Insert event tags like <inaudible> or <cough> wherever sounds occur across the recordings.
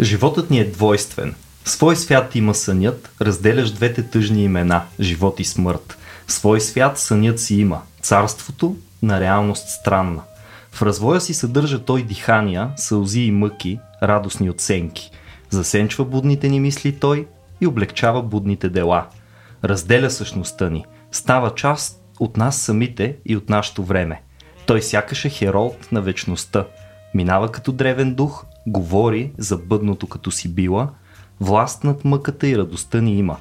Животът ни е двойствен. В свой свят има сънят, разделящ двете тъжни имена – живот и смърт. В свой свят сънят си има – царството на реалност странна. В развоя си съдържа той дихания, сълзи и мъки, радостни оценки. Засенчва будните ни мисли той и облегчава будните дела. Разделя същността ни. Става част от нас самите и от нашето време. Той сякаш е херолд на вечността. Минава като древен дух, говори за бъдното като си била, власт над мъката и радостта ни има.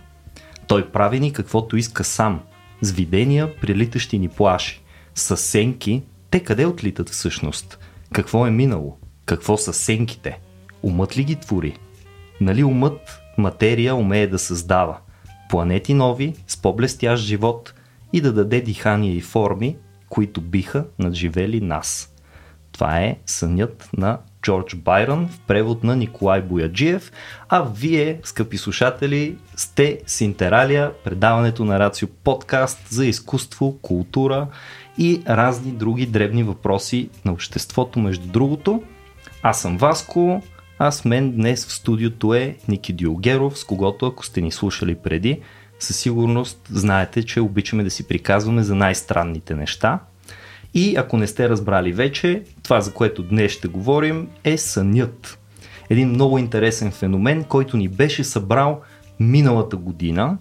Той прави ни каквото иска сам, с видения, прилитащи ни плаши, с сенки, те къде отлитат всъщност? Какво е минало? Какво са сенките? Умът ли ги твори? Нали умът материя умее да създава? Планети нови, с по-блестящ живот и да даде дихание и форми, които биха надживели нас. Това е сънят на Джордж Байрон в превод на Николай Бояджиев, а вие, скъпи слушатели, сте с Интералия, предаването на Рацио подкаст за изкуство, култура и разни други дребни въпроси на обществото, между другото. Аз съм Васко, а с мен днес в студиото е Ники Диогеров, с когото, ако сте ни слушали преди, със сигурност знаете, че обичаме да си приказваме за най-странните неща. И ако не сте разбрали вече, това за което днес ще говорим е сънят. Един много интересен феномен, който ни беше събрал миналата година,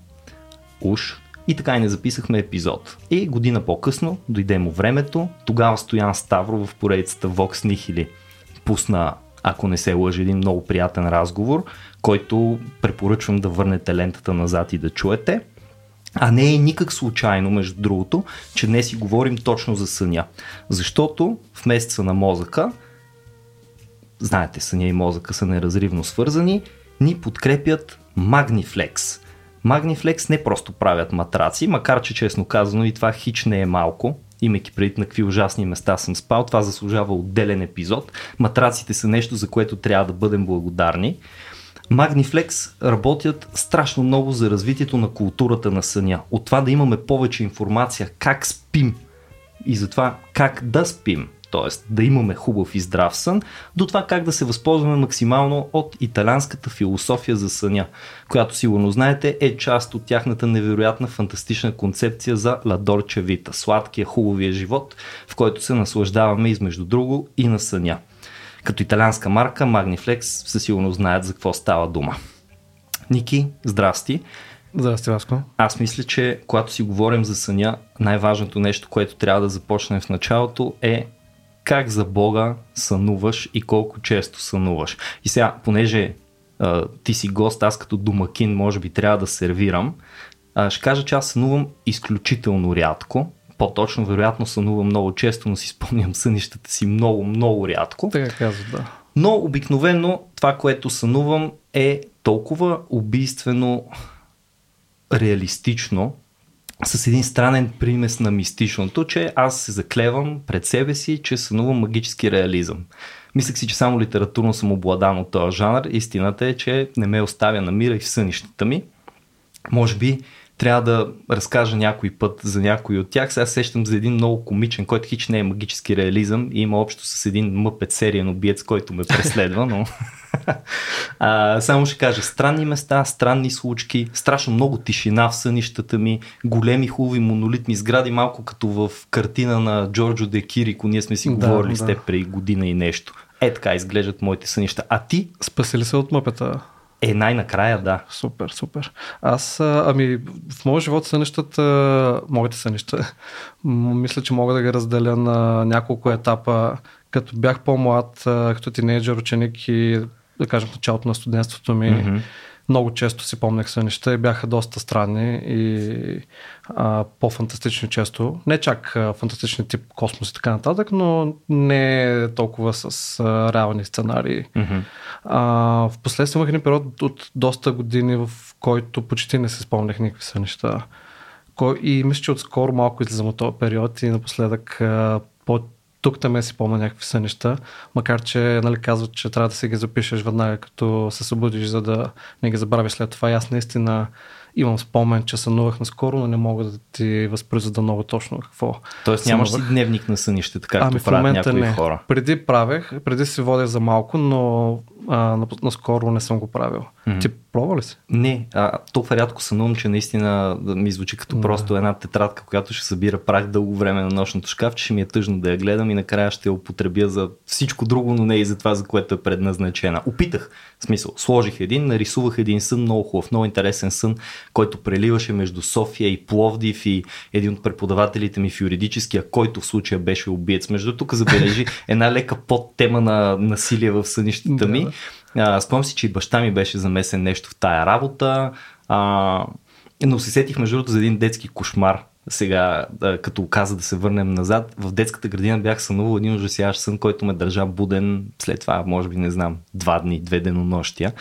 уж, и така и не записахме епизод. И година по-късно дойде му времето, тогава Стоян Ставро в поредицата Vox Nihili пусна, ако не се лъжи, един много приятен разговор, който препоръчвам да върнете лентата назад и да чуете. А не е никак случайно, между другото, че днес си говорим точно за съня. Защото в месеца на мозъка, знаете, съня и мозъка са неразривно свързани, ни подкрепят Magniflex. Magniflex не просто правят матраци, макар че честно казано и това хич не е малко, имайки преди на какви ужасни места съм спал, това заслужава отделен епизод. Матраците са нещо, за което трябва да бъдем благодарни. Magniflex работят страшно много за развитието на културата на съня. От това да имаме повече информация как спим и за това как да спим, т.е. да имаме хубав и здрав сън, до това как да се възползваме максимално от италянската философия за съня, която сигурно знаете е част от тяхната невероятна фантастична концепция за ладорче вита, сладкия хубавия живот, в който се наслаждаваме измежду друго и на съня. Като италианска марка Magniflex със сигурно знаят за какво става дума. Ники, здрасти. Здрасти, Васко. Аз мисля, че когато си говорим за съня, най-важното нещо, което трябва да започнем в началото е как за Бога сънуваш и колко често сънуваш. И сега, понеже а, ти си гост, аз като домакин може би трябва да сервирам, а, ще кажа, че аз сънувам изключително рядко по-точно, вероятно сънувам много често, но си спомням сънищата си много, много рядко. Така казва, да. Но обикновено това, което сънувам е толкова убийствено реалистично, с един странен примес на мистичното, че аз се заклевам пред себе си, че сънувам магически реализъм. Мислех си, че само литературно съм обладан от този жанр. Истината е, че не ме оставя на мира и в сънищата ми. Може би трябва да разкажа някой път за някой от тях. Сега сещам за един много комичен, който хич не е магически реализъм и има общо с един мъпет сериен убиец, който ме преследва, но <laughs> а, само ще кажа, странни места, странни случки, страшно много тишина в сънищата ми, големи хубави монолитни сгради, малко като в картина на Джорджо Де Кирико, ние сме си да, говорили да. с теб преди година и нещо. Е така изглеждат моите сънища. А ти? Спаси ли се от мъпета? Е, най-накрая, да. Супер, супер. Аз, ами, в моят живот сънищата, моите сънища, мисля, че мога да ги разделя на няколко етапа. Като бях по-млад, като тинейджър, ученик и, да кажем, в началото на студентството ми, mm-hmm много често си помнях сънища и бяха доста странни и а, по-фантастични често. Не чак а, фантастични тип космос и така нататък, но не толкова с а, реални сценарии. Mm-hmm. А, в последствие имах един период от доста години, в който почти не се спомнях никакви сънища. И мисля, че отскоро малко излизам от този период и напоследък а, по тук там си помня някакви сънища, макар че нали, казват, че трябва да си ги запишеш веднага, като се събудиш, за да не ги забравиш след това. И аз наистина имам спомен, че сънувах наскоро, но не мога да ти възпроизведа много точно какво. Тоест нямаш си дневник на сънището, както ами, в момента не. хора. Преди правех, преди си водех за малко, но а, наскоро не съм го правил. Mm-hmm. Ти пробва ли си? Не, а, толкова рядко сънувам, че наистина да ми звучи като mm-hmm. просто една тетрадка, която ще събира прах дълго време на нощното шкаф, че ще ми е тъжно да я гледам и накрая ще я употребя за всичко друго, но не и за това, за което е предназначена. Опитах, в смисъл, сложих един, нарисувах един сън, много хубав, много интересен сън, който преливаше между София и Пловдив и един от преподавателите ми в юридическия, който в случая беше убиец. Между тук забележи една лека подтема на насилие в сънищата ми. А, спомням си, че и баща ми беше замесен нещо в тая работа. А, но се сетих между другото за един детски кошмар. Сега, като каза да се върнем назад, в детската градина бях сънувал един ужасяващ сън, който ме държа буден след това, може би не знам, два дни, две денонощия.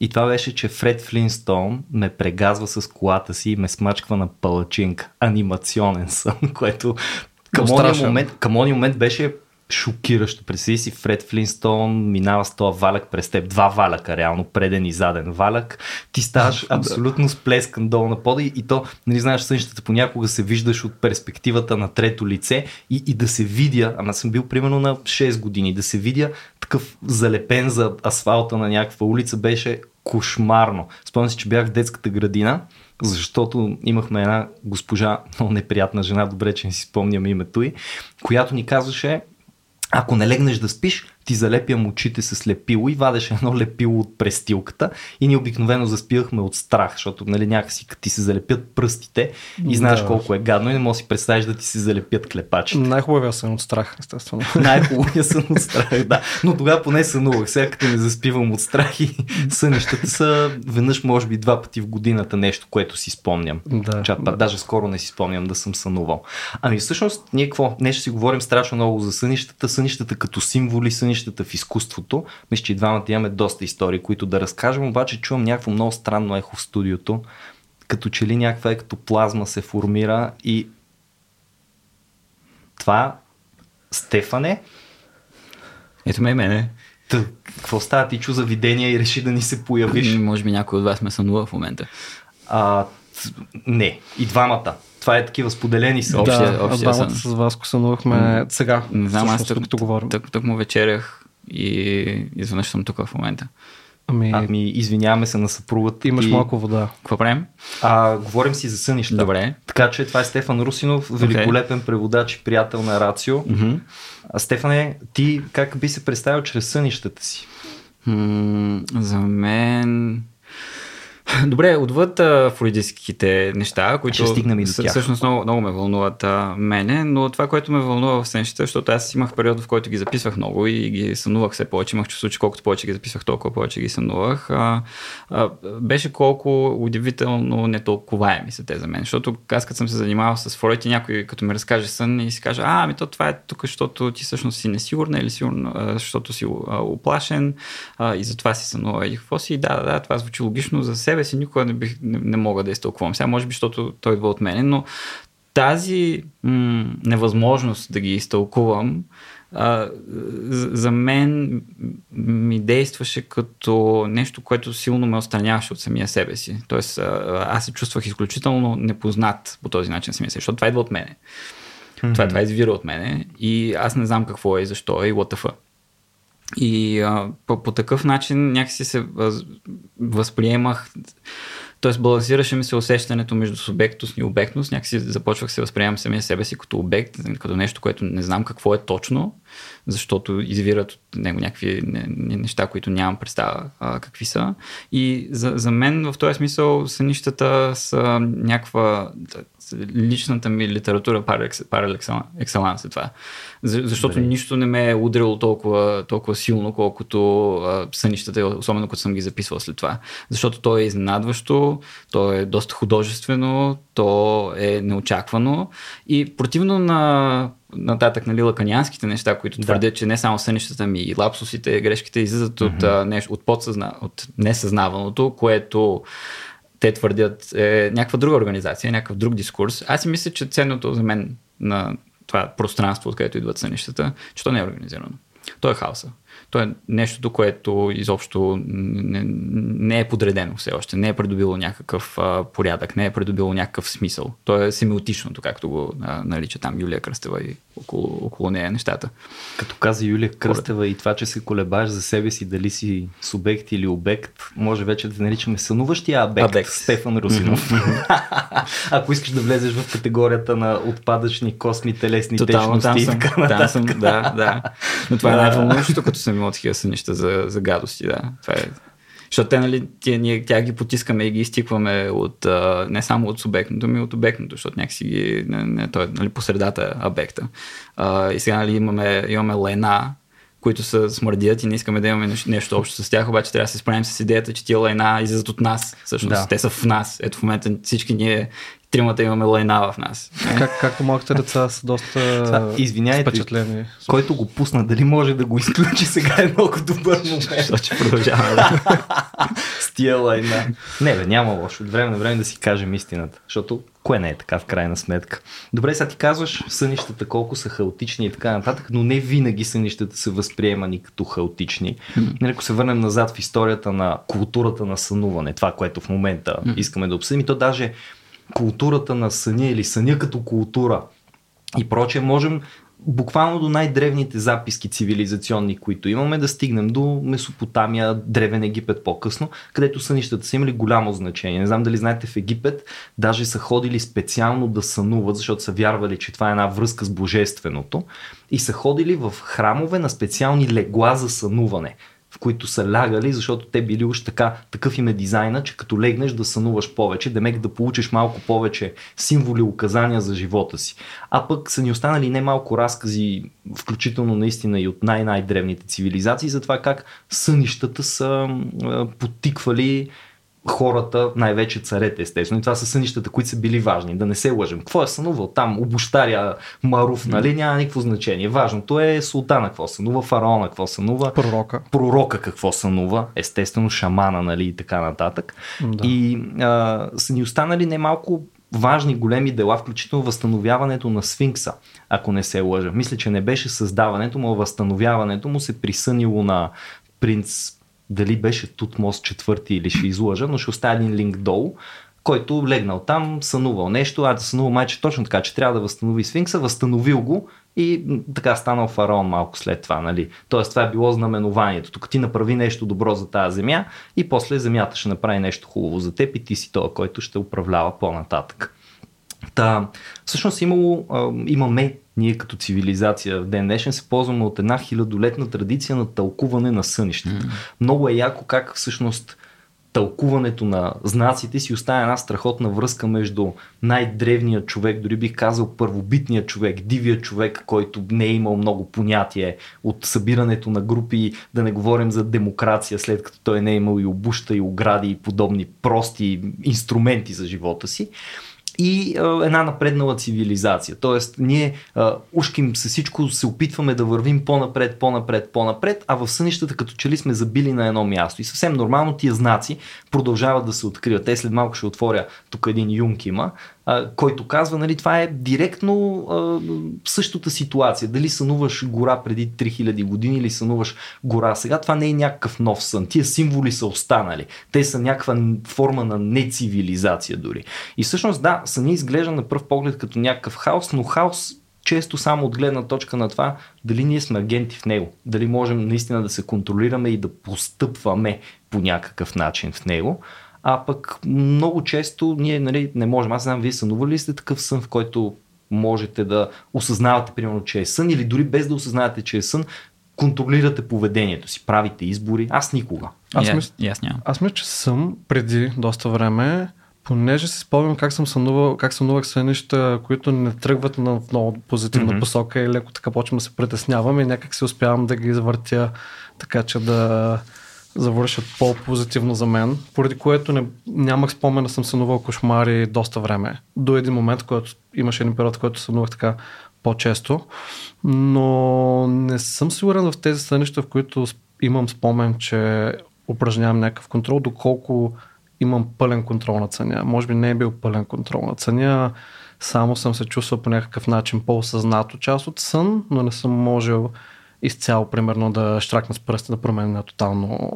И това беше, че Фред Флинстон ме прегазва с колата си и ме смачква на палачинка. Анимационен сън, <laughs> което към ония момент, към момент беше шокиращо. Представи си Фред Флинстон минава с този валяк през теб. Два валяка, реално, преден и заден валяк. Ти ставаш <laughs> абсолютно сплескан долу на пода и, и то, нали знаеш, сънщата понякога се виждаш от перспективата на трето лице и, и да се видя, ама съм бил примерно на 6 години, да се видя такъв залепен за асфалта на някаква улица беше кошмарно. Спомням си, че бях в детската градина, защото имахме една госпожа, много неприятна жена, добре, че не си спомням името й, която ни казваше, ако не легнеш да спиш, ти залепям очите с лепило и вадеш едно лепило от престилката и ние обикновено заспивахме от страх, защото нали, някакси ти се залепят пръстите и знаеш да. колко е гадно и не можеш да си представиш да ти се залепят клепачите. Най-хубавия съм от страх, естествено. <laughs> Най-хубавия съм от страх, да. Но тогава поне сънувах. Сега като не заспивам от страх и сънищата са веднъж, може би два пъти в годината нещо, което си спомням. Да, Чат, да. Даже скоро не си спомням да съм сънувал. Ами всъщност ние какво? Днес ще си говорим страшно много за сънищата, сънищата като символи, сънищата в изкуството. Мисля, че и двамата имаме доста истории, които да разкажем, обаче чувам някакво много странно ехо в студиото, като че ли някаква ектоплазма се формира и това Стефане? Ето ме е мене. Какво става? Ти чу за видения и реши да ни се появиш? Може би някой от вас ме сънува в момента. А, не, и двамата. Това е такива споделени са. Да, общия двамата с вас сънувахме mm. сега. Не знам, аз тук, тук, говорим. Тук, тук му вечерях и изведнъж съм тук в момента. Ами, ами извиняваме се на съпругата. Имаш и... малко вода. Какво правим? А, говорим си за сънища. Добре. Така че това е Стефан Русинов, великолепен okay. преводач и приятел на Рацио. Mm-hmm. А Стефане, ти как би се представил чрез сънищата си? Mm, за мен <laughs> Добре, отвъд флуидическите неща, които всъщност много, много ме вълнуват а, мене, но това, което ме вълнува в сенщите, защото аз имах период, в който ги записвах много и ги сънувах все повече. Имах чувство, че колкото повече ги записвах, толкова повече ги сънувах. А, а, беше колко удивително нетолковаеми са те за мен. Защото аз като съм се занимавал с и някой като ми разкаже сън и си каже, а, ами то това е тук, защото ти всъщност си несигурна или сигурно, защото си оплашен а, и затова си сънува и какво си. Да, да, да, това звучи логично за себе си, никога не, бих, не, не мога да изтълкувам. Сега може би, защото той идва от мене, но тази м- невъзможност да ги изтълкувам а, за мен ми действаше като нещо, което силно ме отстраняваше от самия себе си. Тоест, а, аз се чувствах изключително непознат по този начин самия себе, защото това идва от мене. Mm-hmm. Това, това извира от мене и аз не знам какво е и защо е и what the fuck. И а, по, по такъв начин някакси се въз, възприемах, т.е. балансираше ми се усещането между субектност и обектност, някакси започвах се възприемам самия себе си като обект, като нещо, което не знам какво е точно, защото извират от него някакви неща, които нямам представа а, какви са. И за, за мен в този смисъл сънищата са някаква личната ми литература пар екселанс е това. За, защото Добре. нищо не ме е удрило толкова, толкова силно, колкото а, сънищата, особено като съм ги записвал след това. Защото то е изненадващо, то е доста художествено, то е неочаквано и противно на нататък нали, лаканианските неща, които да. твърдят, че не само сънищата ми и лапсусите, грешките излизат mm-hmm. от, нещо, от, подсъзна, от несъзнаваното, което те твърдят е някаква друга организация, някакъв друг дискурс. Аз си мисля, че ценното за мен на това пространство, откъдето идват сънищата, че то не е организирано. То е хаоса. То е нещото, което изобщо не, не е подредено все още, не е придобило някакъв а, порядък, не е придобило някакъв смисъл. То е семиотичното, както го а, нарича там Юлия Кръстева и около, около нея нещата. Като каза Юлия Кръстева и това, че се колебаеш за себе си, дали си субект или обект, може вече да наричаме сънуващия абект, абект. Стефан Русинов. <laughs> Ако искаш да влезеш в категорията на отпадъчни косми, телесни Тотално, течности. Там съм, там съм, да, да. Но това е най-вълнуващото, като съм имал такива сънища за, за гадости, да. Това е защото те, нали, тя, ние, тя ги потискаме и ги изтикваме от, а, не само от субектното, ми от обектното, защото някакси ги, не, не, той, нали, по средата е обекта. А, и сега нали, имаме, имаме лена, които са смърдят и не искаме да имаме нещо, нещо общо с тях, обаче трябва да се справим с идеята, че тия лайна излизат от нас. Всъщност, да. те са в нас. Ето в момента всички ние тримата имаме лайна в нас. Как, както малките деца са доста Това, извиняйте, впечатлени. Който го пусна, дали може да го изключи сега е много добър момент. Защото ще продължава. Да. С тия лайна. Не бе, няма лошо. От време на време да си кажем истината. Защото кое не е така в крайна сметка. Добре, сега ти казваш сънищата колко са хаотични и така нататък, но не винаги сънищата са възприемани като хаотични. Mm-hmm. Ако се върнем назад в историята на културата на сънуване, това, което в момента mm-hmm. искаме да обсъдим, и то даже културата на съня или съня като култура и прочее, можем буквално до най-древните записки цивилизационни, които имаме, да стигнем до Месопотамия, Древен Египет по-късно, където сънищата са имали голямо значение. Не знам дали знаете, в Египет даже са ходили специално да сънуват, защото са вярвали, че това е една връзка с Божественото и са ходили в храмове на специални легла за сънуване в които са лягали, защото те били уж така, такъв им е дизайна, че като легнеш да сънуваш повече, демек да получиш малко повече символи, указания за живота си. А пък са ни останали немалко разкази, включително наистина и от най-най-древните цивилизации, за това как сънищата са потиквали хората, най-вече царете, естествено. И това са сънищата, които са били важни, да не се лъжем. Какво е сънувал там? Обощаря Маруф, нали? Няма никакво значение. Важното е султана какво сънува, фараона какво сънува, пророка, пророка какво сънува, естествено шамана, нали? И така нататък. Да. И а, са ни останали немалко важни големи дела, включително възстановяването на сфинкса, ако не се лъжа. Мисля, че не беше създаването му, а възстановяването му се присънило на принц дали беше Тутмос четвърти или ще излъжа, но ще оставя един линк долу, който легнал там, сънувал нещо, а да сънува майче точно така, че трябва да възстанови сфинкса, възстановил го и така станал фараон малко след това, нали. Тоест това е било знаменованието. Тук ти направи нещо добро за тази земя и после земята ще направи нещо хубаво за теб и ти си този, който ще управлява по-нататък. Та, всъщност имало, имаме ние като цивилизация в ден днешен се ползваме от една хилядолетна традиция на тълкуване на сънищата. Mm. Много е яко как всъщност тълкуването на знаците си оставя една страхотна връзка между най-древния човек, дори бих казал първобитния човек, дивия човек, който не е имал много понятие от събирането на групи, да не говорим за демокрация, след като той не е имал и обуща, и огради, и подобни прости инструменти за живота си и а, една напреднала цивилизация. Тоест, ние а, ушким с всичко се опитваме да вървим по-напред, по-напред, по-напред, а в сънищата като че ли сме забили на едно място. И съвсем нормално тия знаци продължават да се откриват. Те след малко ще отворя, тук един юнк има, който казва, нали, това е директно а, същата ситуация. Дали сънуваш гора преди 3000 години или сънуваш гора сега, това не е някакъв нов сън. Тия символи са останали. Те са някаква форма на нецивилизация дори. И всъщност да, съни изглежда на пръв поглед като някакъв хаос, но хаос често само от гледна точка на това дали ние сме агенти в него, дали можем наистина да се контролираме и да постъпваме по някакъв начин в него. А пък много често ние нали, не можем. Аз знам, вие сънували ли сте такъв сън, в който можете да осъзнавате, примерно, че е сън, или дори без да осъзнавате, че е сън, контролирате поведението си, правите избори. Аз никога. Аз, yeah, мисля, yes, yeah. аз мисля, че съм преди доста време, понеже си спомням как съм сънувал, как сънувах сънища, които не тръгват на много позитивна mm-hmm. посока и леко така почвам да се притеснявам и някак си успявам да ги завъртя така, че да завършат по-позитивно за мен, поради което не, нямах спомен да съм сънувал кошмари доста време. До един момент, който имаше един период, който сънувах така по-често, но не съм сигурен в тези сънища, в които имам спомен, че упражнявам някакъв контрол, доколко имам пълен контрол на ценя. Може би не е бил пълен контрол на ценя, само съм се чувствал по някакъв начин по-осъзнато част от сън, но не съм можел изцяло, примерно, да штракне с пръста, да променя тотално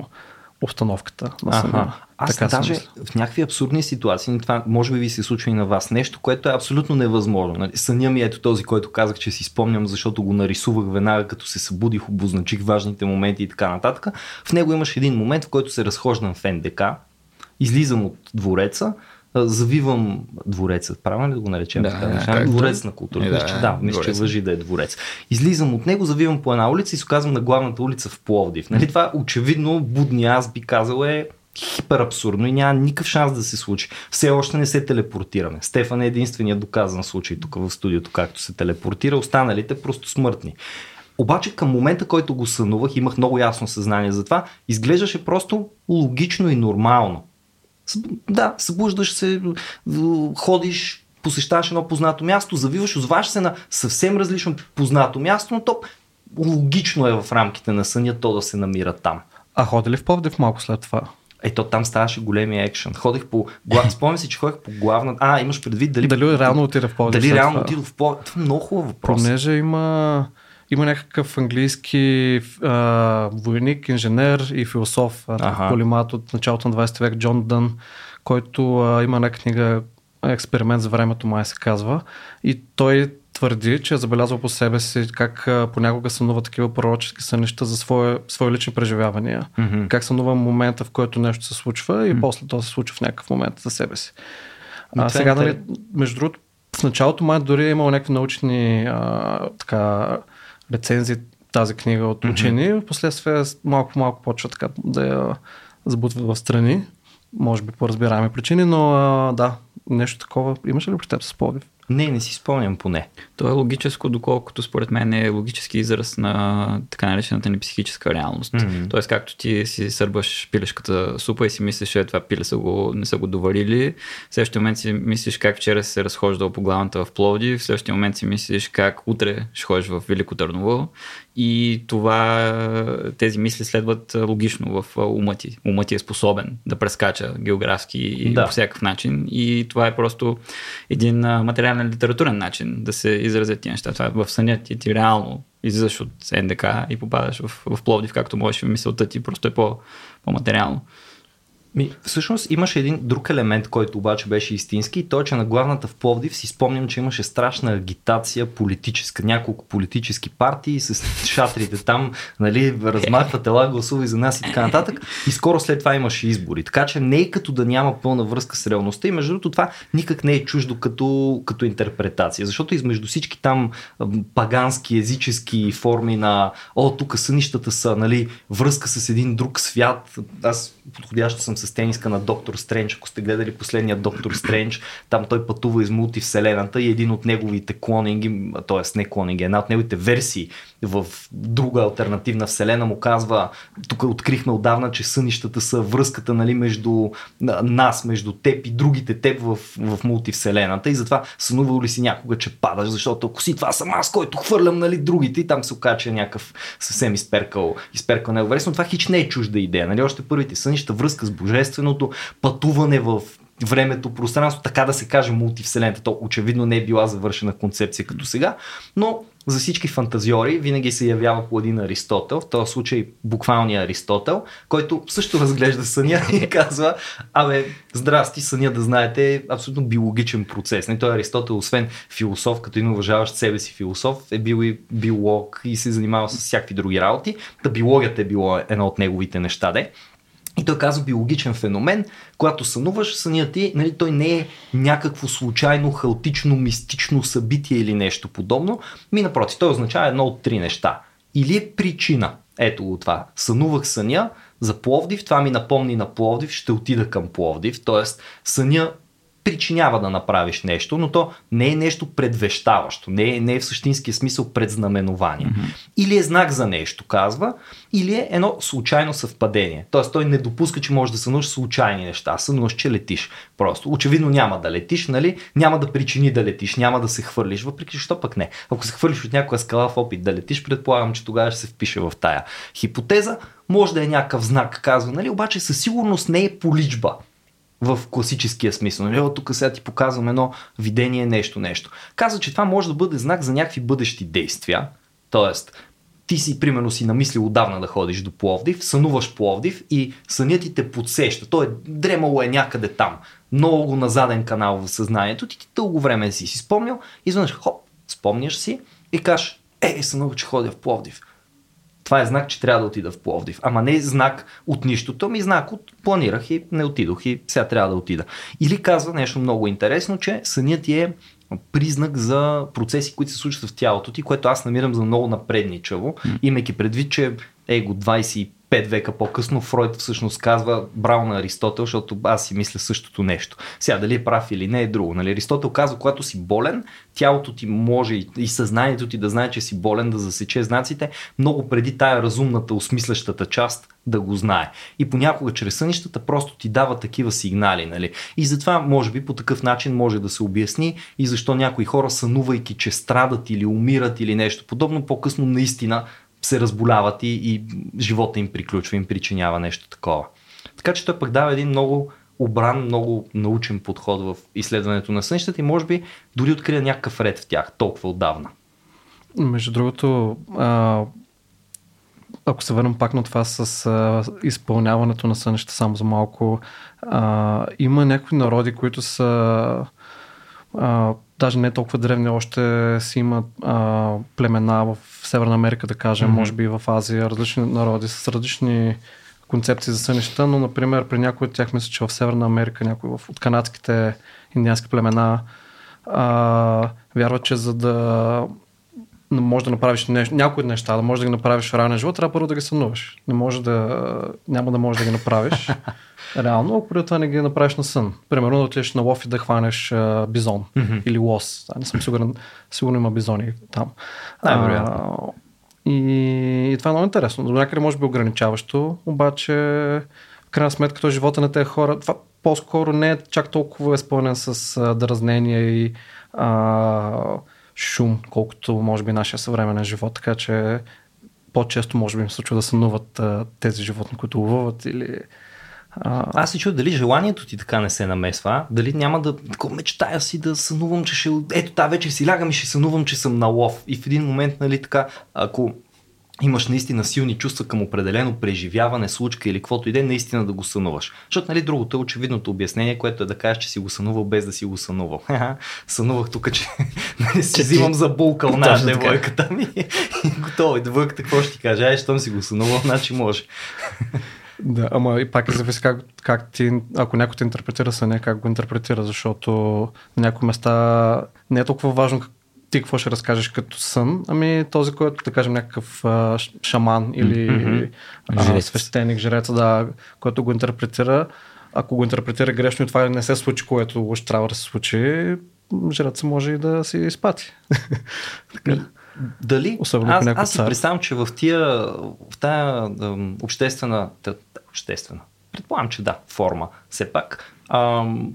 обстановката на. Ага. Аз така даже в някакви абсурдни ситуации, това може би ви се случва и на вас, нещо, което е абсолютно невъзможно. Нали? Съня ми е ето този, който казах, че си спомням, защото го нарисувах веднага, като се събудих, обозначих важните моменти и така нататък. В него имаше един момент, в който се разхождам в НДК, излизам от двореца, завивам двореца, правилно ли да го наречем? Да, така, да, как дворец на култура. Да, да, да мисля, че въжи да е дворец. Излизам от него, завивам по една улица и се оказвам на главната улица в Пловдив. Нали, това очевидно будни аз би казал е хипер абсурдно и няма никакъв шанс да се случи. Все още не се телепортираме. Стефан е единственият доказан случай тук в студиото, както се телепортира. Останалите просто смъртни. Обаче към момента, който го сънувах, имах много ясно съзнание за това, изглеждаше просто логично и нормално. Да, събуждаш се, ходиш, посещаваш едно познато място, завиваш, озваш се на съвсем различно познато място, но то логично е в рамките на съня то да се намира там. А ходи ли в Пловдив малко след това? Ето там ставаше големия екшен. Ходих по... <laughs> Спомням си, че ходих по главна... А, имаш предвид дали... Дали реално отида в Пловдив? Дали реално отида в Пловдив? Това е много хубав въпрос. Понеже има има някакъв английски а, войник, инженер и философ, ага. полимат от началото на 20 век, Джон Дън, който а, има една книга Експеримент за времето, май се казва. И той твърди, че е забелязал по себе си как а, понякога сънува такива пророчески сънища за свои, свои лични преживявания. Mm-hmm. Как сънува момента, в който нещо се случва и mm-hmm. после то се случва в някакъв момент за себе си. А, сега, нали, между другото, в началото май дори е имал някакви научни а, така, рецензии тази книга от учени. Mm-hmm. Впоследствие малко по малко почва така да я забутват в страни. Може би по разбираеми причини, но а, да, нещо такова. Имаше ли при теб с Пловдив? Не, не си спомням поне. То е логическо, доколкото според мен е логически израз на така наречената ни психическа реалност. Mm-hmm. Тоест, както ти си сърбаш пилешката супа и си мислиш, че това пиле са го, не са го доварили, в следващия момент си мислиш как вчера се разхождал по главната в Пловди, в следващия момент си мислиш как утре ще ходиш в Велико Търново и това, тези мисли следват логично в ума ти. Ума ти е способен да прескача географски и да. по всякакъв начин и това е просто един материален литературен начин да се изразят тези неща. Това е в съня ти, ти реално излизаш от НДК и попадаш в, в Пловдив, както можеш в мисълта ти, просто е по, по-материално. Ми, всъщност имаше един друг елемент, който обаче беше истински и той, че на главната в Пловдив си спомням, че имаше страшна агитация политическа, няколко политически партии с шатрите там, нали, размахват ела, гласувай за нас и така нататък. И скоро след това имаше избори. Така че не е като да няма пълна връзка с реалността и между другото това никак не е чуждо като, като интерпретация, защото измежду всички там пагански, езически форми на о, тук сънищата са, нали, връзка с един друг свят. Аз подходящо съм с тениска на Доктор Стрендж. Ако сте гледали последния Доктор Стрендж, там той пътува из мултивселената и един от неговите клонинги, т.е. не клонинги, една от неговите версии в друга альтернативна вселена му казва, тук открихме отдавна, че сънищата са връзката нали, между нас, между теб и другите теб в, в мултивселената и затова сънувал ли си някога, че падаш, защото ако си това съм аз, който хвърлям нали, другите и там се окача някакъв съвсем изперкал, изперкал него но това хич не е чужда идея. Нали? Още първите сънища, връзка с божественото, пътуване в времето, пространство, така да се каже мултивселената. То очевидно не е била завършена концепция като сега, но за всички фантазиори винаги се явява по един Аристотел, в този случай буквалния Аристотел, който също разглежда съня и <laughs> казва, абе, здрасти, съня да знаете е абсолютно биологичен процес. Не той Аристотел, освен философ, като един уважаващ себе си философ, е бил и биолог и се занимава с всякакви други работи. Та биологията е било едно от неговите неща, де. И той казва биологичен феномен, когато сънуваш, сънят ти, нали, той не е някакво случайно, хаотично, мистично събитие или нещо подобно. Ми напротив, той означава едно от три неща. Или е причина. Ето го това. Сънувах съня за Пловдив, това ми напомни на Пловдив, ще отида към Пловдив. Тоест, съня причинява да направиш нещо, но то не е нещо предвещаващо, не е, не е в същинския смисъл предзнаменование. Mm-hmm. Или е знак за нещо, казва, или е едно случайно съвпадение. Тоест той не допуска, че може да сънуваш случайни неща, сънуваш, че летиш. Просто. Очевидно няма да летиш, нали? Няма да причини да летиш, няма да се хвърлиш, въпреки що пък не. Ако се хвърлиш от някоя скала в опит да летиш, предполагам, че тогава ще се впише в тая хипотеза. Може да е някакъв знак, казва, нали? Обаче със сигурност не е по личба в класическия смисъл. Нали, тук сега ти показвам едно видение, нещо, нещо. Казва, че това може да бъде знак за някакви бъдещи действия. Тоест, ти си, примерно, си намислил отдавна да ходиш до Пловдив, сънуваш Пловдив и сънят ти те подсеща. Той е дремало е някъде там, много на заден канал в съзнанието, ти, ти дълго време си си спомнял, изведнъж хоп, спомняш си и кажеш, е, сънувах, че ходя в Пловдив. Това е знак, че трябва да отида в Пловдив. Ама не е знак от нищото, ми знак от планирах и не отидох и сега трябва да отида. Или казва нещо много интересно, че сънят ти е признак за процеси, които се случват в тялото ти, което аз намирам за много напредничаво, имайки предвид, че его 25 века по-късно Фройд всъщност казва браво на Аристотел, защото аз си мисля същото нещо. Сега дали е прав или не е друго. Нали? Аристотел казва, когато си болен, тялото ти може и съзнанието ти да знае, че си болен, да засече знаците, много преди тая разумната, осмислящата част да го знае. И понякога чрез сънищата просто ти дава такива сигнали. Нали? И затова, може би, по такъв начин може да се обясни и защо някои хора, сънувайки, че страдат или умират или нещо подобно, по-късно наистина се разболяват и, и живота им приключва, им причинява нещо такова. Така че той пък дава един много обран, много научен подход в изследването на сънищата и може би дори открия някакъв ред в тях толкова отдавна. Между другото, а, ако се върнем пак на това с а, изпълняването на сънища само за малко, а, има някои народи, които са а, даже не толкова древни, още си имат а, племена в Северна Америка, да кажем, mm-hmm. може би в Азия, различни народи с различни концепции за сънища, но, например, при някои от тях, мисля, че в Северна Америка, някои от канадските индиански племена, а, вярват, че за да може да направиш нещо, някои неща, да можеш да ги направиш в реалния живот, трябва първо да ги сънуваш. Не може да, няма да можеш да ги направиш <laughs> реално, ако преди това не ги направиш на сън. Примерно да отидеш на лов и да хванеш а, бизон mm-hmm. или лос. А, не съм сигурен, сигурно има бизони там. Най-вероятно. И, и това е много интересно. До някъде може би ограничаващо, обаче в крайна сметка то живота на тези хора, това по-скоро не е чак толкова изпълнен с а, дразнения и а, шум, колкото може би нашия съвременен живот, така че по-често може би им случва да сънуват а, тези животни, които ловуват или а... Аз се чуя дали желанието ти така не се намесва, дали няма да такова мечтая си да сънувам, че ще... Ето тази вечер си лягам и ще сънувам, че съм на лов. И в един момент, нали така, ако имаш наистина силни чувства към определено преживяване, случка или каквото и да е, наистина да го сънуваш. Защото нали, другото е очевидното обяснение, което е да кажеш, че си го сънувал без да си го сънувал. <laughs> Сънувах тук, че <laughs> нали, си взимам за булка <laughs> на девойката ми готово. И девойката какво ще ти каже? Ай, щом си го сънувал, значи може. Да, ама и пак зависи как, как ти, ако някой те интерпретира съня, как го интерпретира, защото на някои места не е толкова важно ти какво ще разкажеш като сън, ами този, който, да кажем, някакъв а, шаман или mm-hmm. а, свещеник, жрец, да, който го интерпретира, ако го интерпретира грешно и това не се случи, което ще трябва да се случи, жреца може и да си изпати. <laughs> така. Дали? Особено аз, аз си представям, че в, тия, в тая обществена, обществена, предполагам, че да, форма, все пак, ам,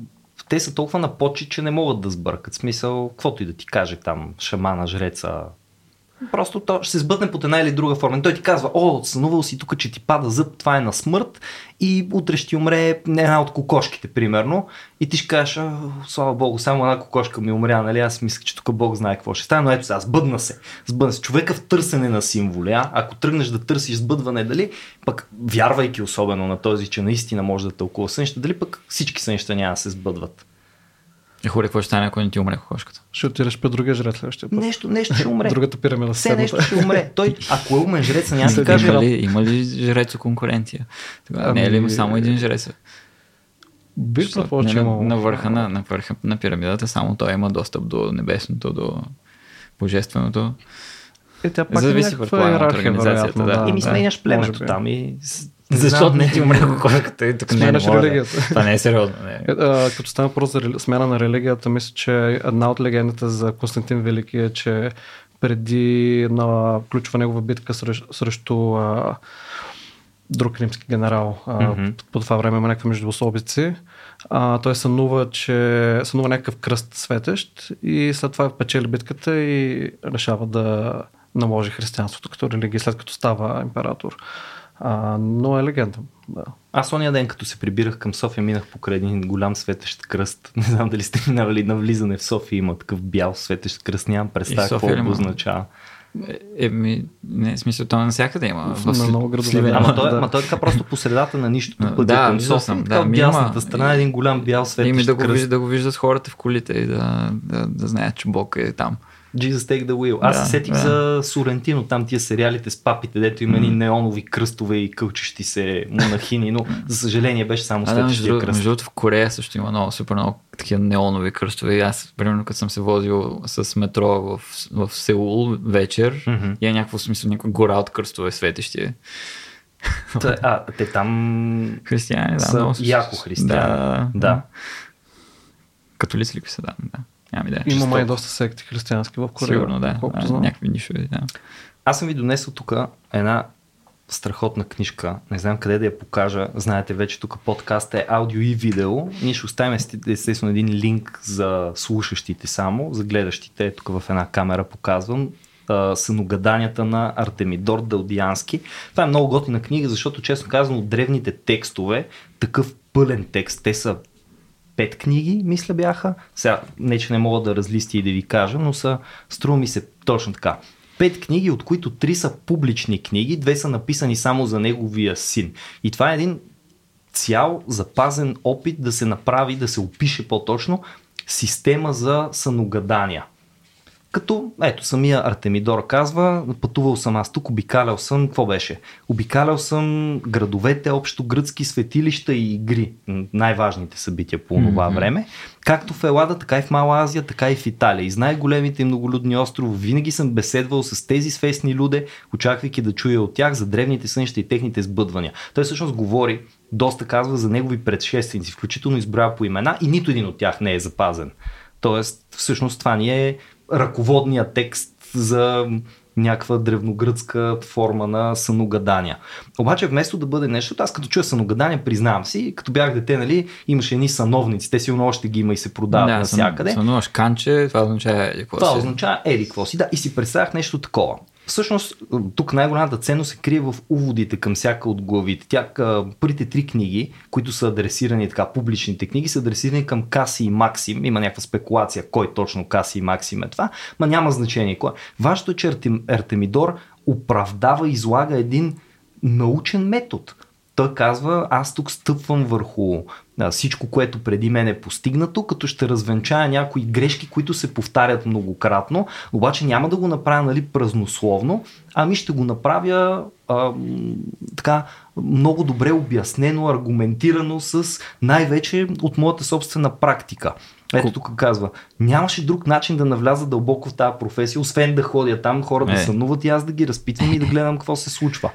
те са толкова на почи, че не могат да сбъркат. Смисъл, каквото и да ти каже там, шамана, жреца, Просто то ще се сбъдне под една или друга форма. Той ти казва, о, сънувал си тук, че ти пада зъб, това е на смърт и утре ще умре една от кокошките, примерно. И ти ще кажеш, слава богу, само една кокошка ми умря, нали? Аз мисля, че тук Бог знае какво ще стане, но ето сега, сбъдна се. Сбъдна се. Човека в търсене на символи, а? ако тръгнеш да търсиш сбъдване, дали, пък вярвайки особено на този, че наистина може да тълкува сънища, дали пък всички сънища няма да се сбъдват. Е, хубаво, какво ще стане, ако не ти умре кокошката? Ще отидеш при другия жрец следващия път. Нещо, нещо ще умре. Другата пирамида. Все нещо ще умре. Той, ако е умен жрец, няма да каже. Има ли, има ли жрец конкуренция? Ами... не е ли има само един жрец? Бих предположил, че на, на, върха на, на, върха на пирамидата само той има достъп до небесното, до божественото. Е, тя пак Зависи, предполагам, от организацията. Да. да. И ми сменяш племето там и защото не ти умре кокошката и тук Сменяш не, не религията. Това не е сериозно. Не. Е, а, като стана въпрос за смяна на религията, мисля, че една от легендите за Константин Велики е, че преди на ключова негова битка срещу, срещу а, друг римски генерал. А, mm-hmm. По това време има някакви междуособици. А, той сънува, че сънува някакъв кръст светещ и след това печели битката и решава да наложи християнството като религия, след като става император. А, но е легенда. Да. Аз ония ден, като се прибирах към София, минах покрай един голям светещ кръст. <laughs> Не знам дали сте минавали на влизане в София, има такъв бял светещ кръст, нямам представа какво го означава. Еми, не, смисъл, то навсякъде има. В, На много градове. Ама той, Да. той е така просто по средата на нищото пътя да, към София. съм, да, от ми има- дясната страна е един голям бял свет. Ими да го, виждат, да го виждат хората в колите и да, да, да знаят, че Бог е там. Jesus take the wheel. Аз Да, се сетих да. за Сорентино, там тия сериалите с папите, дето има едни неонови кръстове и кълчещи се монахини, но за съжаление беше само А, да, кръст. между другото в Корея също има много, супер много такива неонови кръстове. Аз, примерно, като съм се возил с метро в, в Сеул вечер, Мгм. и е някакво смисъл, някаква гора от кръстове светещи. Та, А, те там Християни, да. са много яко християни. Да. да. Католици ли са, да. да. Нямам идея. Има май доста секти християнски в Корея. Сигурно, да. Колкото да знам. някакви нишови, да. Аз съм ви донесъл тук една страхотна книжка. Не знам къде да я покажа. Знаете вече тук подкаст е аудио и видео. Ние ще оставим есте- естествено един линк за слушащите само, за гледащите. Тук в една камера показвам съногаданията на Артемидор Далдиански. Това е много готина книга, защото честно казано от древните текстове, такъв пълен текст, те са пет книги, мисля бяха. Сега, не че не мога да разлисти и да ви кажа, но са, струва ми се точно така. Пет книги, от които три са публични книги, две са написани само за неговия син. И това е един цял запазен опит да се направи, да се опише по-точно система за съногадания. Като, ето, самия Артемидор казва, пътувал съм аз тук, обикалял съм, какво беше? Обикалял съм градовете, общо гръцки светилища и игри, най-важните събития по това Мгм. време, както в Елада, така и в Мала Азия, така и в Италия. И знае големите и многолюдни острови, винаги съм беседвал с тези свестни люде, очаквайки да чуя от тях за древните сънища и техните сбъдвания. Той всъщност говори, доста казва за негови предшественици, включително избра по имена и нито един от тях не е запазен. Тоест, всъщност това ни е ръководния текст за някаква древногръцка форма на съногадания. Обаче вместо да бъде нещо, аз като чуя съногадания, признавам си, като бях дете, нали, имаше едни съновници, те сигурно още ги има и се продават да, навсякъде. Сънуваш канче, това означава еди какво Това си. означава еди какво си. Да, и си представях нещо такова. Всъщност, тук най-голямата ценност се крие в уводите към всяка от главите. Тя, първите три книги, които са адресирани, така, публичните книги, са адресирани към Каси и Максим. Има някаква спекулация кой точно Каси и Максим е това, ма няма значение. кой. Важното е, че Артем, Артемидор оправдава излага един научен метод. Той казва, аз тук стъпвам върху всичко, което преди мен е постигнато, като ще развенчая някои грешки, които се повтарят многократно, обаче няма да го направя нали, празнословно, ами ще го направя а, така много добре обяснено, аргументирано с най-вече от моята собствена практика. Ето тук казва, нямаше друг начин да навляза дълбоко в тази професия, освен да ходя там, хората Е. сънуват и аз да ги разпитвам и да гледам какво се случва.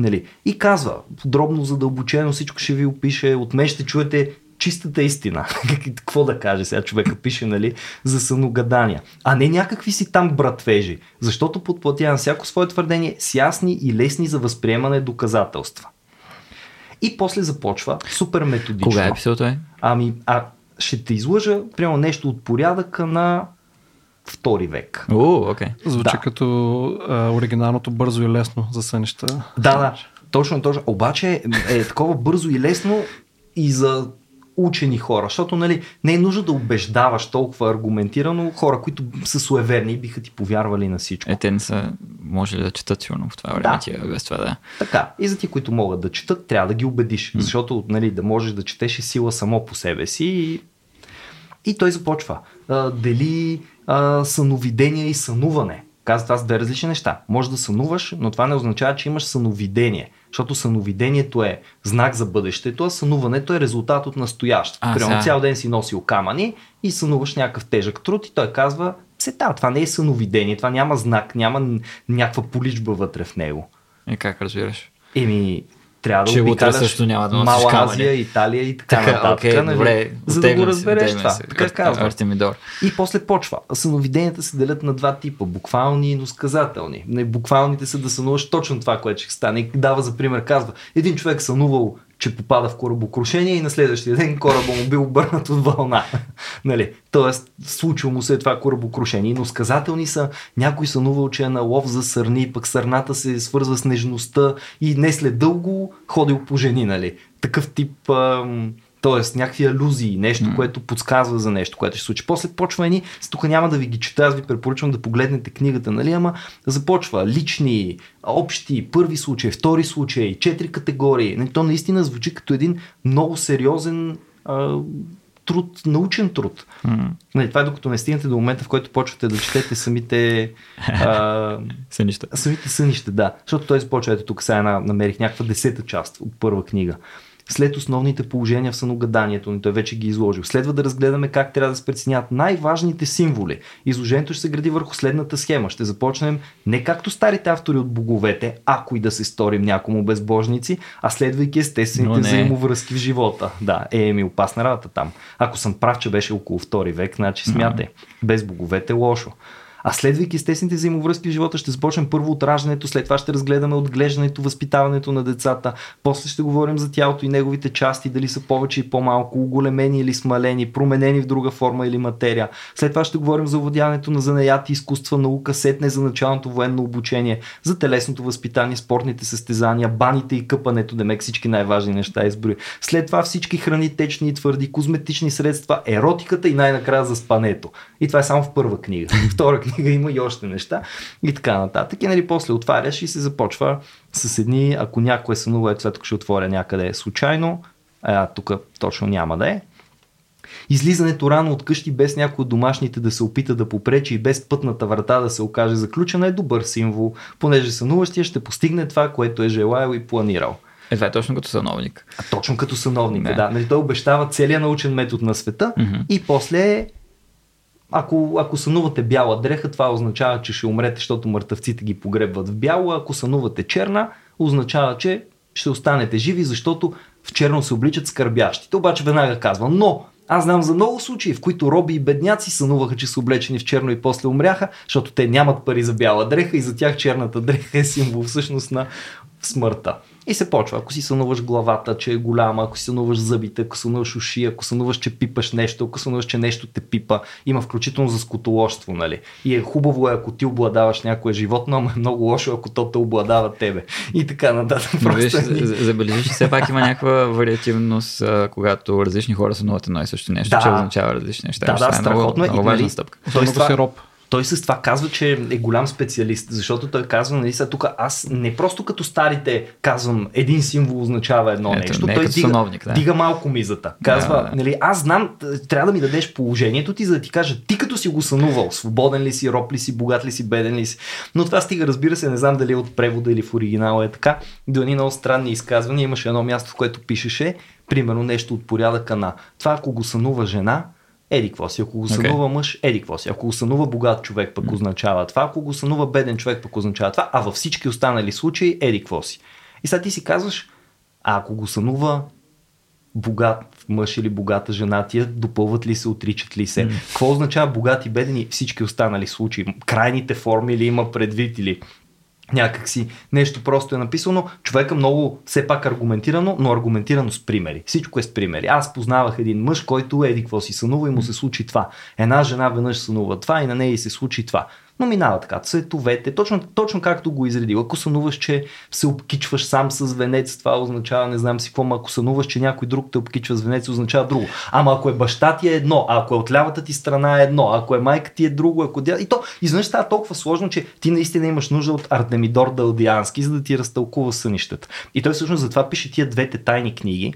Нали? И казва, подробно, задълбочено всичко ще ви опише, от мен ще чуете чистата истина. <laughs> Какво да каже сега човека пише, нали, за съногадания. А не някакви си там братвежи. Защото подплатя на всяко свое твърдение с ясни и лесни за възприемане доказателства. И после започва супер методично. Кога е писал той? Ами, а ще те излъжа, примерно нещо от порядъка на втори век. О, окей. Звучи Да. като а, оригиналното бързо и лесно за сънища. Да, да, точно, точно. Обаче е такова бързо и лесно и за учени хора, защото нали, не е нужно да убеждаваш толкова аргументирано хора, които са суеверни и биха ти повярвали на всичко. Е, те не са може да четат сигурно в това време, Да. тия без това да. Така, и за ти, които могат да четат, трябва да ги убедиш, защото нали, да можеш да четеш е сила само по себе си и, и той започва. А, дели а, съновидение и сънуване. Казва, това са две различни неща. Може да сънуваш, но това не означава, че имаш съновидение. Защото съновидението е знак за бъдещето, а сънуването е резултат от настоящето. Примерно цял ден си носил камъни и сънуваш някакъв тежък труд и той казва, се да, това не е съновидение, това няма знак, няма някаква поличба вътре в него. И как разбираш? Еми, трябва да Че утре също няма да Мала. Азия, Италия и така, Така, нататък. окей, нали? добре. за да го се, разбереш това. се. Така казва. Артемидор. И после почва. Съновиденията се делят на два типа. Буквални и носказателни. Буквалните са да сънуваш точно това, което ще стане. И дава за пример, казва, един човек сънувал, че попада в корабокрушение и на следващия ден кораба му бил обърнат от вълна. <laughs> нали? Тоест, случило му се това корабокрушение. Но сказателни са, някой сънувал, че е на лов за сърни, пък сърната се свързва с нежността и не след дълго ходил по жени. Нали? Такъв тип ам, Тоест някакви алюзии, нещо, mm. което подсказва за нещо, което ще се случи. После почва едни, тук няма да ви ги чета, аз ви препоръчвам да погледнете книгата, нали, ама започва лични, общи, първи случай, втори случай, четири категории. Нали, то наистина звучи като един много сериозен а, труд, научен труд. Mm. Нали, това е докато не стигнете до момента, в който почвате да четете самите а, <laughs> сънища. Самите сънища, да. Защото той започва, ето тук сега намерих някаква десета част от първа книга след основните положения в съногаданието ни. Той вече ги е изложил. Следва да разгледаме как трябва да се преценят най-важните символи. Изложението ще се гради върху следната схема. Ще започнем не както старите автори от боговете, ако и да се сторим някому безбожници, а следвайки естествените взаимовръзки в живота. Да, е ми опасна работа там. Ако съм прав, че беше около втори век, значи смятай. Без боговете лошо. А следвайки естествените взаимовръзки в живота, ще започнем първо от раждането, след това ще разгледаме отглеждането, възпитаването на децата, после ще говорим за тялото и неговите части, дали са повече и по-малко, оголемени или смалени, променени в друга форма или материя. След това ще говорим за овладяването на занаяти, изкуства, наука, сетне за началното военно обучение, за телесното възпитание, спортните състезания, баните и къпането, демек всички най-важни неща изброи. След това всички храни, течни и твърди, козметични средства, еротиката и най-накрая за спането. И това е само в първа книга. Втора книга има и още неща и така нататък. И нали, после отваряш и се започва с едни, ако някой е сънува, ето тук ще отворя някъде случайно, а тук точно няма да е. Излизането рано от къщи без някой от домашните да се опита да попречи и без пътната врата да се окаже заключена е добър символ, понеже сънуващия ще постигне това, което е желаял и планирал. Е, това е точно като съновник. А точно като съновник, да. Нали, той обещава целият научен метод на света mm-hmm. и после ако, ако сънувате бяла дреха, това означава, че ще умрете, защото мъртъвците ги погребват в бяло. Ако сънувате черна, означава, че ще останете живи, защото в черно се обличат скърбящите. Обаче веднага казвам, но аз знам за много случаи, в които роби и бедняци сънуваха, че са облечени в черно и после умряха, защото те нямат пари за бяла дреха и за тях черната дреха е символ всъщност на смъртта. И се почва. Ако си сънуваш главата, че е голяма, ако си сънуваш зъбите, ако сънуваш уши, ако сънуваш, че пипаш нещо, ако сънуваш, че нещо те пипа, има включително за скотоложство, нали? И е хубаво, е, ако ти обладаваш някое животно, ама е много лошо, ако то те обладава тебе. И така нататък. Виж, ни... забележиш, че все пак има някаква вариативност, когато различни хора сънуват едно и също нещо, да. че означава различни неща. Да, да, е страхотно е. Много, много важна стъпка. Той, това, си роб той с това казва, че е голям специалист, защото той казва, нали са тук аз не просто като старите казвам един символ означава едно Ето, нещо, не той дига, съновник, да. дига малко мизата. Казва, да, нали, аз знам, трябва да ми дадеш положението ти, за да ти кажа ти като си го сънувал, свободен ли си, роб ли си, богат ли си, беден ли си. Но това стига, разбира се, не знам дали е от превода или в оригинала е така, до едни много странни изказвания. Имаше едно място, в което пишеше, примерно нещо от порядъка на това, ако го сънува жена, еди какво си. Ако го сънува okay. мъж, еди какво си. Ако го сънува богат човек, пък mm. означава това. Ако го сънува беден човек, пък означава това. А във всички останали случаи, еди какво си. И сега ти си казваш, а ако го сънува богат мъж или богата жена, тия допълват ли се, отричат ли се. Mm. Какво означава богат и беден и всички останали случаи? Крайните форми ли има предвид или някакси нещо просто е написано. Човека много, все пак аргументирано, но аргументирано с примери. Всичко е с примери. Аз познавах един мъж, който еди какво си сънува и му се случи това. Една жена веднъж сънува това и на нея се случи това но минава така. Цветовете, точно, точно както го изредил. Ако сънуваш, че се обкичваш сам с венец, това означава не знам си какво, ако сънуваш, че някой друг те обкичва с венец, означава друго. Ама ако е баща ти е едно, ако е от лявата ти страна е едно, ако е майка ти е друго, ако дя... И то изведнъж става толкова сложно, че ти наистина имаш нужда от Артемидор Далдиански, за да ти разтълкува сънищата. И той всъщност затова пише тия двете тайни книги,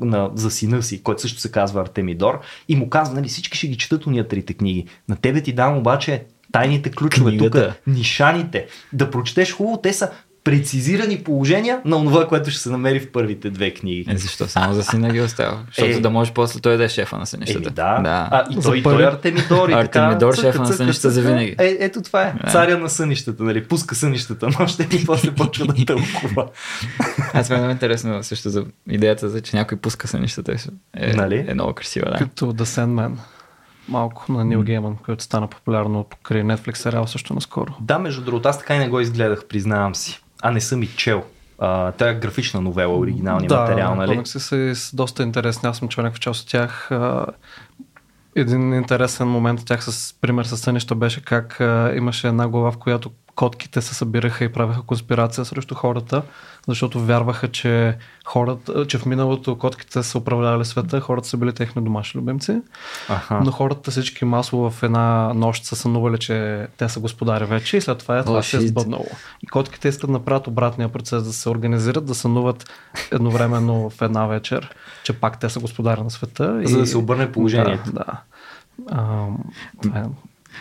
на, за сина си, който също се казва Артемидор, и му казва, нали, всички ще ги четат уния трите книги. На тебе ти дам обаче тайните ключове, тук нишаните. Да прочетеш хубаво, те са прецизирани положения на това, което ще се намери в първите две книги. Е, защо? Само за сина ги остава. Защото е, да може после той да е шефа на сънищата. Е, да. да. А, и той, той е Артемидор. И Артемидор, шефа на сънищата за винаги. Е, ето това е. Да. Царя на сънищата, нали? Пуска сънищата нощем и после почва да тълкува. <laughs> Аз мен е интересно също за идеята, за че някой пуска сънищата. Е, нали? е много красива. Да. Като The Sandman малко на Нил Гейман, който стана популярно покрай Netflix сериал също наскоро. Да, между другото, аз така и не го изгледах, признавам си. А не съм и чел. А, тя е графична новела, оригиналния да, материал, нали? Да, са доста интересни. Аз съм човек в част от тях. А, един интересен момент от тях с пример с сънища беше как а, имаше една глава, в която котките се събираха и правеха конспирация срещу хората, защото вярваха, че, хората, че в миналото котките са управлявали света, хората са били техни домашни любимци. Аха. Но хората всички масово в една нощ са сънували, че те са господари вече и след това е това се е сбъднало. И котките искат да направят обратния процес, да се организират, да сънуват едновременно в една вечер, че пак те са господари на света. За и... да се обърне положението. Да, да. А, това е.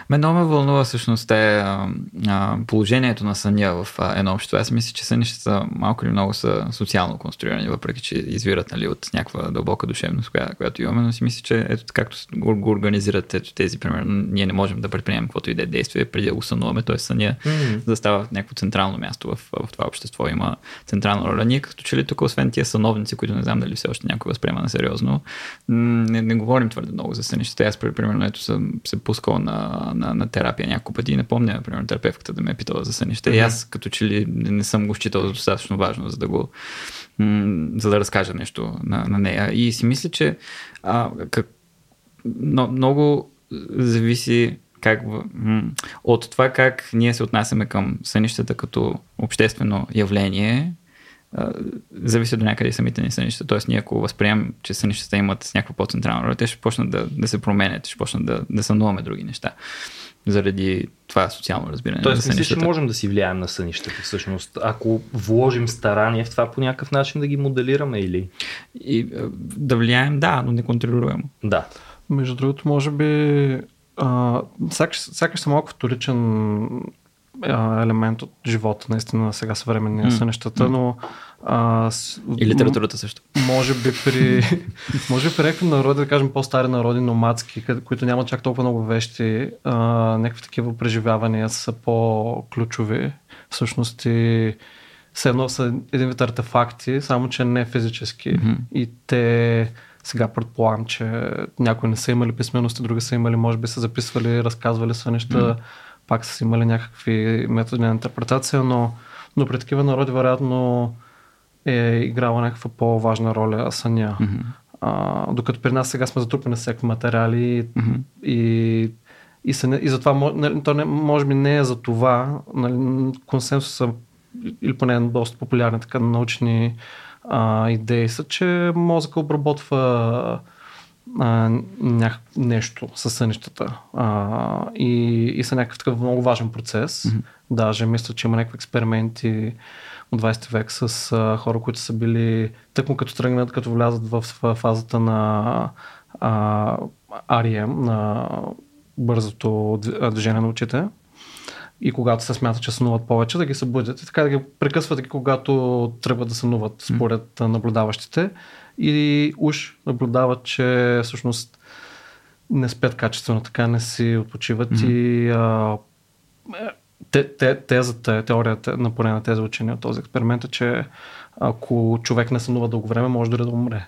Ме много ме вълнува всъщност те, а, а, положението на съня в а, едно общество. Аз мисля, че сънищата малко или много са социално конструирани, въпреки че извират нали, от някаква дълбока душевност, коя, която имаме, но си мисля, че ето както го, организират ето тези, примерно, ние не можем да предприемем каквото и да е действие преди да го сънуваме, т.е. съня М. да става някакво централно място в, в това общество, има централна роля. Ние като че ли тук, освен тия съновници, които не знам дали все още някой възприема на сериозно, не, не говорим твърде много за сънищата. Аз, примерно, ето съм се пускал на, на, на терапия няколко пъти и не помня, примерно, терапевката да ме е питала за сънища. И аз като че ли не, съм го считал за достатъчно важно, за да го м, за да разкажа нещо на, на нея. И си мисля, че а, как, но, много зависи как, от това как ние се отнасяме към сънищата като обществено явление, зависи до някъде и самите ни сънища. Тоест, ние ако възприемем, че сънищата имат някаква по-централна роля, те ще почнат да, да се променят, ще почнат да, да сънуваме други неща. Заради това социално разбиране. Тоест, на мислиш, че можем да си влияем на сънищата всъщност, ако вложим старание в това по някакъв начин да ги моделираме или? И да влияем, да, но не контролируемо. Да. Между другото, може би сякаш, са малко вторичен а, елемент от живота, наистина, на сега съвременния М. са нещата, но а, с, И литературата също. може би при, <laughs> може би при някакви народи, да кажем по-стари народи, номадски, които нямат чак толкова много вещи, а, някакви такива преживявания са по-ключови. Всъщност и все едно са един вид артефакти, само че не физически. Мгм. И те сега предполагам, че някои не са имали писмености, други са имали, може би са записвали, разказвали са неща, Мгм. пак са имали някакви методи на интерпретация, но, но при такива народи вероятно е играла някаква по-важна роля съня. Мгм. А, докато при нас сега сме затрупани с всякакви материали Мгм. и, и, съня, и затова, нали, то не, може би не е за това, нали, консенсуса или поне доста популярни така научни а, идеи са, че мозъка обработва а, някак, нещо със сънищата а, и, и са някакъв такъв много важен процес. Мгм. Даже мисля, че има някакви експерименти 20 век с а, хора, които са били тъкмо като тръгнат, като влязат в, в фазата на а, REM, на бързото движение на очите. И когато се смята, че сънуват повече, да ги събудят. И така да ги прекъсват ги, когато тръгват да сънуват, според наблюдаващите. И уж наблюдават, че всъщност не спят качествено, така не си отпочиват Мгм. и а, те, те, тезата, теорията на поне на тези учени от този експеримент е, че ако човек не сънува дълго време, може дори да умре.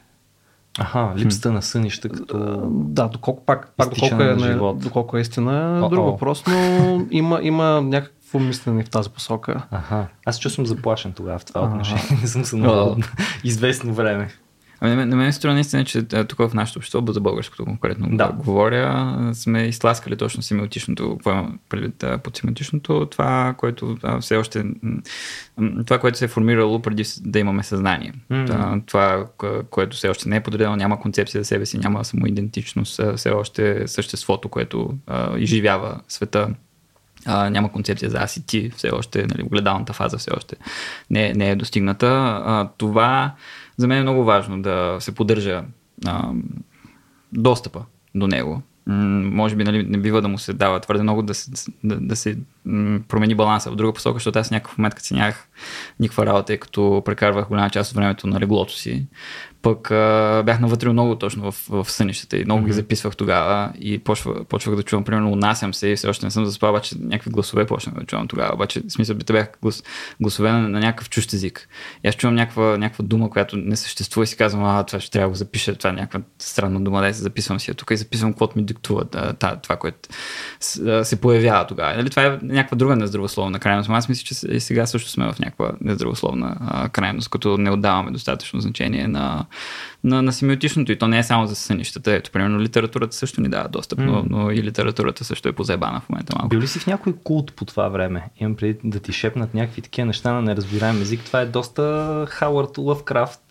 Аха, липсата на сънища като... Да, доколко пак, пак доколко, е, на живот. доколко е истина, О-о. друг въпрос, но има, има някакво мислене в тази посока. Аха, аз съм заплашен тогава в това отношение. <laughs> Не съм сънувал <laughs> известно време. Ами, на мен, се струва наистина, че тук в нашето общество, за българското конкретно Да. говоря, сме изтласкали точно семиотичното, какво има предвид под семиотичното, това, което а, все още, това, което се е формирало преди да имаме съзнание. М. Това, това, кое- което все още не е подредено, няма концепция за себе си, няма самоидентичност, все още е съществото, което а, изживява света. А, няма концепция за аз и ти, все още, нали, огледалната фаза все още не, не е достигната. А, това за мен е много важно да се поддържа а, достъпа до него. Може би нали, не бива да му се дава твърде много да се, да, да се промени баланса в друга посока, защото аз някакъв момент, като си нямах никаква работа, тъй като прекарвах голяма част от времето на леглото си, пък а, бях навътре много точно в, в сънищата и много mm-hmm. ги записвах тогава и почва, почвах да чувам, примерно, унасям се и все още не съм заспал, обаче някакви гласове почнах да чувам тогава. Обаче, в смисъл, те бяха глас, гласове на, на някакъв чужд език. И аз чувам някаква, някаква дума, която не съществува и си казвам, а, това ще трябва да го запиша, това е някаква странна дума, да се записвам си я тук и записвам каквото ми диктува да, това, което се появява тогава. Нали, това е някаква друга нездравословна крайност. Но Аз мисля, че и сега също сме в някаква нездравословна а, крайност, като не отдаваме достатъчно значение на на, на семиотичното и то не е само за сънищата. Ето, примерно, литературата също ни дава достъп, mm. но, но и литературата също е позебана в момента малко. Бил ли си в някой култ по това време? Имам преди да ти шепнат някакви такива неща на неразбираем език. Това е доста Хауърд Лъвкрафт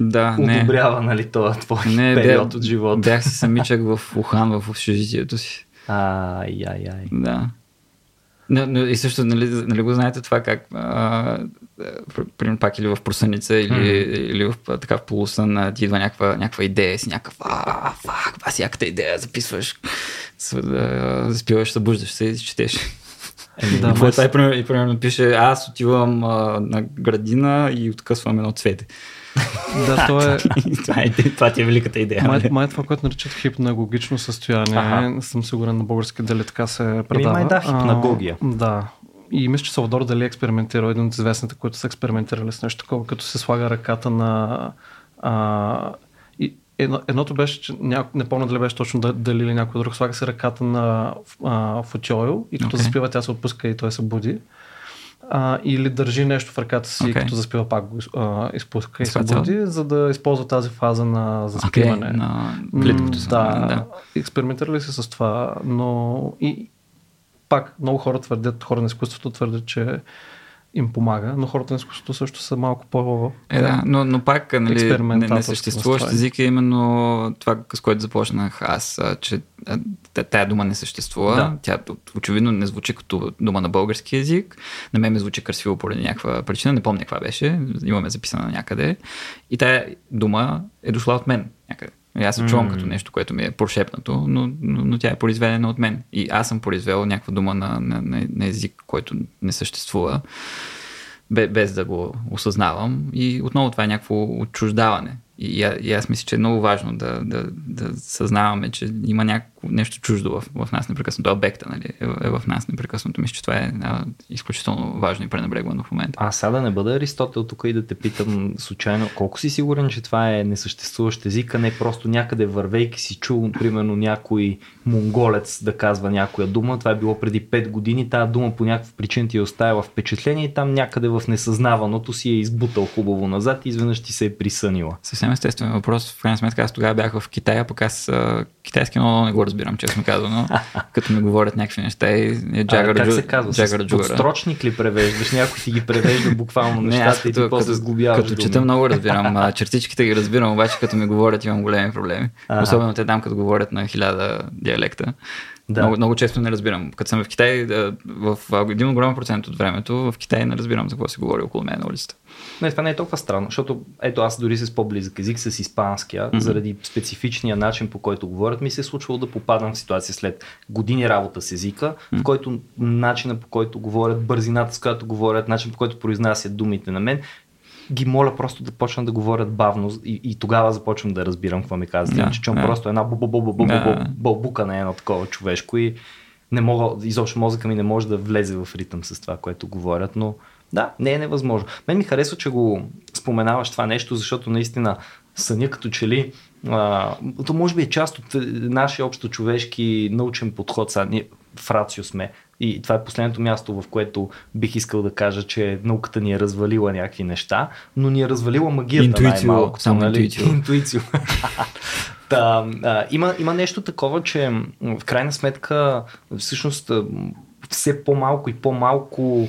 да, одобрява, нали, това твой не, период бях, от живота. Бях си самичък в Ухан в общежитието си. Ай, ай, ай. Да. Но, но и също, нали, нали го знаете това как, а, примерно пак или в просъница, или, mm. или в, така в полусън, ти идва някаква, някаква идея си, някаква, а, фак, си яката идея, записваш, заспиваш, събуждаш се и четеш. Е, да, <laughs> и, и, примерно, и примерно пише, аз отивам а, на градина и откъсвам едно цвете. Да, то е... <laughs> това, е това ти е великата идея. Май, май е това, което наричат хипнагогично състояние. Ага. Не съм сигурен на български дали така се предава. Май да, хипнагогия. А, да. И мисля, че Салвадор Дали е експериментирал един от известните, които са експериментирали с нещо такова, като се слага ръката на... А, и едно, едното беше, че ня... не помня дали беше точно дали или някой друг, слага се ръката на а, Футиойл и като okay. заспива тя се отпуска и той се буди а, или държи нещо в ръката си, okay. като заспива пак го а, изпуска и се буди, за да използва тази фаза на заспиване. Okay, на плиткото да, да. Експериментирали се с това, но и пак много хора твърдят, хора на изкуството твърдят, че им помага, но хората на изкуството също са малко по... Е, да, но, но пак нали, не, не съществуващ език е именно това, с което започнах аз, че тая дума не съществува. Да. Тя очевидно не звучи като дума на български язик. На мен ме звучи красиво поради някаква причина. Не помня каква беше. Имаме записана някъде. И тая дума е дошла от мен някъде. И аз се чувам mm. като нещо, което ми е прошепнато, но, но, но тя е произведена от мен. И аз съм произвел някаква дума на, на, на, на език, който не съществува, без да го осъзнавам. И отново това е някакво отчуждаване. И, и аз мисля, че е много важно да, да, да съзнаваме, че има някакво нещо чуждо в, в нас непрекъснато. Обекта нали, е, е в нас непрекъснато. Мисля, че това е а, изключително важно и пренебрегвано в момента. А сега да не бъда Аристотел тук и да те питам случайно, колко си сигурен, че това е несъществуващ език, а не просто някъде вървейки си чул, примерно някой монголец да казва някоя дума. Това е било преди 5 години. Тая дума по някаква причина ти е оставила впечатление и там някъде в несъзнаваното си е избутал хубаво назад и изведнъж ти се е присънила. Съвсем естествен въпрос. В крайна сметка аз тогава бях в Китая, пък аз китайски много не го разбирам, честно казано. <laughs> като ми говорят някакви неща и е джагър Как се казва? Джагър Подстрочник ли превеждаш? Някой ти ги превежда буквално нещата и ти после сглобяваш Като чета много разбирам. Чертичките ги разбирам, обаче като ми говорят имам големи проблеми. Ага. Особено те там, като говорят на хиляда диалекта. Да. Много, много често не разбирам. Като съм в Китай, в един голям процент от времето в Китай не разбирам за какво се говори около мен на улицата. Не, това не е толкова странно, защото ето аз дори с по-близък език, с испанския, mm-hmm. заради специфичния начин по който говорят, ми се е случвало да попадам в ситуация след години работа с езика, mm-hmm. в който начина по който говорят, бързината с която говорят, начин по който произнасят думите на мен, ги моля просто да почнат да говорят бавно и, и тогава започвам да разбирам какво ми казват. Да, Иначе чувам да. просто една бълбука на едно такова човешко и не мога, изобщо мозъка ми не може да влезе в ритъм с това, което говорят, но да, не е невъзможно. Мен ми харесва, че го споменаваш това нещо, защото наистина съня като че ли а, то може би е част от нашия общо човешки научен подход. Сега ние в Рацио сме и това е последното място, в което бих искал да кажа, че науката ни е развалила някакви неща, но ни е развалила магията Интуицио, най-малко. Само нали? интуицио. интуицио. <laughs> Та, а, има, има нещо такова, че в крайна сметка всъщност все по-малко и по-малко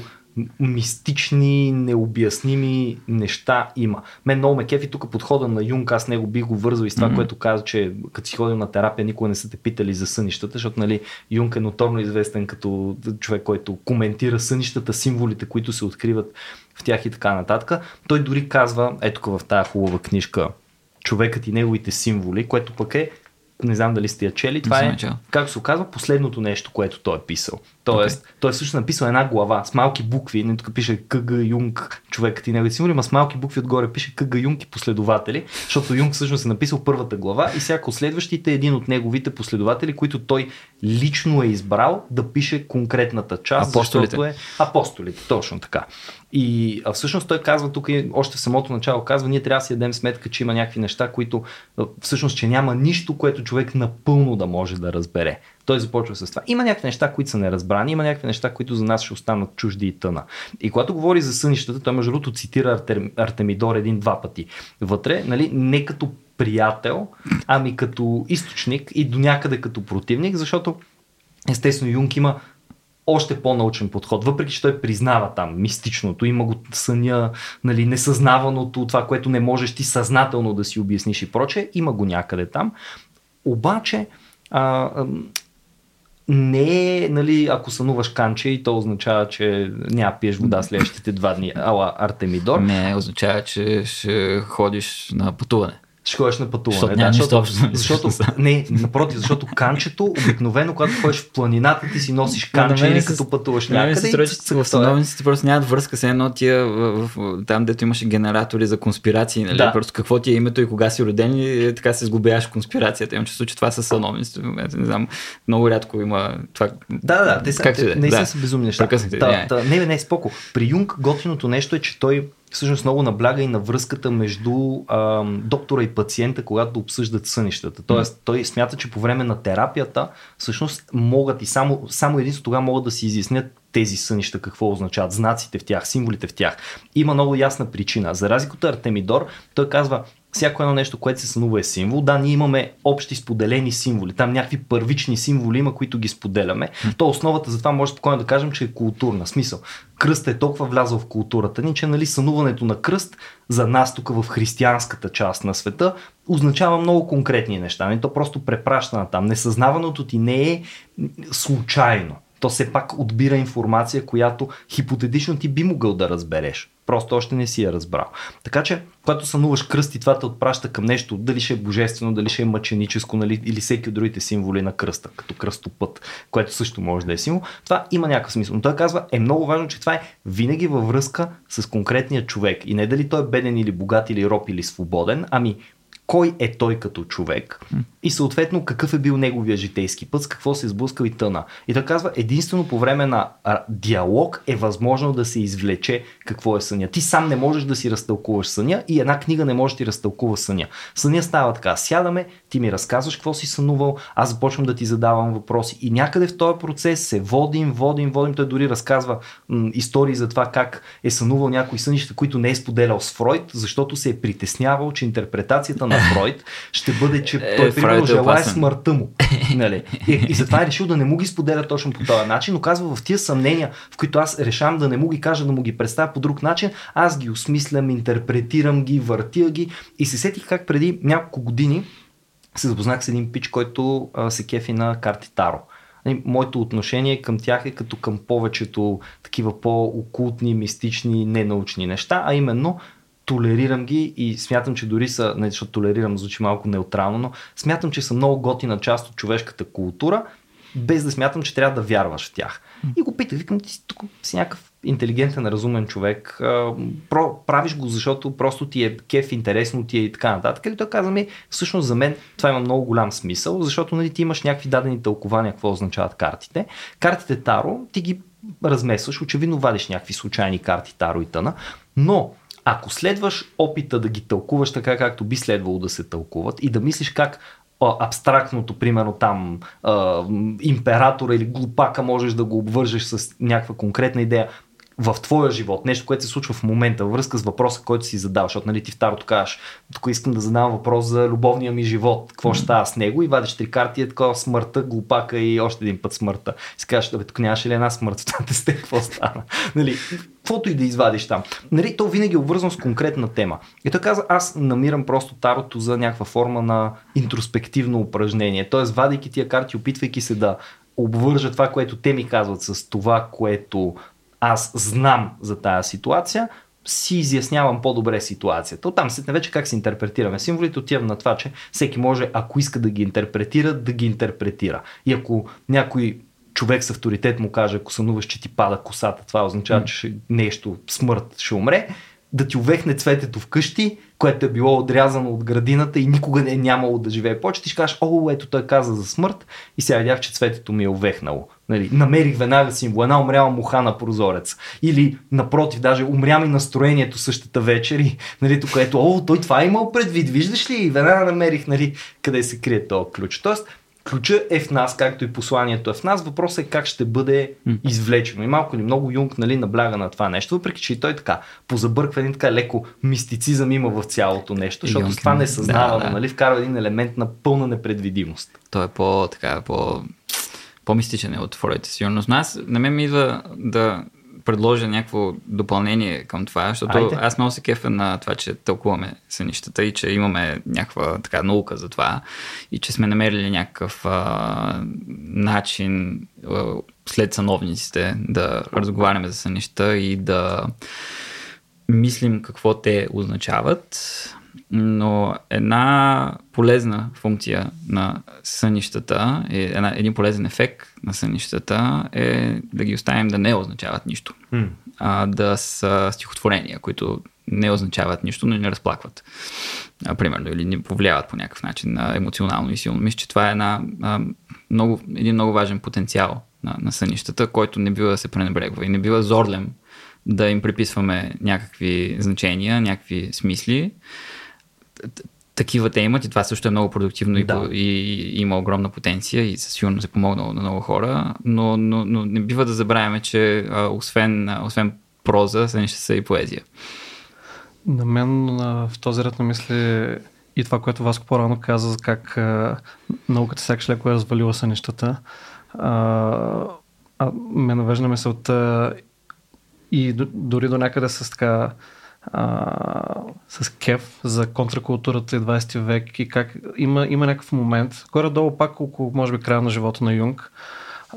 мистични, необясними неща има. Мен много ме кефи тук подхода на Юнг, аз него бих го вързал и с това, mm-hmm. което каза, че като си ходил на терапия, никога не са те питали за сънищата, защото нали, Юнг е ноторно известен като човек, който коментира сънищата, символите, които се откриват в тях и така нататък. Той дори казва, ето в тази хубава книжка, човекът и неговите символи, което пък е не знам дали сте я чели, това е, както се казва, последното нещо, което той е писал. Тоест, okay. той е всъщност написал една глава с малки букви, не тук пише КГ Юнг, човекът и неговите символи, ма с малки букви отгоре пише КГ Юнг и последователи, защото Юнг всъщност е написал първата глава и всяко следващите е един от неговите последователи, които той лично е избрал да пише конкретната част, апостолите. защото е апостолите, точно така. И а всъщност той казва тук, още в самото начало казва, ние трябва да си дадем сметка, че има някакви неща, които всъщност, че няма нищо, което човек напълно да може да разбере. Той започва с това. Има някакви неща, които са неразбрани, има някакви неща, които за нас ще останат чужди и тъна. И когато говори за сънищата, той между другото цитира Артемидор един-два пъти. Вътре, нали, не като приятел, ами като източник и до някъде като противник, защото естествено Юнг има още по-научен подход, въпреки че той признава там мистичното, има го съня, нали, несъзнаваното, това, което не можеш ти съзнателно да си обясниш и проче, има го някъде там. Обаче, а, не е, нали, ако сънуваш канче и то означава, че няма пиеш вода следващите два дни, ала Артемидор. Не, означава, че ще ходиш на пътуване ще ходиш на пътуване. Защото, да, защото, общо, защото, не, напротив, защото канчето, обикновено, когато ходиш в планината, ти си носиш канче или като пътуваш някъде. Се струва, че в становниците просто нямат връзка с едно тия, в, в, в, там, дето имаше генератори за конспирации, нали? Да. Просто какво ти е името и кога си роден и така се сгубяваш конспирацията. Имам чувство, че това са съновниците. Не знам, много рядко има това. Да, да, те са, как те, не да. са безумни неща. Та, не, не, споко. При Юнг готиното нещо е, че той всъщност много набляга и на връзката между а, доктора и пациента, когато обсъждат сънищата. Тоест, той смята, че по време на терапията всъщност могат и само, само единствено тогава могат да си изяснят тези сънища какво означават, знаците в тях, символите в тях. Има много ясна причина. За разлика от Артемидор, той казва, всяко едно нещо, което се сънува е символ. Да, ние имаме общи споделени символи. Там някакви първични символи има, които ги споделяме. То основата за това може спокойно да кажем, че е културна. Смисъл. Кръст е толкова влязъл в културата ни, че нали, сънуването на кръст за нас тук в християнската част на света означава много конкретни неща. Не, то просто препраща на там. Несъзнаваното ти не е случайно то все пак отбира информация, която хипотетично ти би могъл да разбереш. Просто още не си я разбрал. Така че, когато сънуваш кръст и това те отпраща към нещо, дали ще е божествено, дали ще е мъченическо, нали, или всеки от другите символи на кръста, като кръстопът, което също може да е символ, това има някакъв смисъл. Но той казва, е много важно, че това е винаги във връзка с конкретния човек. И не дали той е беден или богат или роб или свободен, ами кой е той като човек и съответно какъв е бил неговия житейски път, с какво се е сблъскал и тъна. И той казва, единствено по време на диалог е възможно да се извлече какво е съня. Ти сам не можеш да си разтълкуваш съня и една книга не може да ти разтълкува съня. Съня става така, сядаме, ти ми разказваш какво си сънувал, аз започвам да ти задавам въпроси и някъде в този процес се водим, водим, водим. Той дори разказва м- истории за това как е сънувал някои сънища, които не е споделял с Фройд, защото се е притеснявал, че интерпретацията на Фройд ще бъде, че е, той е, примерно желая смъртта му. <laughs> Нали? И, и затова е решил да не му ги споделя точно по този начин, но казва в тия съмнения, в които аз решавам да не му ги кажа, да му ги представя по друг начин, аз ги осмислям, интерпретирам ги, въртя ги и се сетих как преди няколко години се запознах с един пич, който а, се кефи на карти Таро. Нали, моето отношение към тях е като към повечето такива по-окултни, мистични, ненаучни неща, а именно толерирам ги и смятам, че дори са, не защото толерирам звучи малко неутрално, но смятам, че са много готина част от човешката култура, без да смятам, че трябва да вярваш в тях. И го питах, викам, ти тук си някакъв интелигентен, разумен човек, про, правиш го, защото просто ти е кеф, интересно ти е и така нататък. И той каза ми, всъщност за мен това има много голям смисъл, защото нали, ти имаш някакви дадени тълкования, какво означават картите. Картите Таро, ти ги размесваш, очевидно вадиш някакви случайни карти Таро и тъна, но ако следваш опита да ги тълкуваш така, както би следвало да се тълкуват и да мислиш как абстрактното, примерно там а, императора или глупака можеш да го обвържеш с някаква конкретна идея, в твоя живот, нещо, което се случва в момента, във връзка с въпроса, който си задал, защото нали, ти второто кажеш, тук искам да задам въпрос за любовния ми живот, какво ще става с него и вадиш три карти, е такова смъртта, глупака и още един път смъртта. Си кажеш, тук нямаше ли една смърт в това сте, какво стана? нали, каквото и да извадиш там. Нали, то винаги е обвързано с конкретна тема. И той каза, аз намирам просто тарото за някаква форма на интроспективно упражнение. Тоест, вадейки тия карти, опитвайки се да обвържа това, което те ми казват с това, което аз знам за тая ситуация, си изяснявам по-добре ситуацията. Оттам се вече как се интерпретираме символите, отивам на това, че всеки може, ако иска да ги интерпретира, да ги интерпретира. И ако някой човек с авторитет му каже, ако сънуваш, че ти пада косата, това означава, че нещо, смърт ще умре, да ти увехне цветето вкъщи, което е било отрязано от градината и никога не е нямало да живее повече, ти ще кажеш, о, ето той каза за смърт и сега видях, че цветето ми е увехнало Нали, намерих веднага символ, една умряла муха на прозорец. Или напротив, даже умря ми настроението същата вечер и нали, тук ето, о, той това е имал предвид, виждаш ли? И веднага намерих нали, къде се крие този ключ. Тоест, ключа е в нас, както и посланието е в нас. Въпросът е как ще бъде извлечено. И малко или много Юнг нали, набляга на това нещо, въпреки че и той така позабърква един така леко мистицизъм има в цялото нещо, защото Юнг, това несъзнавано, да, да. нали, вкарва един елемент на пълна непредвидимост. Той е по, така, по, по-мистичен е от Фройд, сигурно. Но аз, на мен ми идва да предложа някакво допълнение към това, защото Айде. аз много се кефа на това, че тълкуваме сънищата и че имаме някаква така наука за това и че сме намерили някакъв а, начин а, след съновниците да разговаряме за сънища и да мислим какво те означават, но една полезна функция на сънищата, е, една, един полезен ефект на сънищата е да ги оставим да не означават нищо. М. А, да са стихотворения, които не означават нищо, но не разплакват. А, примерно, или ни повлияват по някакъв начин а, емоционално и силно. Мисля, че това е една, а, много, един много важен потенциал на, на сънищата, който не бива да се пренебрегва и не бива зорлем да им приписваме някакви значения, някакви смисли. Такива те имат и това също е много продуктивно и, Да. и, и има огромна потенция и със сигурност е помогнало на много хора, но, но, но не бива да забравяме, че а, освен, а, освен проза, сънища са и поезия. На мен а, в този ред на мисли и това, което Васко по-рано каза, за как а, науката сякаш леко е развалила сънищата, а, а, ме навежда мисълта и до, дори до някъде с така а, с кеф за контракултурата и 20 век и как има, има някакъв момент, горе-долу пак около, може би, края на живота на Юнг,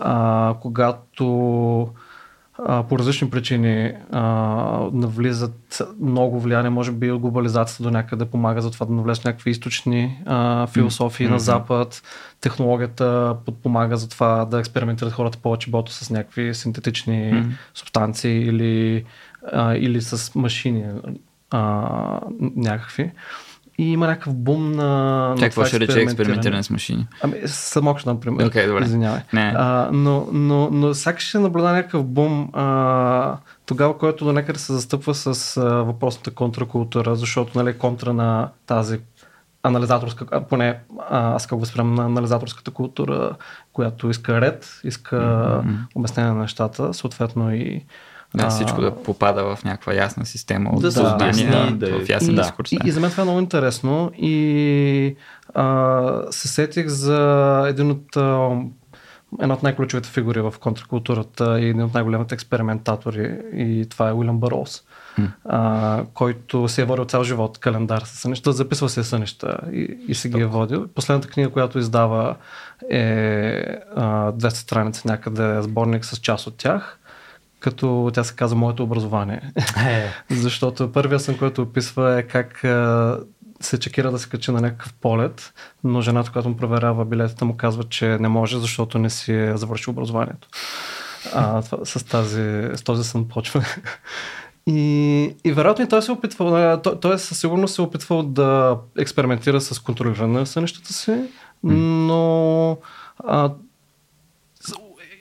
а, когато а, по различни причини а, навлизат много влияние, може би от глобализацията до някъде помага за това да навлезат някакви източни а, философии mm-hmm. на Запад, технологията подпомага за това да експериментират хората повече бото с някакви синтетични mm-hmm. субстанции или, а, или с машини а, някакви. И има някакъв бум на. на какво ще рече експериментиране. с машини? Ами, малко ще дам пример. Окей, добре. Извинявай. Не. А, но, но, но сякаш ще наблюда някакъв бум а, тогава, който до някъде се застъпва с а, въпросната контракултура, защото нали, контра на тази анализаторска, поне аз как възприемам на анализаторската култура, която иска ред, иска mm-hmm. обяснение на нещата, съответно и Да, всичко да попада в някаква ясна система от Да обясни, да е- в ясен и, дискурс. и, Да. и за мен това е много интересно и а, се сетих за един от а, една от най-ключовите фигури в контркултурата и един от най-големите експериментатори и това е Уилям Барос, а, който се е водил цял живот календар с сънища, записва се сънища и, и се ги е водил. Последната книга, която издава е а, 200 страници някъде сборник с част от тях като тя се казва Моето образование. Е, <laughs> Защото първият сън, който описва е как се чекира да се качи на някакъв полет, но жената, която му проверява билетите, му казва, че не може, защото не си е завършил образованието. А, това, с, тази, с този сън почва. <laughs> И, и вероятно и той се опитвал, а, той, той със сигурност се опитвал да експериментира с контролиране на сънищата си, но а,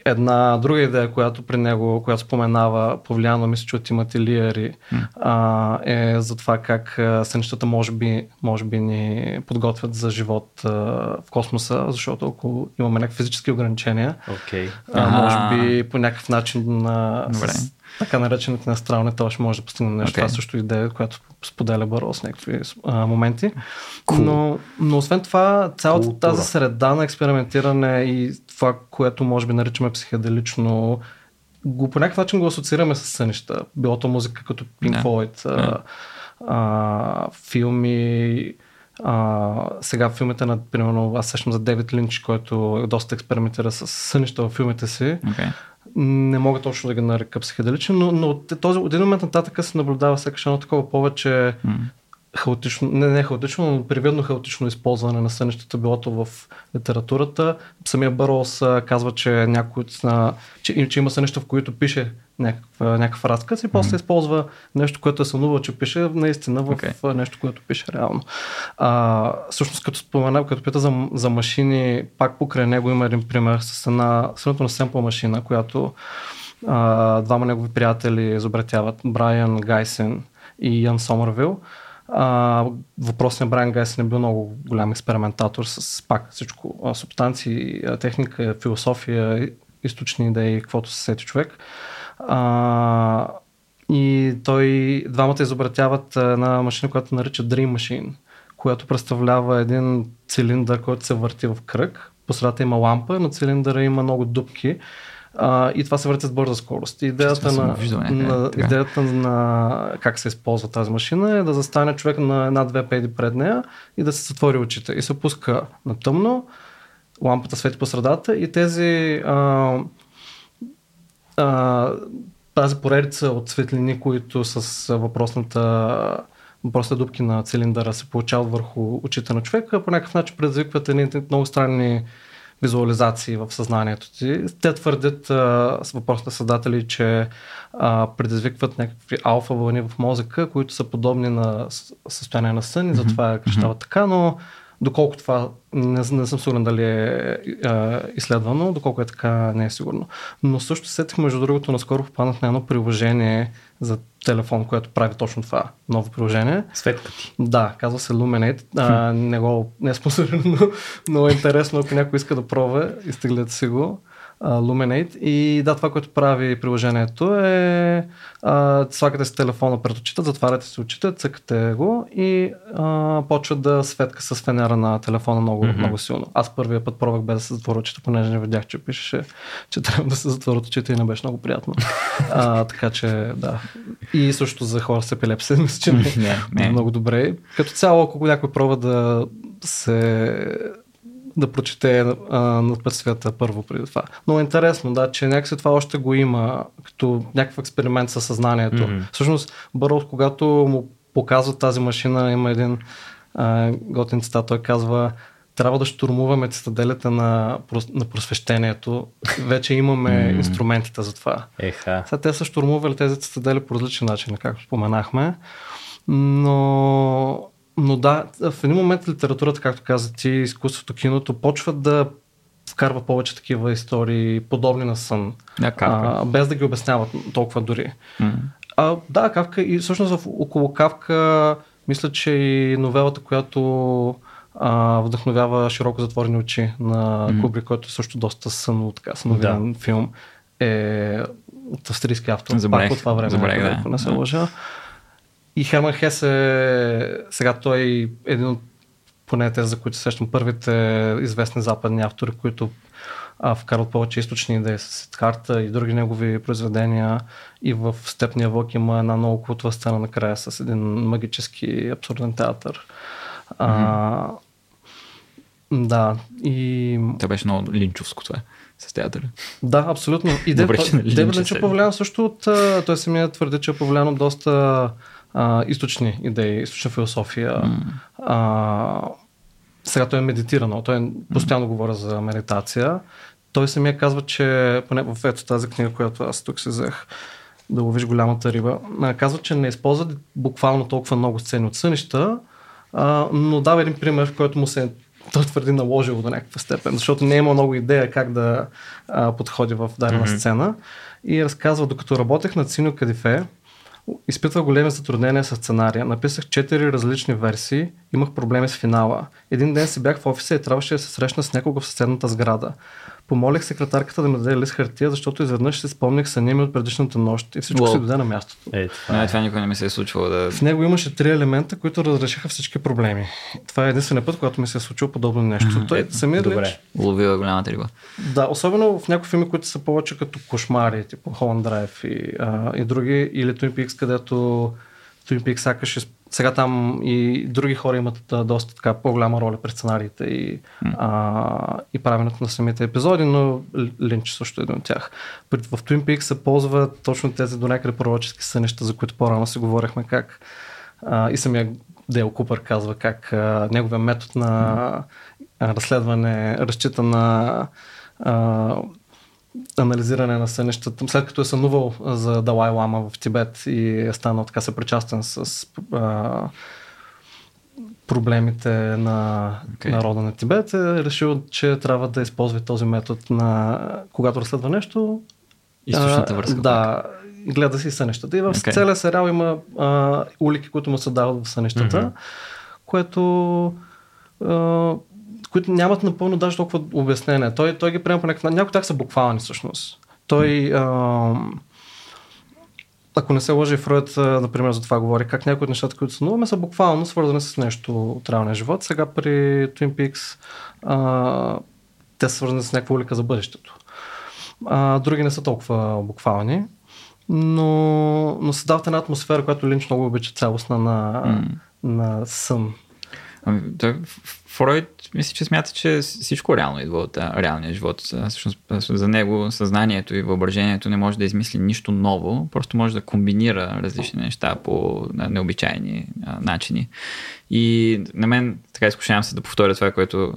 една друга идея, която при него, която споменава, повлияно мисля, че от Тимати Лиари, а, е за това как сънищата може би, може би ни подготвят за живот а, в космоса, защото ако имаме някакви физически ограничения, окей. а, може би по някакъв начин а, с така наречените астрални това ще може да постигнем нещо. Окей. Това също е идея, която споделя Баро с някакви а, моменти. Cool. Но, но освен това, цялата Култура. тази среда на експериментиране и това, което може би наричаме психоделично, го по някакъв начин го асоциираме с сънища. Било то музика като Pink. Floyd, Да. а, филми, а, сега филмите на, примерно, аз сещам за Девид Линч, който доста експериментира с сънища в филмите си. Okay. Не мога точно да ги нарека психоделичен, но, но този, от един момент нататък се наблюдава сякаш едно такова повече хаотично, не, не хаотично, но привидно хаотично използване на сънищата, било то в литературата. Самия Барос а, казва, че някой че, че има сънища, в които пише някаква, някакъв разказ и после mm-hmm. използва нещо, което е сънувал, че пише наистина в okay. нещо, което пише реално. А, всъщност, като спомена, като пита за, за машини, пак покрай него има един пример с една сравнително семпла машина, която а, двама негови приятели изобретяват, Брайан Гайсен и Ян Сомервил. А, въпросният Брайан Гайсен е бил много голям експериментатор с пак всичко, субстанции, техника, философия, източни идеи, каквото се сети човек. А, и той, двамата изобретяват една машина, която нарича Dream Machine, която представлява един цилиндър, който се върти в кръг. По средата има лампа, на цилиндъра има много дупки. А, и това се върти с бърза скорост. Идеята, на, на, идеята на как се използва тази машина е да застане човек на една-две педи пред нея и да се затвори очите. И се пуска на тъмно, лампата свети по средата и тези а, а, тази поредица от светлини, които с въпросната въпросните дубки на цилиндъра се получават върху очите на човека, по някакъв начин предизвикват едни много странни визуализации в съзнанието ти. Те твърдят а, с въпросните създатели, че а, предизвикват някакви алфа вълни в мозъка, които са подобни на състояние на сън и затова mm-hmm. така, но Доколко това, не, не съм сигурен дали е, е изследвано, доколко е така, не е сигурно. Но също сетих, между другото, наскоро попаднах на едно приложение за телефон, което прави точно това ново приложение. Светка ти. Да, казва се Luminate. А, не, го, не е спонсорирано, но, е интересно, ако някой иска да пробва, изтеглете си го. Luminate. И да, това, което прави приложението е а, слагате си телефона пред очите, затваряте си очите, цъкате го и а, почва да светка с фенера на телефона много, mm-hmm. много силно. Аз първия път пробвах без да се затворя очите, понеже не видях, че пишеше, че трябва да се затворят очите и не беше много приятно. а, така че, да. И също за хора с епилепсия, мисля, че <laughs> не, не, не. много добре. Като цяло, ако някой пробва да се да прочете а, надпътствията първо преди това. Но е интересно, да, че някакси това още го има като някакъв експеримент със съзнанието. Mm-hmm. Всъщност, Бърос, когато му показва тази машина, има един а, готин цитат, той казва трябва да штурмуваме цитаделите на, на просвещението. Вече имаме mm. инструментите за това. Еха. Сега те са штурмували тези цитадели по различни начини, както споменахме. Но но да, в един момент литературата, както каза ти, изкуството, киното, почват да вкарва повече такива истории, подобни на сън. Да, а, без да ги обясняват толкова дори. Mm. А, да, Кавка и всъщност в, около Кавка мисля, че и новелата, която а, вдъхновява широко затворени очи на mm. Кубри, който е също доста сън, така съновен да. филм, е от австрийски автор. Забравих. Пак от това време, Забравих, да. не се лъжа. И Херман Хес е сега той е един от поне тези, за които сещам, първите известни западни автори, които а, вкарват повече източни идеи с Сидхарта и други негови произведения. И в Степния вълк има една много култова сцена накрая с един магически абсурден театър. Mm-hmm. А, да, и... Това беше много линчовско това с театъра. Да, абсолютно. И Девид Линч е повлиян също от... Той самия твърди, че е повлиян доста а, източни идеи, източна философия. Mm. А, сега той е медитирано, той постоянно mm. говоря за медитация. Той самия казва, че поне в ето тази книга, която аз тук се взех да ловиш голямата риба, казва, че не използва буквално толкова много сцени от сънища, а, но дава един пример, в който му се той твърди наложило до някаква степен, защото не е имал много идея как да а, подходи в дадена mm-hmm. сцена. И разказва, докато работех на Цино Кадифе, изпитвах големи затруднения с сценария. Написах четири различни версии, имах проблеми с финала. Един ден си бях в офиса и трябваше да се срещна с някого в съседната сграда. Помолих секретарката да ми даде лист хартия, защото изведнъж си спомних съня ми от предишната нощ и всичко се даде на мястото. Е, това, не, това никога не ми се е случвало да. В него имаше три елемента, които разрешиха всички проблеми. Това е единствения път, когато ми се е случило подобно нещо. Mm-hmm. Той самия Добре. Лич... Ловила голямата риба. Да, особено в някои филми, които са повече като кошмари, типа Holland Drive и, а, и други, или Twin Peaks, където Twin Peaks сякаш сега там и други хора имат доста така по-голяма роля пред сценариите и, mm. а, и правенето на самите епизоди, но Линч също е един от тях. В Twin Peaks се ползват точно тези до някъде пророчески сънища, за които по-рано си говорихме как а, и самия Дейл Купър казва как а, неговия метод на а, разследване разчита на а, анализиране на сънищата. След като е сънувал за Далай Лама в Тибет и е станал така съпричастен с а, проблемите на okay. народа на Тибет, е решил, че трябва да използва този метод на когато разследва нещо. Източната връзка. Да, гледа си сънищата. И в okay. целия сериал има а, улики, които му се дават в сънищата, mm-hmm. което а, които нямат напълно даже толкова обяснение. Той, той ги приема по някакъв Някои тях са буквални всъщност. Той, а, ако не се лъжи, Фройд, например, за това говори, как някои от нещата, които сънуваме, са буквално свързани с нещо от реалния живот. Сега при Twin Peaks а, те са свързани с някаква улика за бъдещето. А, други не са толкова буквални, но, но създават една атмосфера, която Линч много обича цялостна на, mm. на сън. Ами, той, Фройд, мисля, че смята, че всичко реално идва от реалния живот. Всъщност, за него съзнанието и въображението не може да измисли нищо ново, просто може да комбинира различни неща по необичайни начини. И на мен така изкушавам се да повторя това, което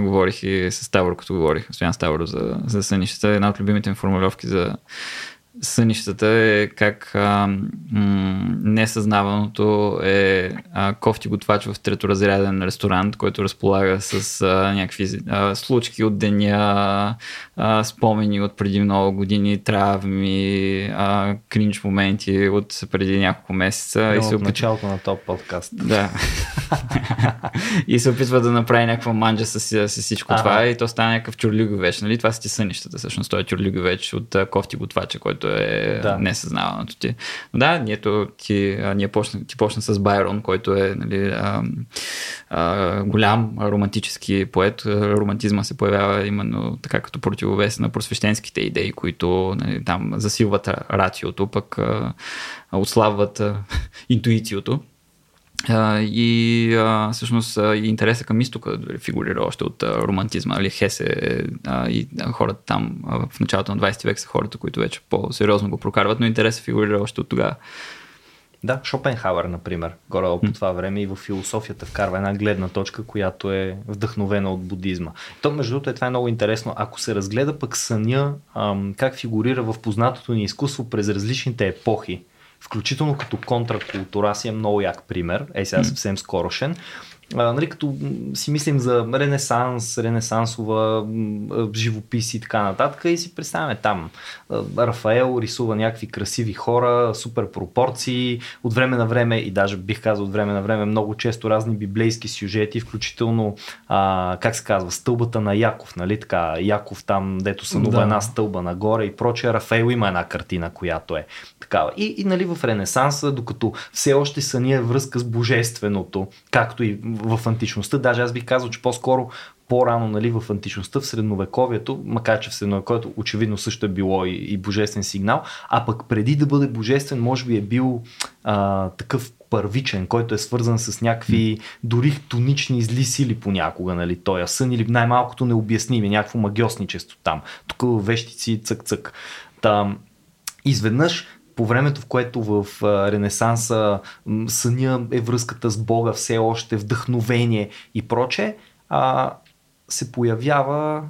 говорих и с Тавро, като говорих, Стоян Ставро за, за сънищата. Една от любимите ми формулировки за сънищата е как а, м- несъзнаваното е а, кофти готвач в треторазряден ресторант, който разполага с а, някакви а, случки от деня, а, спомени от преди много години, травми, а, кринч моменти от преди няколко месеца. Да, и се опит... началото на топ подкаст. Да. <laughs> и се опитва да направи някаква манджа с, с всичко ага. това и то става някакъв чурлюговеч. Нали? Това са ти сънищата, всъщност. Той е чурлюговеч от кофти готвача, който е да. несъзнаваното ти. Но да, нието ти, ние почна, ти почна с Байрон, който е нали, а, а, голям романтически поет. Романтизма се появява именно така като противовес на просвещенските идеи, които нали, там засилват рациото, пък а, отслабват а, <laughs> интуициото. Uh, и uh, всъщност uh, и интереса към изтока фигурира още от uh, романтизма. Нали, Хесе uh, и uh, хората там uh, в началото на 20 век са хората, които вече по-сериозно го прокарват, но интереса фигурира още от тогава. Да, Шопенхауер, например, горе по това време и в философията вкарва една гледна точка, която е вдъхновена от будизма. То, между другото, е това е много интересно. Ако се разгледа пък съня, ам, как фигурира в познатото ни изкуство през различните епохи, включително като контракултура си е много як пример, е сега съвсем скорошен, а, нали, като си мислим за ренесанс, ренесансова живопис и така нататък и си представяме там. Рафаел рисува някакви красиви хора, супер пропорции, от време на време и даже бих казал от време на време много често разни библейски сюжети, включително а, как се казва, стълбата на Яков, нали така, Яков там, дето сънува да. една стълба нагоре и прочее. Рафаел има една картина, която е такава. И, и нали в Ренесанса, докато все още съня е връзка с божественото, както и в античността, даже аз бих казал, че по-скоро по-рано нали, в античността, в средновековието, макар че в средновековието очевидно също е било и, и божествен сигнал, а пък преди да бъде божествен, може би е бил а, такъв първичен, който е свързан с някакви дори тонични зли сили понякога, нали, той сън или най-малкото необясними, някакво магиосничество там. Тук вещици цък-цък. Там, изведнъж по времето, в което в Ренесанса съня е връзката с Бога все още, вдъхновение и проче, а, се появява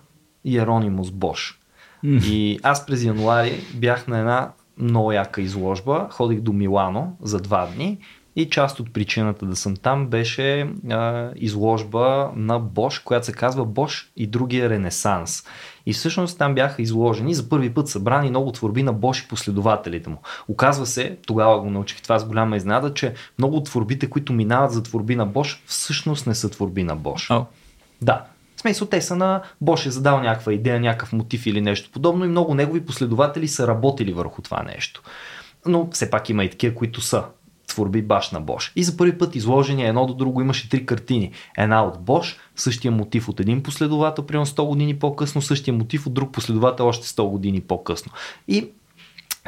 Иеронимус Бош. И аз през януари бях на една много яка изложба, ходих до Милано за два дни и част от причината да съм там беше а, изложба на Бош, която се казва Бош и другия ренесанс. И всъщност там бяха изложени за първи път събрани много творби на Бош и последователите му. Оказва се, тогава го научих това с голяма изнада, че много от творбите, които минават за творби на Бош, всъщност не са творби на Бош. Oh. Да, в смисъл, те са на Бош е задал някаква идея, някакъв мотив или нещо подобно и много негови последователи са работили върху това нещо. Но все пак има и такива, които са творби баш на Бош. И за първи път изложени едно до друго имаше три картини. Една от Бош, същия мотив от един последовател, примерно 100 години по-късно, същия мотив от друг последовател още 100 години по-късно. И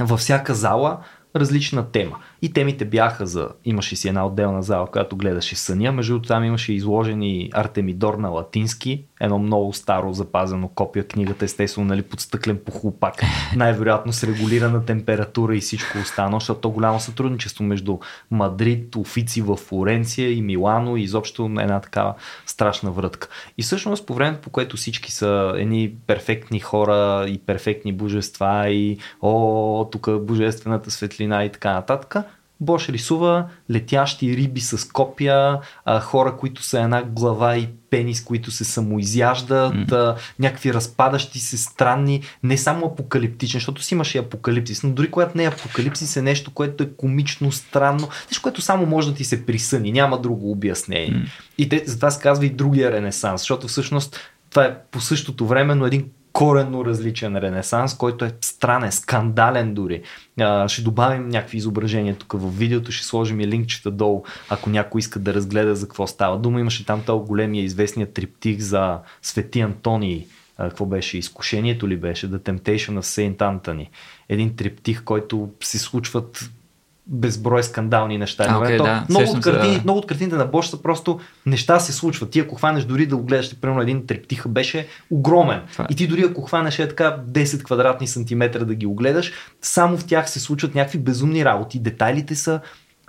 във всяка зала различна тема. И темите бяха за, имаше си една отделна зала, която гледаше съня, между другото там имаше изложени Артемидор на латински, едно много старо запазено копия книгата, естествено, нали, под стъклен похлопак, <laughs> най-вероятно с регулирана температура и всичко останало, защото то голямо сътрудничество между Мадрид, офици в Флоренция и Милано и изобщо една такава страшна врътка. И всъщност по времето, по което всички са едни перфектни хора и перфектни божества и о, тук божествената светлина и така нататък, Бош рисува летящи риби с копия, а, хора, които са една глава и пенис, които се самоизяждат, mm. а, някакви разпадащи се странни, не само апокалиптични, защото си имаше и апокалипсис, но дори когато не е апокалипсис е нещо, което е комично, странно, нещо, което само може да ти се присъни, няма друго обяснение. Mm. И те, затова се казва и другия ренесанс, защото всъщност това е по същото време, но един коренно различен ренесанс, който е странен, скандален дори. А, ще добавим някакви изображения тук в видеото, ще сложим и линкчета долу, ако някой иска да разгледа за какво става дума. Имаше там толкова големия известния триптих за Свети Антоний, а, какво беше, изкушението ли беше, The Temptation of Saint Anthony. Един триптих, който се случват безброй скандални неща. А, okay, да, много, от картини, да. много от картините на Бош са просто неща се случват. Ти ако хванеш дори да го гледаш, примерно един трептиха беше огромен. Това. И ти дори ако хванеш е така 10 квадратни сантиметра да ги огледаш, само в тях се случват някакви безумни работи. Детайлите са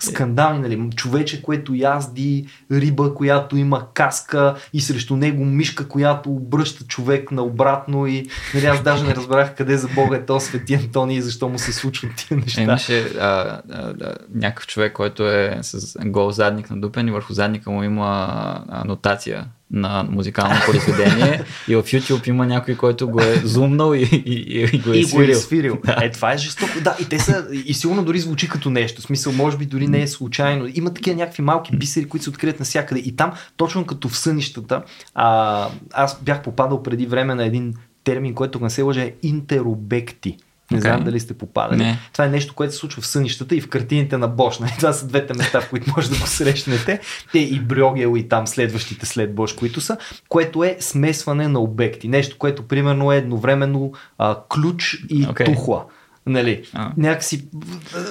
скандални, нали? човече, което язди, риба, която има каска и срещу него мишка, която обръща човек наобратно и нали, аз даже не разбрах къде за Бога е то Свети Антони и защо му се случват тия неща. Имаше а, а, а, някакъв човек, който е с гол задник на дупен и върху задника му има анотация на музикално произведение и в YouTube има някой, който го е зумнал и, и, и го е и свирил. Го е свирил. Да. Е, това е жестоко. Да, и те са, и сигурно дори звучи като нещо. В смисъл, може би дори не е случайно. Има такива някакви малки бисери, които се открият навсякъде. И там, точно като в сънищата, а, аз бях попадал преди време на един термин, който не се лъже е интеробекти. Не okay. знам дали сте попадали. Не. Това е нещо, което се случва в сънищата и в картините на Бош. <laughs> Нали? Това са двете места, в които може да го срещнете. Те и Брюгел и там следващите след Бош, които са, което е смесване на обекти. Нещо, което примерно е едновременно а, ключ и okay. тухла. Нали, а. някакси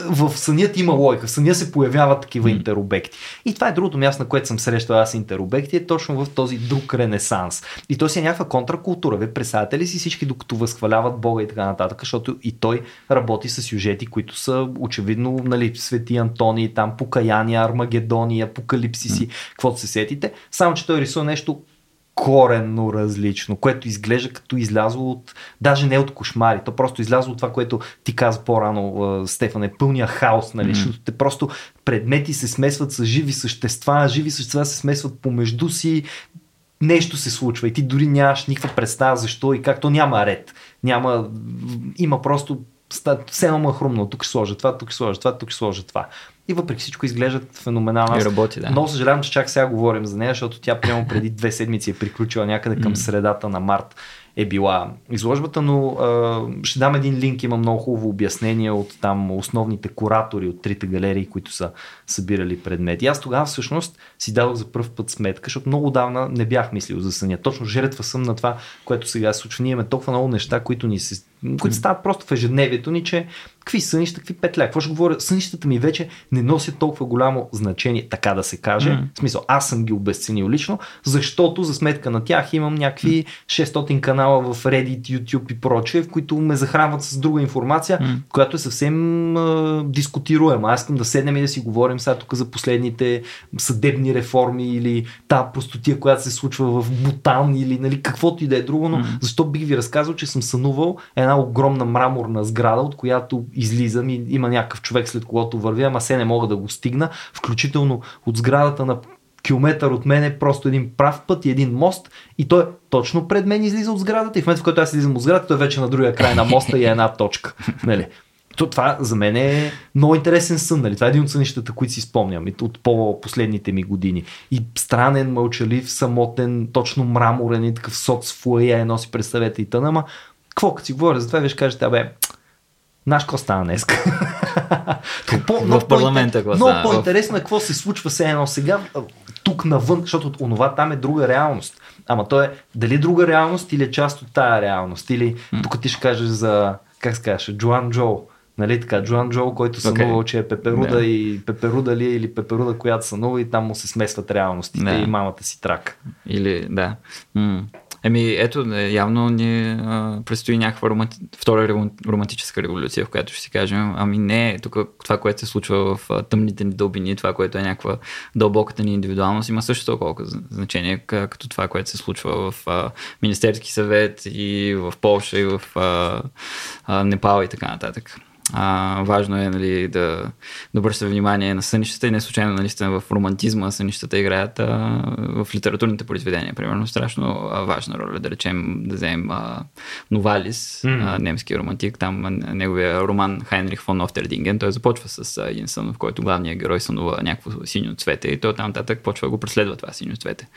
в, сънят има логика, в съня се появяват такива mm. интеробекти. И това е другото място, на което съм срещал аз интеробекти, е точно в този друг ренесанс. И то си е някаква контракултура. Вие представяте ли си всички, докато възхваляват Бога и така нататък, защото и той работи с сюжети, които са очевидно нали, Свети Антони, там покаяния, Армагедони, Апокалипсиси, mm. каквото се сетите. Само, че той рисува нещо коренно различно, което изглежда като излязло от, даже не от кошмари, то просто излязло от това, което ти каза по-рано, Стефан, е пълния хаос, нали, mm-hmm. те просто предмети се смесват с живи същества, живи същества се смесват помежду си, нещо се случва и ти дори нямаш никаква представа защо и как то няма ред. Няма, има просто все едно е хрумно, тук ще сложа това, тук ще сложа това, тук ще сложа това и въпреки всичко изглеждат феноменално. И работи, да. Много съжалявам, че чак сега говорим за нея, защото тя прямо преди две седмици е приключила някъде към средата на март е била изложбата, но а, ще дам един линк, има много хубаво обяснение от там основните куратори от трите галерии, които са събирали предмети. Аз тогава всъщност си дадох за първ път сметка, защото много давна не бях мислил за съня. Точно жертва съм на това, което сега се случва. Ние имаме толкова много неща, които ни се които стават просто в ежедневието ни, че какви сънища, какви петля, какво ще говоря, сънищата ми вече не носят толкова голямо значение, така да се каже. Mm. В смисъл, аз съм ги обесценил лично, защото за сметка на тях имам някакви 600 канала в Reddit, YouTube и прочее, в които ме захранват с друга информация, mm. която е съвсем а, дискутируема. Аз искам да седнем и да си говорим сега тук за последните съдебни реформи или та простотия, която се случва в Бутан или нали, каквото и да е друго, но mm. защо бих ви разказал, че съм сънувал една огромна мраморна сграда, от която излизам и има някакъв човек след когото вървя, ама се не мога да го стигна, включително от сградата на километър от мен е просто един прав път и един мост и той точно пред мен излиза от сградата и в момента в който аз излизам от сградата, той вече на другия край на моста и е една точка. <laughs> Нали? То, това за мен е много интересен сън. Нали? Това е един от сънищата, които си спомням от по-последните ми години. И странен, мълчалив, самотен, точно мраморен и такъв соц фуая, едно си представете и тъна, ама какво като си говоря за това, виж кажете, абе, Наш какво стана днес? <laughs> в парламента какво Много по-интересно е какво се случва все едно сега, тук навън, защото онова там е друга реалност. Ама то е дали друга реалност или е част от тая реалност. Или тук ти ще кажеш за, как се казваш, Джоан Джо, Нали така, Джоан Джоу, който сънувал, okay. че е Пеперуда yeah. и Пеперуда ли е или Пеперуда, която сънува и там му се смесват реалностите yeah. и мамата си трак. Или, да. М- Еми, ето, явно ни а, предстои някаква романти... втора романтическа революция, в която ще си кажем, ами не, тук това, което се случва в а, тъмните ни дълбини, това, което е някаква дълбоката ни индивидуалност, има също толкова значение, като това, което се случва в а, Министерски съвет и в Польша и в а, а, Непал и така нататък. А, важно е нали, да, да обръща внимание на сънищата и не случайно нали, в романтизма сънищата играят а, в литературните произведения. Примерно страшно а, важна роля, да речем, да вземем а, Новалис, mm. а, немски романтик, там а, неговия роман Хайнрих фон Офтердинген, той започва с а, един сън, в който главният герой сънува някакво синьо цвете и той там нататък почва да го преследва това синьо цвете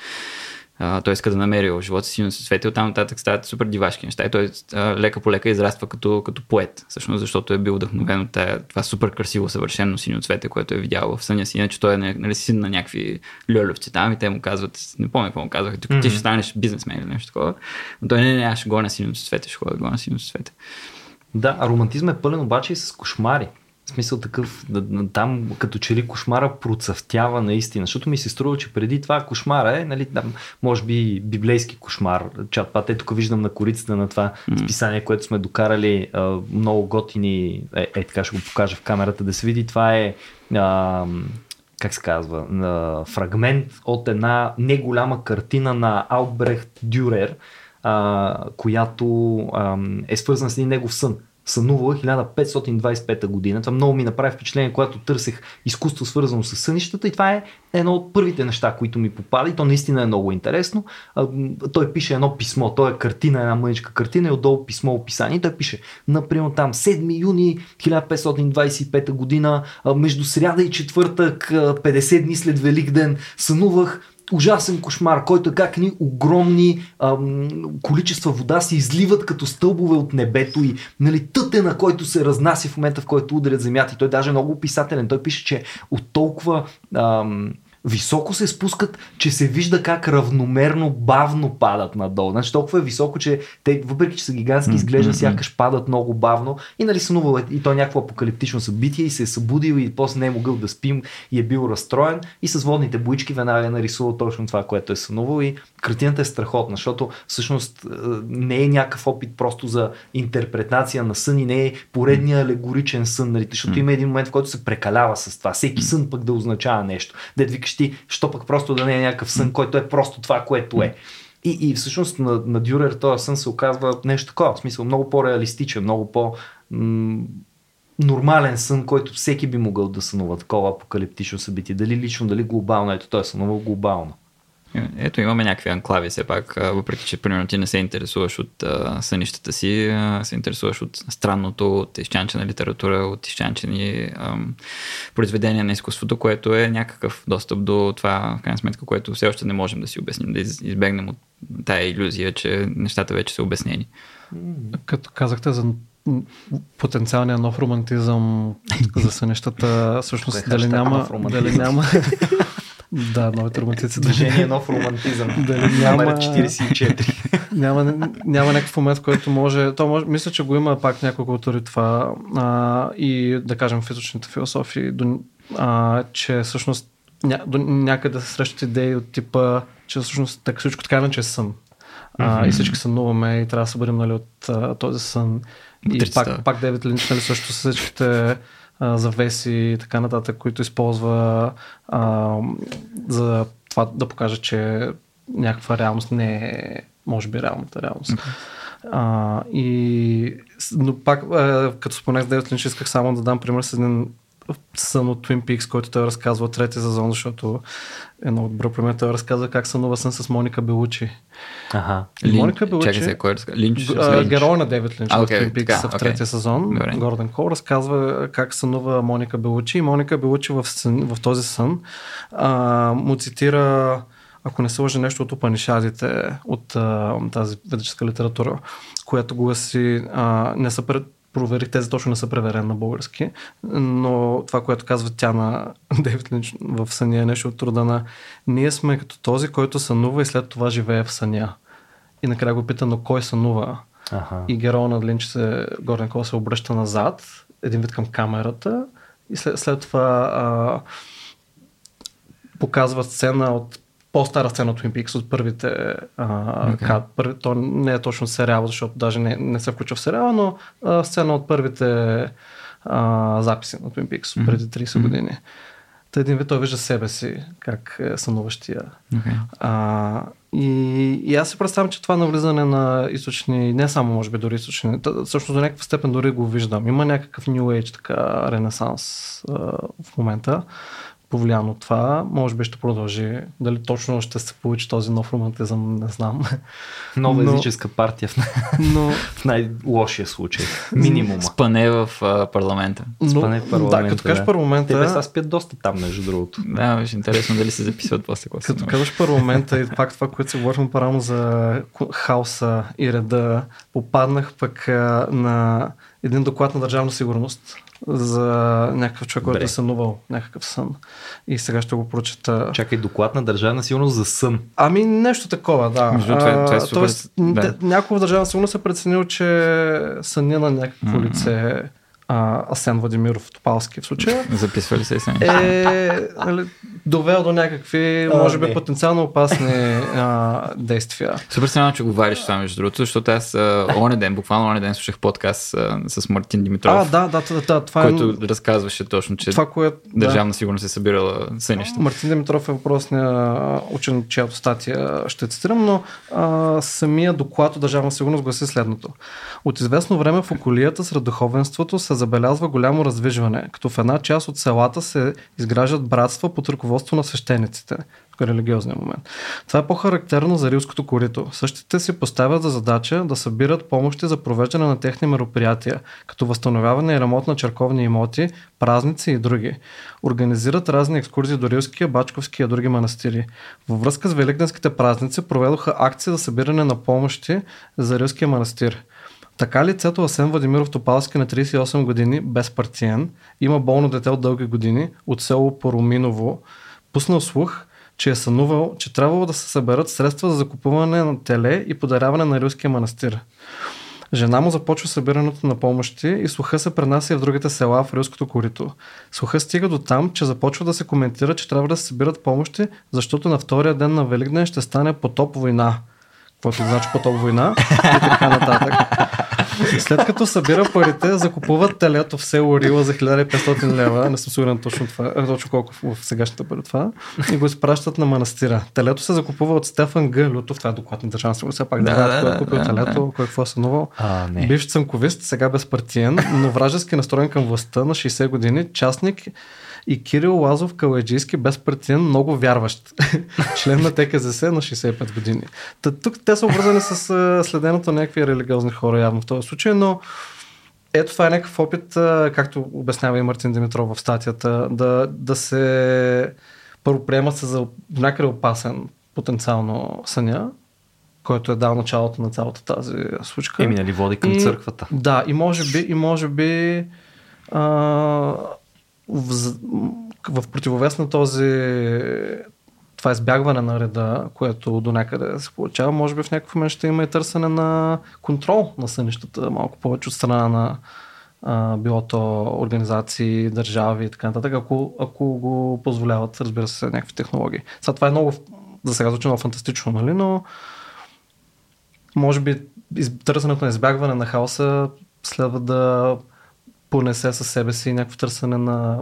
а, той иска да намери в живота си свети, оттам нататък стават супер дивашки неща и той а, лека по лека израства като, като поет, всъщност защото е бил вдъхновен от това супер красиво, съвършено синьо цвете, което е видял в съня си, иначе той е нали, син на някакви льолевци там и те му казват, не помня какво му казваха, ти, mm-hmm. ти ще станеш бизнесмен или нещо такова, но той не, не, аз ще го на синьо цвете, ще го на синьо цвете. Да, а романтизма е пълен обаче и с кошмари. В смисъл такъв, там като че ли кошмара процъфтява наистина, защото ми се струва, че преди това кошмара е, нали, там, може би библейски кошмар, чат пат, е тук виждам на корицата на това mm. списание, което сме докарали, а, много готини, е, е, така ще го покажа в камерата да се види, това е а, как се казва, а, фрагмент от една неголяма картина на Албрехт Дюрер, а, която а, е свързана с един негов сън сънувала 1525 година. Това много ми направи впечатление, когато търсех изкуство свързано с сънищата и това е едно от първите неща, които ми попада и то наистина е много интересно. Той пише едно писмо, той е картина, една мъничка картина и отдолу писмо описание. Той пише, например, там 7 юни 1525 година, между сряда и четвъртък, 50 дни след Великден, сънувах ужасен кошмар, който е как ни огромни ам, количества вода се изливат като стълбове от небето и нали, тътена, който се разнася в момента, в който ударят земята. И той даже е много описателен. Той пише, че от толкова ам, високо се спускат, че се вижда как равномерно, бавно падат надолу. Значи толкова е високо, че те, въпреки че са гигантски, изглежда сякаш падат много бавно и нали сънувал е, и то някакво апокалиптично събитие и се е събудил и после не е могъл да спим и е бил разстроен и с водните боички веднага е нарисувал точно това, което е сънувал и картината е страхотна, защото всъщност е, не е някакъв опит просто за интерпретация на сън и не е поредния алегоричен сън, нали? защото има един момент, в който се прекалява с това. Всеки сън пък да означава нещо. Дед викаш ти, що пък просто да не е някакъв сън, който е просто това, което е. И, и всъщност на, на Дюрер този сън се оказва нещо такова, в смисъл много по-реалистичен, много по- м- нормален сън, който всеки би могъл да сънува такова апокалиптично събитие. Дали лично, дали глобално. Ето той е сънувал глобално. Ето имаме някакви анклави все пак, въпреки че примерно ти не се интересуваш от а, сънищата си, а, се интересуваш от странното, от изчанчена литература, от изчанчени ам, произведения на изкуството, което е някакъв достъп до това, в крайна сметка, което все още не можем да си обясним, да избегнем от тая иллюзия, че нещата вече са обяснени. Като казахте за потенциалния нов романтизъм за сънищата, всъщност дали няма, дали <laughs> няма, Да, новите романтици. Движение нов романтизъм. <laughs> Дали няма, 44. <laughs> няма, няма някакъв момент, в който може... То може, мисля, че го има пак няколко култури това. А, и да кажем в източните философии, до, а, че всъщност ня, до някъде се срещат идеи от типа, че всъщност так, всичко така иначе е сън. А, mm-hmm. И всички сънуваме и трябва да се бъдем нали, от а, този сън. И пак, пак Девид Линч нали, също с завеси и така нататък, които използва а, за това да покаже, че някаква реалност не е, може би, реалната реалност. А, и, но пак, а, като споменах с Девет Линч, исках само да дам пример с един сън от Twin Peaks, който той разказва от третия сезон, защото е много добър пример. Той разказва как сънува сън с Моника Белучи. Ага. Лин... Моника Белучи. Чакай се, кой е разказва? Линч? Герой на Девид Линч okay, от Twin Peaks така, в третия okay. сезон. Добре. Гордън Кол разказва как сънува Моника Белучи и Моника Белучи в, сън, в този сън а, му цитира ако не се лъжи нещо от Упанишадите, от а, тази ведическа литература, която гласи а, не са пред проверих тези точно не са преверени на български, но това, което казва тя на <laughs> Дейвид Линч в съня е нещо от труда на ние сме като този, който сънува и след това живее в съня. И накрая го пита, но кой сънува? Ага. И героя на Линч се, Горен Кол се обръща назад един вид към камерата и след, след това а, показва сцена от по-стара сцена от Twin Peaks от първите а, okay. кад, първи, то не е точно сериал, защото даже не, не се включва в сериала, но а, сцена от първите а, записи на Twin Peaks mm-hmm. преди 30 mm-hmm. години. Та един вид той вижда себе си, как е сънуващия. Okay. А, и, и аз си представям, че това навлизане на източни, не само може би дори източни, всъщност до някаква степен дори го виждам. Има някакъв New Age така ренесанс а, в момента повлиян от това. Може би ще продължи. Дали точно ще се получи този нов романтизъм, не знам. Нова но... езическа партия в, но... <laughs> в най-лошия случай. Минимум. Спане в а, парламента. Но, Спане в парламента. Да, като кажеш парламента. Те сега спят доста там, между другото. Да, беше интересно дали се записват после. Като кажеш парламента и пак това, което се говорихме по-рано за хаоса и реда, попаднах пък а, на един доклад на държавна сигурност за някакъв човек, който е сънувал някакъв сън. И сега ще го прочета. Чакай, доклад на държавна сигурност за сън. Ами нещо такова, да. Между това, това е супер... Тоест, да. някой в държавна сигурност е преценил, че съня на някакво mm-hmm. лице а, Асен Владимиров Топалски в случая. <laughs> Записва ли се и Е, нали, довел до някакви, а, може би, не. потенциално опасни а, действия. Супер странно, че говориш това, между другото, защото аз оня ден, буквално оня ден слушах подкаст а, с Мартин Димитров. А, да, да, да, да това е който е... разказваше точно, че това, кое, държавна да. сигурност е събирала сънища. Мартин Димитров е въпросния учен, чиято статия ще цитирам, но а, самия доклад от държавна сигурност гласи следното. От известно време в околията сред духовенството се забелязва голямо раздвижване, като в една част от селата се изграждат братства под ръководство на свещениците. Тук е религиозния момент. Това е по-характерно за рилското корито. Същите си поставят за задача да събират помощи за провеждане на техни мероприятия, като възстановяване и ремонт на черковни имоти, празници и други. Организират разни екскурзии до Рилския, Бачковския и други манастири. Във връзка с Великденските празници проведоха акция за събиране на помощи за Рилския манастир. Така лицето Асен Владимиров Топалски на 38 години, безпартиен, има болно дете от дълги години от село Пороминово, пуснал слух, че е сънувал, че трябвало да се съберат средства за закупуване на теле и подаряване на Рилския манастир. Жена му започва събирането на помощи и слуха се пренася в другите села в Рилското корито. Слуха стига до там, че започва да се коментира, че трябва да се събират помощи, защото на втория ден на Великден ще стане потоп война. Каквото значи потоп война и така нататък. След като събира парите, закупуват телето в село Рила за 1500 лева, не съм сигурен точно, това, е, точно колко в сегашната бъде това, и го изпращат на манастира. Телето се закупува от Стефан Г. Лютов, това е доклад на държавна сигурност, все пак да, да, да, кой е купил да, телето, да. кой какво е сънувал. Бивш цънковист, сега безпартиен, но вражески настроен към властта на 60 години, частник и Кирил Лазов Калайджийски безпартиен, много вярващ. <laughs> Член на ТКЗС на 65 години. Та, тук те са обвързани с следеното някакви религиозни хора явно в този случай, но ето това е някакъв опит, както обяснява и Мартин Димитров в статията, да, да се първо приема се за някъде опасен потенциално съня, който е дал началото на цялата тази случка. Еми, нали води към и, църквата. Да, и може би, и може би а, в, в противовес на този това избягване на реда, което до някъде се получава, може би в някакъв момент ще има и търсене на контрол на сънищата, малко повече от страна на а, било то организации, държави и така нататък, ако, ако го позволяват, разбира се, някакви технологии. Сега това е много, за сега звучи много фантастично, нали, но може би търсенето на избягване на хаоса следва да понесе със себе си някакво търсене на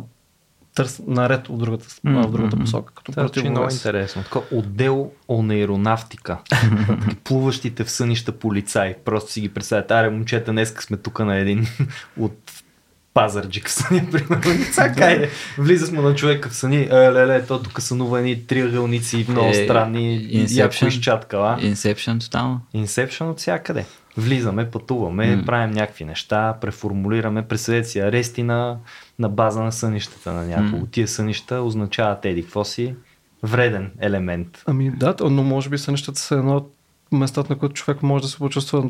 търс, наред от другата, mm-hmm. в другата посока. Като Това е много интересно. Така, отдел онейронавтика. <laughs> Плуващите в сънища полицаи. Просто си ги представят. Аре, момчета, днес сме тук на един <laughs> от Пазарджик в съня, примерно. Е. Влиза сме на човека в съни. Е, леле, то тук сънува едни триъгълници, много е, странни. Инсепшн. изчаткала. Инсепшн тотално. Инсепшн от всякъде. Влизаме, пътуваме, mm. правим някакви неща, преформулираме, преседете си арести на, на база на сънищата на някого. Mm. Тия сънища означават еди, какво си вреден елемент. Ами да, но може би сънищата са едно от местата, на които човек може да се почувства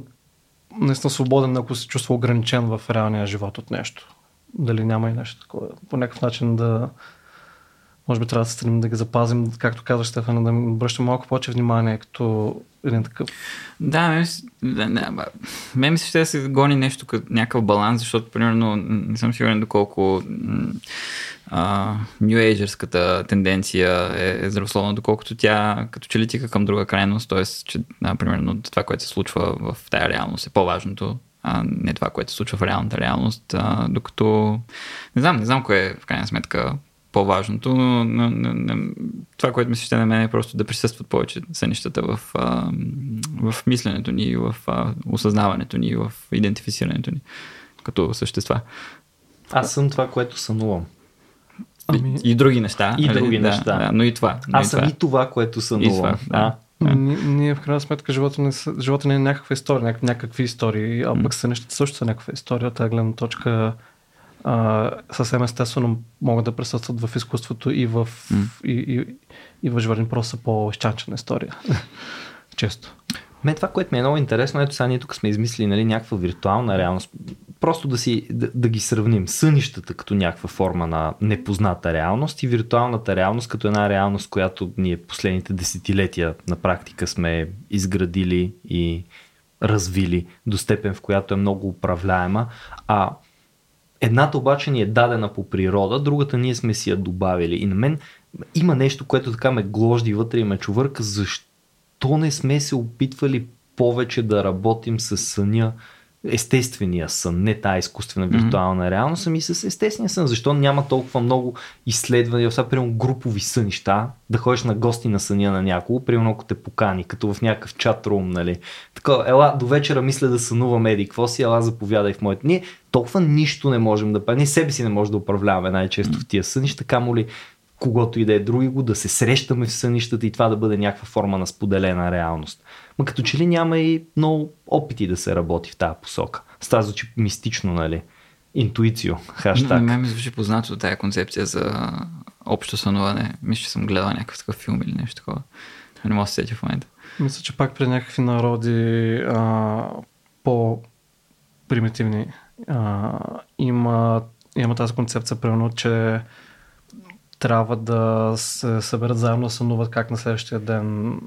наистина свободен, ако се чувства ограничен в реалния живот от нещо. Дали няма и нещо такова. По някакъв начин да, може би трябва да се стремим да ги запазим, както каза Стефан, да обръщам малко повече внимание, като един такъв. Да, мен, да, да, мен ми се ще да се гони нещо като някакъв баланс, защото, примерно, не съм сигурен доколко New Agerската тенденция е, е здравословна, доколкото тя като че ли тика към друга крайност, т.е. че, да, примерно, това, което се случва в тая реалност е по-важното, а не това, което се случва в реалната реалност, а, докато не знам, не знам кое е в крайна сметка по-важното, но, но, но, но това, което ми се ще на мен е просто да присъстват повече сънищата в, а, в мисленето ни, в а, осъзнаването ни, в идентифицирането ни като същества. Аз съм това, което сънувам. Ами... И, и други неща. И нали? други да, неща. Да, но и това. Но Аз и съм това. и това, което сънувам. И това, да. А? Ние, ние в крайна сметка живота не, живота не е някаква история, някакви, някакви истории, а пък сънищата също са някаква история от тази гледна точка а, съвсем естествено могат да присъстват в изкуството и в, mm. и, и, и в животни, просто по-изчанчена история. <laughs> Често. Мен това, което ми е много интересно, ето сега ние тук сме измислили нали, някаква виртуална реалност. Просто да, си, да, да ги сравним. Сънищата като някаква форма на непозната реалност и виртуалната реалност като една реалност, която ние последните десетилетия на практика сме изградили и развили до степен, в която е много управляема. А Едната обаче ни е дадена по природа, другата ние сме си я добавили. И на мен има нещо, което така ме гложди вътре и ме чувърка, защо не сме се опитвали повече да работим с съня естествения сън, не тази изкуствена виртуална mm-hmm. реалност, ами с естествения сън. Защо няма толкова много изследвания, сега примерно групови сънища, да ходиш на гости на съня на някого, примерно ако те покани, като в някакъв чат рум, нали. Така, ела, до вечера мисля да сънувам еди, какво си, ела заповядай в моето. Ние толкова нищо не можем да правим, ние себе си не можем да управляваме най-често mm-hmm. в тия сънища, камо ли когато и да е други го, да се срещаме в сънищата и това да бъде някаква форма на споделена реалност. Ма като че ли няма и много опити да се работи в тази посока. Става звучи мистично, нали? Интуицио, хаштаг. Мен ми звучи познато тая концепция за общо сънуване. Мисля, че съм гледал някакъв такъв филм или нещо такова. Не мога да се сетя в момента. Мисля, че пак при някакви народи а, по-примитивни а, има, има тази концепция, примерно, че трябва да се съберат заедно да сънуват как на следващия ден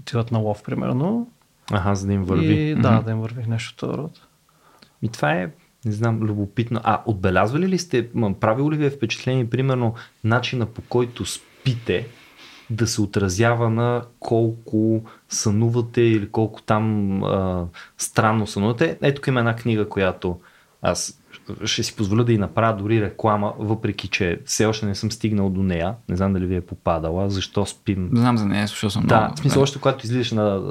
отиват на лов, примерно. Ага, за да им върви. И, да, mm-hmm. да им върви нещо род. И това е, не знам, любопитно. А отбелязвали ли сте, правило ли ви е впечатление, примерно, начина по който спите, да се отразява на колко сънувате или колко там а, странно сънувате. Ето тук има една книга, която аз ще си позволя да и направя дори реклама, въпреки че все още не съм стигнал до нея. Не знам дали ви е попадала. Защо спим? Знам за нея, слушал съм да, много. В смисъл, още когато излизаш на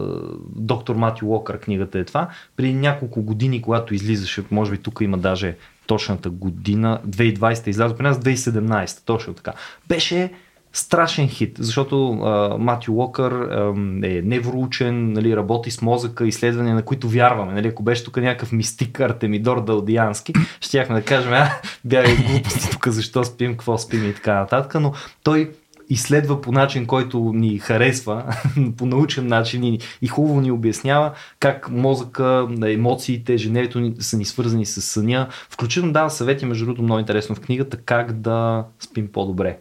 доктор Матю Уокър книгата е това. При няколко години, когато излизаше, може би тук има даже точната година, 2020 излязо при нас, 2017, точно така. Беше страшен хит, защото а, Матю Уокър а, е невроучен, нали, работи с мозъка, изследвания, на които вярваме. Нали, ако беше тук някакъв мистик Артемидор Далдиански, щяхме да кажем, а, бягай глупости тук, защо спим, какво спим и така нататък, но той изследва по начин, който ни харесва, <laughs> по научен начин и, и хубаво ни обяснява как мозъка, емоциите, женевето са ни свързани с съня. Включително дава съвети, между другото, много интересно в книгата, как да спим по-добре.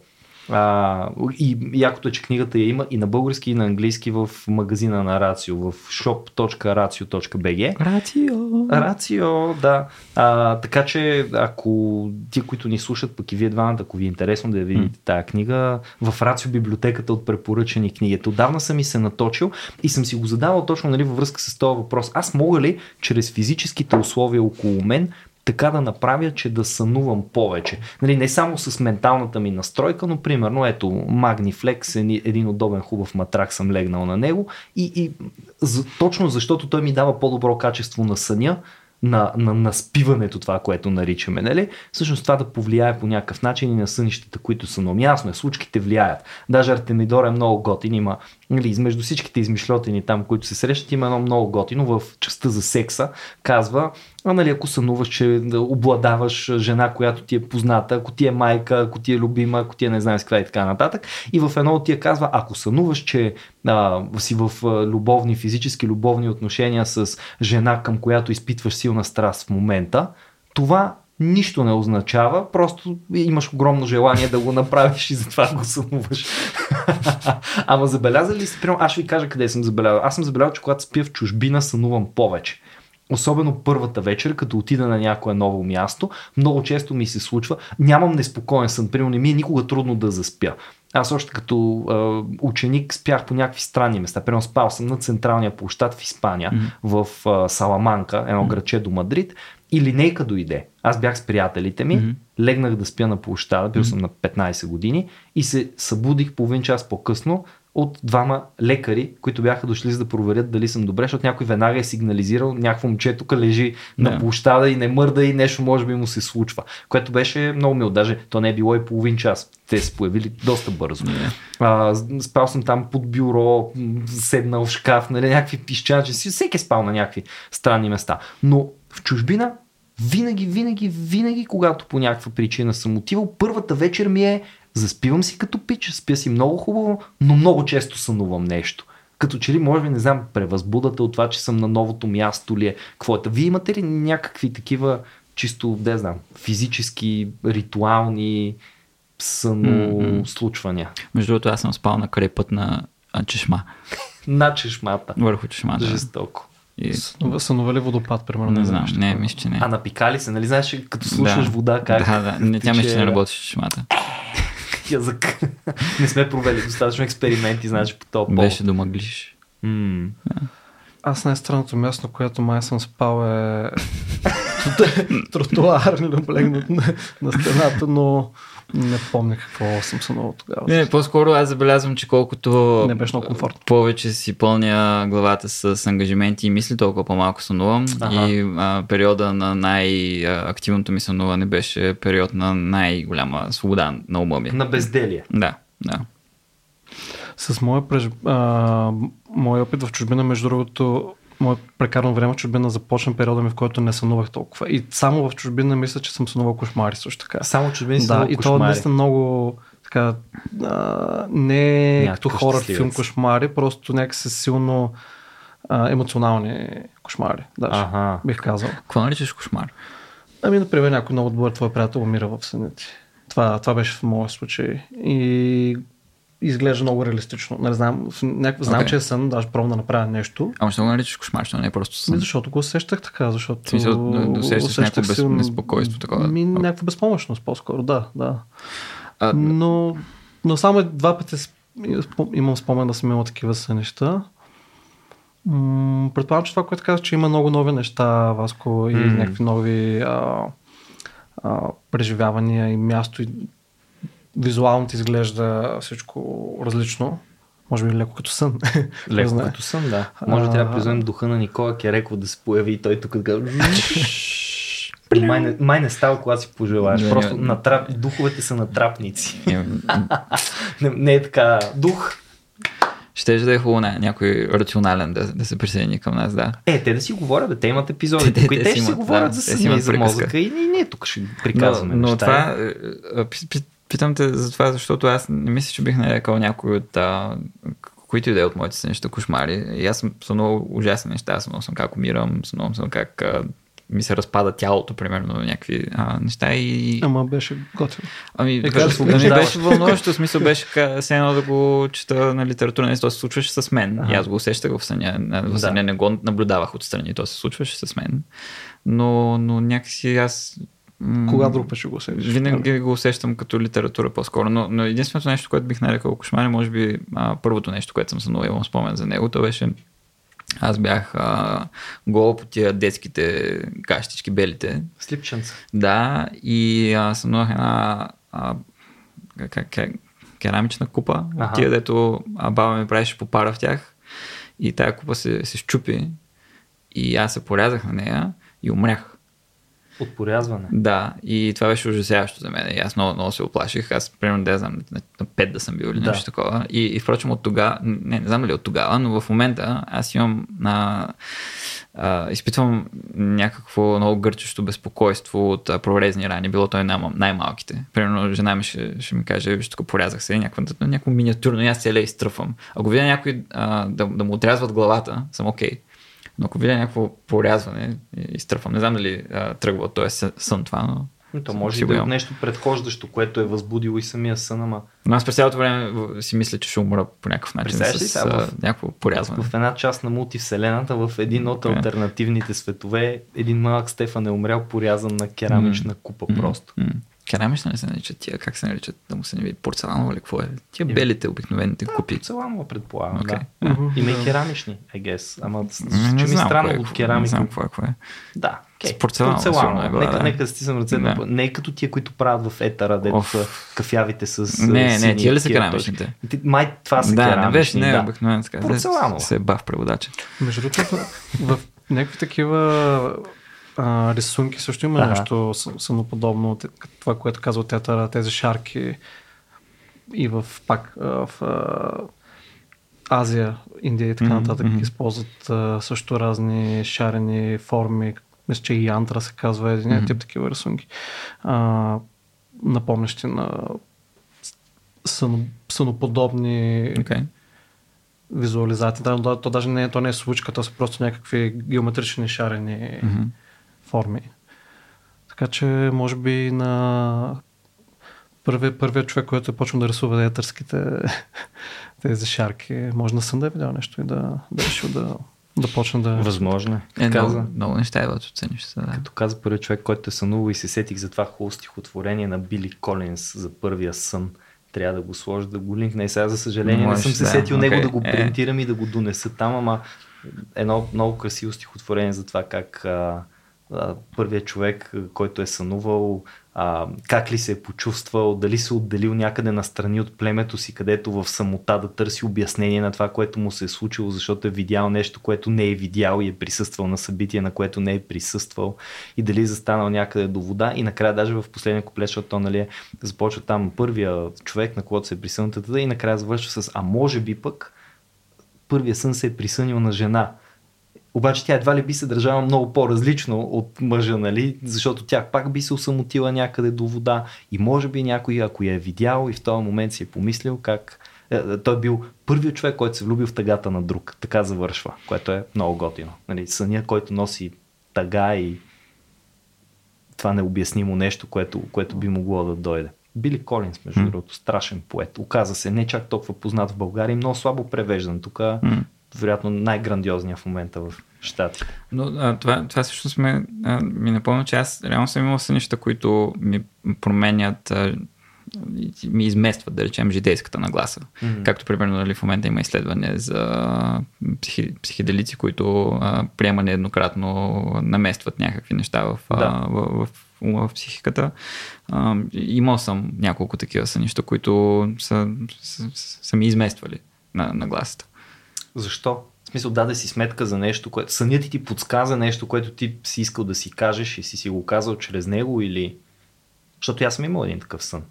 А, и якото е, че книгата я има и на български, и на английски в магазина на Рацио, в shop.racio.bg. Рацио. Рацио, да. А, така че, ако ти, които ни слушат, пък и вие двамата, ако ви е интересно да я видите mm. тази книга, в Рацио библиотеката от препоръчани книги. Отдавна съм и се наточил и съм си го задавал точно нали, във връзка с този въпрос. Аз мога ли чрез физическите условия около мен така да направя, че да сънувам повече. Нали, не само с менталната ми настройка, но примерно ето Magniflex, е един удобен хубав матрак съм легнал на него и, и за, точно защото той ми дава по-добро качество на съня, на, на, на спиването, това, което наричаме, нали? Всъщност това да повлияе по някакъв начин и на сънищата, които са много ясно. Е, случките влияят. Даже Артемидор е много готин. Има, нали, измежду всичките измишлетини там, които се срещат, има едно много готино в частта за секса. Казва, а нали, ако сънуваш, че да обладаваш жена, която ти е позната, ако ти е майка, ако ти е любима, ако ти е не знам с каква и така нататък. И в едно от тия казва, ако сънуваш, че а, си в любовни, физически любовни отношения с жена, към която изпитваш силна страст в момента, това нищо не означава, просто имаш огромно желание да го направиш и затова го сънуваш. <laughs> Ама забелязали ли сте, примерно, аз ще ви кажа къде съм забелязал. Аз съм забелязал, че когато спя в чужбина, сънувам повече. Особено първата вечер, като отида на някое ново място, много често ми се случва. Нямам неспокоен сън, примерно не ми е никога трудно да заспя. Аз още като а, ученик спях по някакви странни места. Примерно спал съм на централния площад в Испания, mm-hmm. в а, Саламанка, едно mm-hmm. градче до Мадрид. И линейка дойде. Аз бях с приятелите ми, mm-hmm. легнах да спя на площада, бил mm-hmm. съм на 15 години и се събудих половин час по-късно от двама лекари, които бяха дошли за да проверят дали съм добре, защото някой веднага е сигнализирал, някакво момче тук лежи yeah. на площада и не мърда и нещо може би му се случва, което беше много мило, даже то не е било и половин час, те се появили доста бързо. Yeah. А, спал съм там под бюро, седнал в шкаф, нали, някакви пищачи, всеки е спал на някакви странни места. Но в чужбина винаги, винаги, винаги, когато по някаква причина съм отивал, първата вечер ми е заспивам си като пич, спя си много хубаво, но много често сънувам нещо. Като че ли, може би, не знам, превъзбудата от това, че съм на новото място ли е. Какво е? Вие имате ли някакви такива чисто, не знам, физически, ритуални съно mm-hmm. случвания? Между другото, аз съм спал на крепът на чешма. <laughs> на чешмата. Върху чешмата. Жестоко. И... Сънува ли водопад, примерно? Не, не знам, не, мисля, че не. А напикали се, нали знаеш, като слушаш да. вода, как... Да, да, не, тя мисля, че не работи с чешмата. <laughs> Язък. не сме провели достатъчно експерименти, знаеш, по повод. Беше да мъглиш. Mm. Аз най-странното място, на което май съм спал е <laughs> тротуар, облегнат на, на стената, но не помня какво съм сънувал тогава. Не, по-скоро аз забелязвам, че колкото не беше много комфортно. повече си пълня главата с ангажименти и мисли, толкова по-малко сънувам. Ага. И а, периода на най-активното ми сънуване беше период на най-голяма свобода на ума ми. На безделие. Да, да. С моя, преж... а, моя опит в чужбина, между другото, мое прекарано време в чужбина започна периода ми, в който не сънувах толкова. И само в чужбина мисля, че съм сънувал кошмари също така. Само чужбина Да, и то наистина много така, а, не Някакъв като хорър филм кошмари, просто някакси силно а, емоционални кошмари. Даже, ага. бих казал. Какво наричаш кошмар? Ами, например, някой много добър твой приятел умира в съните. Това, това беше в моя случай. И изглежда много реалистично. Не знам, някакъв, знам, okay. че е сън, даже пробвам да направя нещо. Ама ще го наричаш кошмар, не е просто сън. Ми, защото го усещах така, защото... Смисъл, да, усещаш някакво без, сил... неспокойство, такова. Ми, някаква безпомощност, по-скоро, да, да. А, но, но само два пъти имам спомен да съм имал такива сънища. Предполагам, че това, което казах, че има много нови неща, Васко, и mm. някакви нови а, а, преживявания и място, и визуално ти изглежда всичко различно. Може би леко като сън. <laughs> Леко като сън, да. Може да трябва да призовем духа на Никола Кереков да се появи и той тук да <laughs> май, не, май не става, когато си пожелаеш. Не, Просто не, натрап... духовете са натрапници. не, не <laughs> е така. Дух. Ще да е хубаво не, някой рационален да, да се присъедини към нас, да. Е, те да си говорят, да те имат епизоди, те, те, те, те ще си говорят да, за съня и за мозъка и ние тук ще приказваме Но, но това, е, Питам те за това, защото аз не мисля, че бих нарекал някой от а, които и да е от моите сънища кошмари. И аз съм сънувал ужасни неща. Сънувал съм как умирам, сънувал съм как а, ми се разпада тялото, примерно, някакви а, неща. И... Ама беше готино. Ами, е, да ми беше вълнуващо, смисъл беше все едно да го чета на литература, не то се случваше с мен. Ага. И аз го усещах в съня. В съня да. не го наблюдавах отстрани, то се случваше с мен. Но, но някакси аз кога друг път ще го усещаш? Винаги го усещам като литература по-скоро, но, но единственото нещо, което бих нарекал кошмар, може би а, първото нещо, което съм сънувал, имам спомен за него, то беше аз бях а, гол по тия детските кащички, белите. Слипченца. Да, и а, сънувах една а, как, как, керамична купа, ага. тия, дето а, баба ми правеше попара в тях и тая купа се, се щупи и аз се порязах на нея и умрях. От порязване. Да, и това беше ужасяващо за мен. И аз много, много се оплаших. Аз, примерно, да знам, на, на 5 да съм бил или да. нещо такова. И, и впрочем, от тогава, не, не знам дали от тогава, но в момента аз имам на. А, изпитвам някакво много гърчещо безпокойство от а, прорезни рани, било той най- най-малките. Примерно, жена ми ще, ще ми каже, виж, тук порязах се, някакво, някакво миниатюрно, и аз целия изтръфвам. Ако видя някой а, да, да му отрязват главата, съм окей. Okay Но ако видя някакво порязване, изтръпвам. Не знам дали а, тръгва от този сън това, но но то може да е нещо предхождащо, което е възбудило и самия сън, ама... Но аз през цялото време си мисля, че ще умра по някакъв начин с, с в, някакво порязване. В една част на мултивселената, в един от okay. альтернативните светове, един малък Стефан е умрял порязан на керамична купа mm. просто. Mm. Керамична не се наричат тия, как се наричат, да му се не види, порцеланова или какво е? Тия белите, обикновените да, купи. Порцеланова предполагам, okay. да. Mm-hmm. Има и керамични, I guess. Ама че ми странно е от керамика. Не знам какво е, какво е. Да, Okay. С порцелана, порцелана. Е била, нека, да. нека да стисам ръцете. Да. Не е като тия, които правят в етара, дето са кафявите с Не, сини, не, тия ли са керамичните? Май това са да, керамични. Не беше, не, да. обикновено така. Порцелано. Се е бав преводача. Между другото, в някакви такива а, рисунки също има ага. нещо самоподобно. Това, което казва театъра, тези шарки и в пак в Азия, Индия и така нататък mm-hmm. използват а, също разни шарени форми, мисля, че и Янтра се казва един mm-hmm. тип такива рисунки, а, напомнящи на съно, съноподобни okay. визуализации. Да, то, то даже не е, то не е случка, то са просто някакви геометрични шарени mm-hmm. Форми. Така че, може би на първият, първият човек, който е почнал да рисува етърските <laughs> тези шарки, може на сън да е видял нещо и да, да е решил да, да почне да... Възможно е. е каза, много, много неща е оцениш се. Да. Като каза първият човек, който е сънувал и се сетих за това хубаво стихотворение на Били Колинс за първия сън. Трябва да го сложа, да го линкна и сега, за съжаление, Можеш, не съм се да, сетил okay. него да го е. принтирам е. и да го донеса там, ама едно много красиво стихотворение за това как а, първият човек, който е сънувал, а, как ли се е почувствал, дали се отделил някъде настрани от племето си, където в самота да търси обяснение на това, което му се е случило, защото е видял нещо, което не е видял и е присъствал на събитие, на което не е присъствал и дали е застанал някъде до вода. И накрая даже в последния куплет, защото то нали, започва там първия човек, на когото се е присънал и накрая завършва с а може би пък първия сън се е присънил на жена обаче тя едва ли би се държала много по-различно от мъжа, нали? защото тя пак би се осамотила някъде до вода и може би някой, ако я е видял и в този момент си е помислил как е, е, той е бил първият човек, който се влюбил в тъгата на друг. Така завършва, което е много готино. Нали? Съня, който носи тъга и това необяснимо нещо, което, което би могло да дойде. Били Колинс, между mm. другото, страшен поет. Оказа се не чак толкова познат в България, много слабо превеждан. Тук mm вероятно най-грандиозния в момента в щати. Но а, това, това също сме, а, ми напомня, че аз реално съм имал сънища, които ми променят а, ми изместват, да речем, житейската нагласа. Mm-hmm. Както, примерно, нали, в момента има изследване за психи, психиделици, които а, приема нееднократно наместват някакви неща в, да. а, в, в, в, в психиката. А, имал съм няколко такива сънища, които са, са, са, са ми измествали на нагласата. Защо? В смисъл, даде си сметка за нещо, което сънят ти ти подсказа нещо, което ти си искал да си кажеш и си си го казал чрез него или... Защото аз съм имал един такъв сън.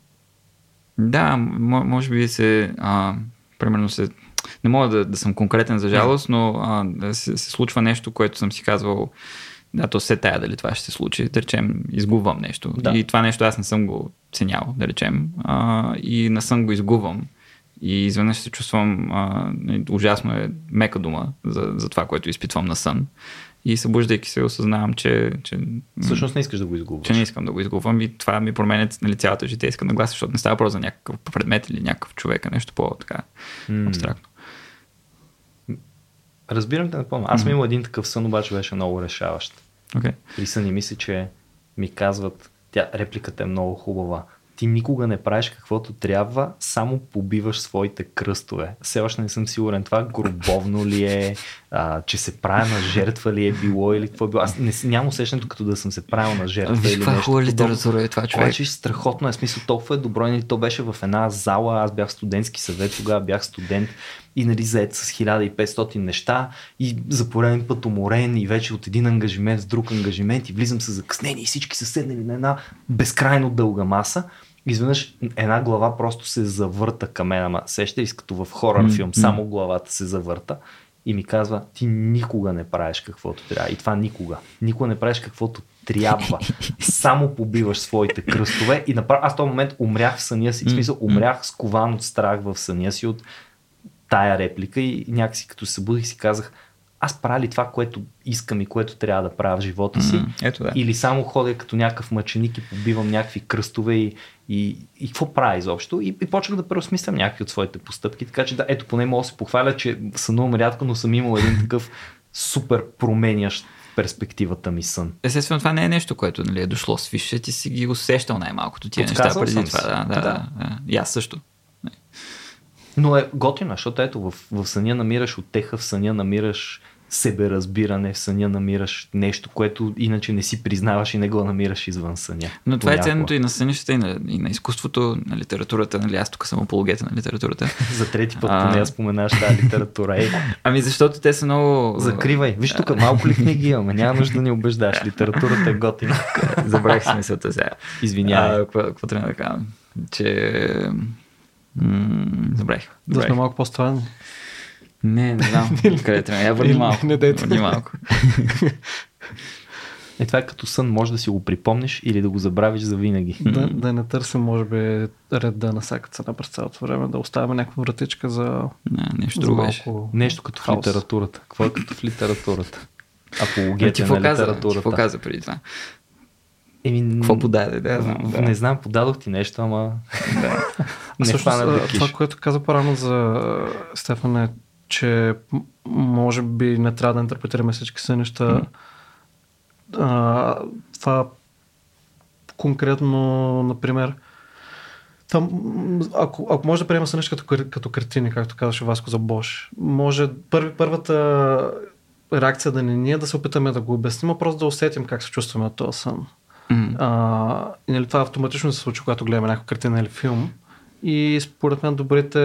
Да, може би се... А, примерно се... Не мога да, да съм конкретен за жалост, но а, да се, се случва нещо, което съм си казвал да, то се тая дали това ще се случи. Да речем, изгубвам нещо. Да. И това нещо аз не съм го ценял, да речем. А, и не съм го изгубвам. И изведнъж се чувствам а, ужасно е мека дума за, за това, което изпитвам на сън. И събуждайки се, осъзнавам, че, че. Всъщност не искаш да го изгубваш. Че не искам да го изгубвам и това ми променя нали, цялата житейска нагласа, защото не става просто за някакъв предмет или някакъв човек, а нещо по-така mm. абстрактно. Разбирам те напълно. Аз съм mm-hmm. имал един такъв сън, обаче беше много решаващ. Okay. При съни мисля, че ми казват, тя репликата е много хубава ти никога не правиш каквото трябва, само побиваш своите кръстове. Все още не съм сигурен това гробовно ли е, а, че се правя на жертва ли е било или какво е било. Аз не, нямам усещането като да съм се правил на жертва Виж, или нещо. Хубава литература е това човек. Обаче страхотно е, смисъл толкова е добро. Нали, то беше в една зала, аз бях студентски съвет, тогава бях студент и нали, заед с 1500 неща и за пореден път уморен и вече от един ангажимент с друг ангажимент и влизам с закъснение и всички са седнали на една безкрайно дълга маса изведнъж една глава просто се завърта към мен, ама сеща и като в хорър mm-hmm. филм, само главата се завърта и ми казва, ти никога не правиш каквото трябва. И това никога. Никога не правиш каквото трябва. <laughs> Само побиваш своите кръстове и направо аз в този момент умрях в съня си. В смисъл, умрях скован от страх в съня си от тая реплика и някакси като се събудих си казах, аз правя ли това, което искам и което трябва да правя в живота си? М, Ето да. Или само ходя като някакъв мъченик и побивам някакви кръстове и, и, и какво правя изобщо? И, и почнах да преосмислям някакви от своите постъпки. Така че да, ето поне мога да се похваля, че сънувам рядко, но съм имал един такъв супер променящ перспективата ми сън. Естествено, това не е нещо, което нали, е дошло с висше, ти си ги усещал най-малкото тия неща Подсказал преди това. да, Да. да. да. И аз също. Но е готино, защото ето в, в съня намираш отеха, в съня намираш себеразбиране, в съня намираш нещо, което иначе не си признаваш и не го намираш извън съня. Но това е Понякога. ценното и на сънищата, и на, и на изкуството, на литературата. Нали, аз тук съм апологета на литературата. <laughs> За трети път А. поне споменаш тази литература. Ей, Ами защото те са много... закривай. Виж тук малко ли книги имаме, няма нужда да ни убеждаш. Литературата е готина. <laughs> Забравих си мисълта сега. Извинявай. Какво трябва да кажа? Че... М- забравих. Да сме малко по-странни. Не, не знам. <laughs> Къде трябва? Я върни малко. не дейте. Върни малко. <laughs> Е, това е като сън, може да си го припомниш или да го забравиш за винаги. <laughs> Да, да не търсим, може би, реда на всяка цена през цялото време, да оставяме някаква вратичка за, Не, нещо друго малко... Нещо като в Хаос. литературата. Какво е като в литературата? А ти Апологетия какво на литературата. какво каза преди това? Еми, Какво подаде? Да, знам. Да. Не знам, подадох ти нещо, ама Да. <laughs> не хвана да това, което каза по-рано за Стефан е, че може би не трябва да интерпретираме всички сънища. А, това конкретно, например, там, ако, ако може да приема сънища като, като картини, както казваше Васко за Бош, може първи, първата реакция да не ни е да се опитаме да го обясним, а просто да усетим как се чувстваме от този сън. М. А, и нали, това автоматично се случва, когато гледаме някаква картина или филм. И според мен добрите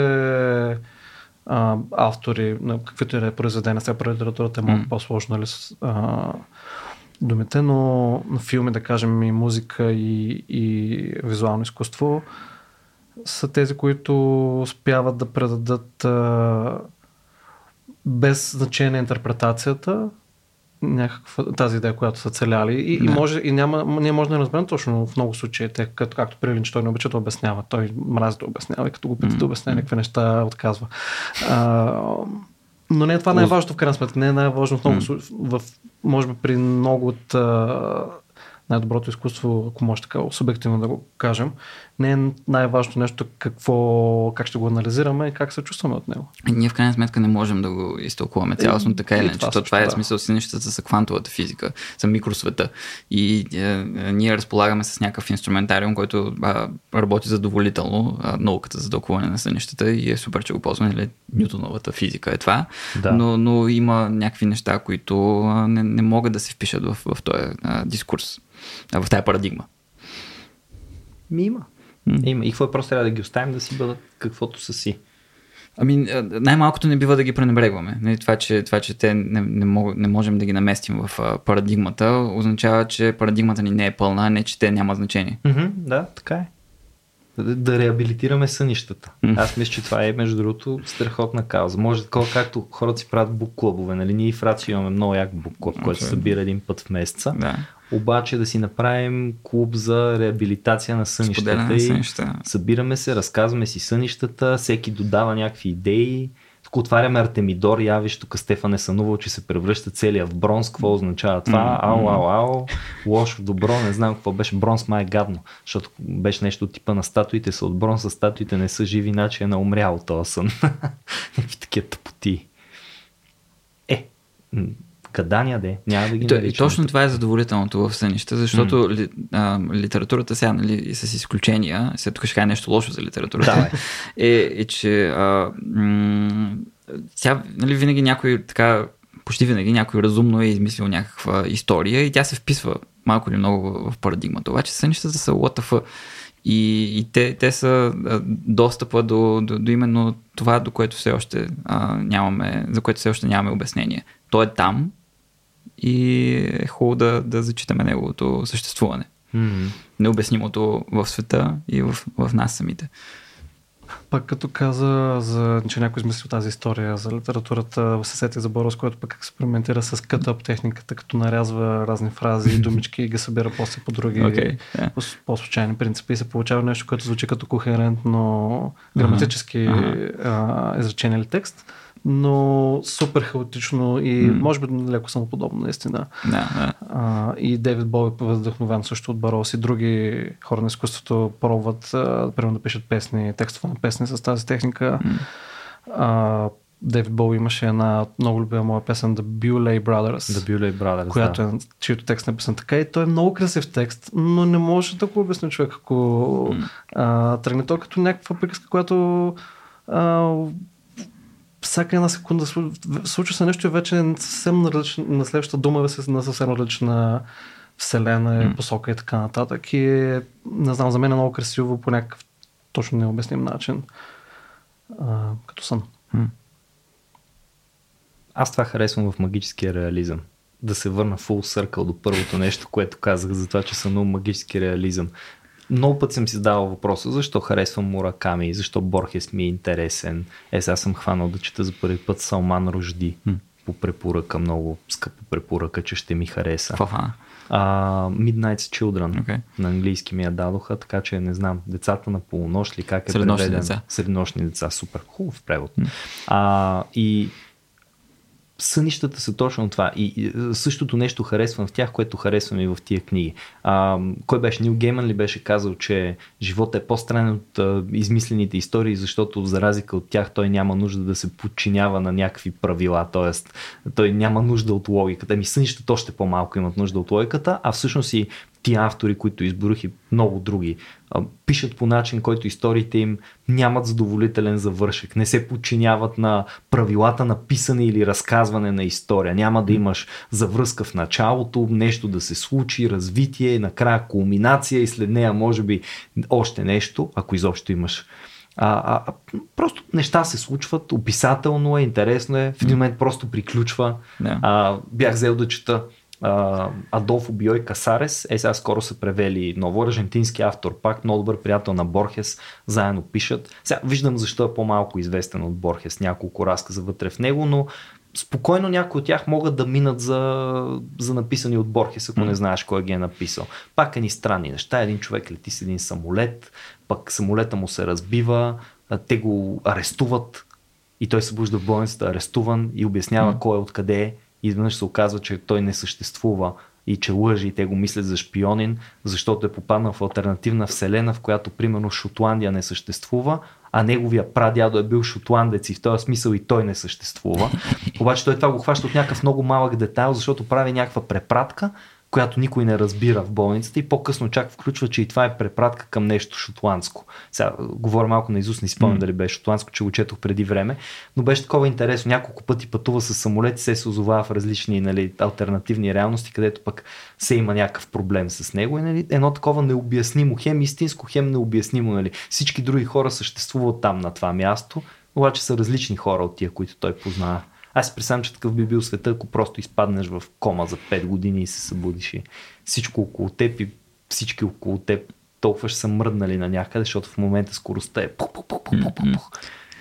а, автори, на каквито и да е произведения, сега про литературата е малко М. по-сложно нали, а, думите, но на филми, да кажем, и музика, и, и визуално изкуство са тези, които успяват да предадат а, без значение интерпретацията някаква тази идея, която са целяли. И, и Да. може, и няма, ние може да не разберем точно в много случаи, те, като, както Прилин, че той не обича да обяснява. Той мрази да обяснява и като го пита да обясня някакви неща, отказва. А, но не е това най-важното в крайна сметка. Не е най-важно в много, случаи- в, може би при много от а, най-доброто изкуство, ако може така субективно да го кажем, не е най-важното нещо какво, как ще го анализираме и как се чувстваме от него. И Ние в крайна сметка не можем да го изтълкуваме цялостно така или иначе. това Това, също, това е да. смисъл си нещата за квантовата физика, за микросвета. И е, е, ние разполагаме с някакъв инструментариум, който а, работи задоволително, а, науката за тълкуване на сънищата и е супер, че го ползваме. Нали? Нютоновата физика е това. Да. Но, но има някакви неща, които а, не, не могат да се впишат в, в този а, дискурс, а, в тази парадигма. Ми има. Има. И какво е просто трябва да ги оставим да си бъдат каквото са си. Ами, най-малкото не бива да ги пренебрегваме. Това, че, това, че те не, не, мог, не можем да ги наместим в а, парадигмата, означава, че парадигмата ни не е пълна, не че те няма значение. Mm-hmm, да, така е. Да, реабилитираме сънищата. Аз мисля, че това е, между другото, страхотна кауза. Може такова, както хората си правят бук-клубове. Нали? Ние и в Рацио имаме много як бук-клуб, който се събира един път в месеца. Да. Обаче да си направим клуб за реабилитация на сънищата. Споделяне и сънищата. Събираме се, разказваме си сънищата, всеки додава някакви идеи. Тук отваряме Артемидор, явиш, тук Стефан е сънувал, че се превръща целия в бронз. Какво означава това? Ау, ау, ау. Лошо, добро, не знам какво беше. Бронз май е гадно, защото беше нещо от типа на статуите са от бронз, а статуите не са живи, иначе е на умрял този сън. <laughs> Някакви такива тъпоти. Е, м, гадания де, няма да ги И, то, и наричам точно това е задоволителното в сънища, защото ли, а, литературата сега, нали, с изключения, сега тук ще кажа нещо лошо за литературата, <laughs> е, е, че а, м- сега, нали, винаги някой така, почти винаги някой разумно е измислил някаква история и тя се вписва малко или много в, парадигмата. Обаче сънищата са WTF. И, и те, те са достъпа до, до, до именно това, до което все още а, нямаме, за което все още нямаме обяснение. То е там и е хубаво да, да зачитаме неговото съществуване. М. Необяснимото в света и в, в нас самите. Пак като каза, за, че някой измислил тази история за литературата, се сети за Борос, който пък експериментира с катъп техниката, като нарязва разни фрази и <laughs> думички и ги събира после по други да. по, по-случайни принципи и се получава нещо, което звучи като кохерентно граматически Ага. а, изречение или текст. Но супер хаотично и М. може би леко самоподобно, наистина. Да. А, и Дейвид Боуи е вдъхновен също от Барос и други хора на изкуството пробват, а, примерно да пишат песни, текстове на песни с тази техника. М. А, Дейвид имаше една много любима моя песен The Bewlay Brothers, The Beauty Brothers. която да. е, чието текст е написан така и той е много красив текст, но не може да го обясни човек, ако М. а, тръгне то като някаква приказка, която а, всяка една секунда слу- случва се нещо и вече е съвсем на, различна, на следващата дума е на съвсем различна вселена, М. посока и така нататък. И е, не знам, за мен е много красиво по някакъв точно необясним начин. А, като сън. М. Аз това харесвам в магическия реализъм. Да се върна full circle до първото нещо, което казах за това, че много магически реализъм. Много път съм си задавал въпроса, защо харесвам Мураками, защо Борхес ми е интересен. Е, сега съм хванал да чета за първи път Салман Рожди М. по препоръка, много скъпа препоръка, че ще ми хареса. Какво? А, Midnight's Children Окей. на английски ми я дадоха, така че не знам, децата на полунощ ли как е Среднощни преведен? деца. Среднощни деца, супер, хубав превод. М. А, и сънищата са точно това. И, и същото нещо харесвам в тях, което харесвам и в тия книги. А, кой беше? Нил Гейман ли беше казал, че живота е по-странен от а, измислените истории, защото за разлика от тях той няма нужда да се подчинява на някакви правила, т.е. той няма нужда от логиката. Ми сънищата още по-малко имат нужда от логиката, а всъщност и тия автори, които изборих и много други, пишат по начин, който историите им нямат задоволителен завършек, не се подчиняват на правилата на писане или разказване на история. Няма да имаш завръзка в началото, нещо да се случи, развитие, накрая кулминация и след нея може би още нещо, ако изобщо имаш. А, а, просто неща се случват, описателно е, интересно е, в един момент просто приключва. Да. А, бях взел да чета Адолфо Биой Касарес, е сега скоро са превели ново, аржентински автор, пак много добър приятел на Борхес, заедно пишат. Сега виждам защо е по-малко известен от Борхес, няколко разказа вътре в него, но спокойно някои от тях могат да минат за, за написани от Борхес, ако не знаеш кой ги е написал. Пак е ни странни неща. Един човек лети с един самолет, пък самолета му се разбива, те го арестуват и той се бужда в болницата арестуван и обяснява М. кой е откъде е. Изведнъж се оказва, че той не съществува и че лъжи и те го мислят за шпионин, защото е попаднал в альтернативна вселена, в която примерно Шотландия не съществува, а неговия прадядо е бил шотландец и в този смисъл и той не съществува. <laughs> Обаче той това го хваща от някакъв много малък детайл, защото прави някаква препратка, която никой не разбира в болницата и по-късно чак включва, че и това е препратка към нещо шотландско. Сега говоря малко на Изус, не спомням М. дали беше шотландско, че го четох преди време, но беше такова интересно. Няколко пъти пътува с самолет и се се озовава в различни нали, альтернативни реалности, където пък се има някакъв проблем с него. И, нали, едно такова необяснимо, хем истинско, хем необяснимо. Нали. Всички други хора съществуват там на това място, обаче са различни хора от тия, които той познава. Аз си представям, че такъв би бил света, ако просто изпаднеш в кома за 5 години и се събудиш и всичко около теб и всички около теб толкова ще са мръднали на някъде, защото в момента скоростта е пух, пух, пух, пух, пух, пух, пух,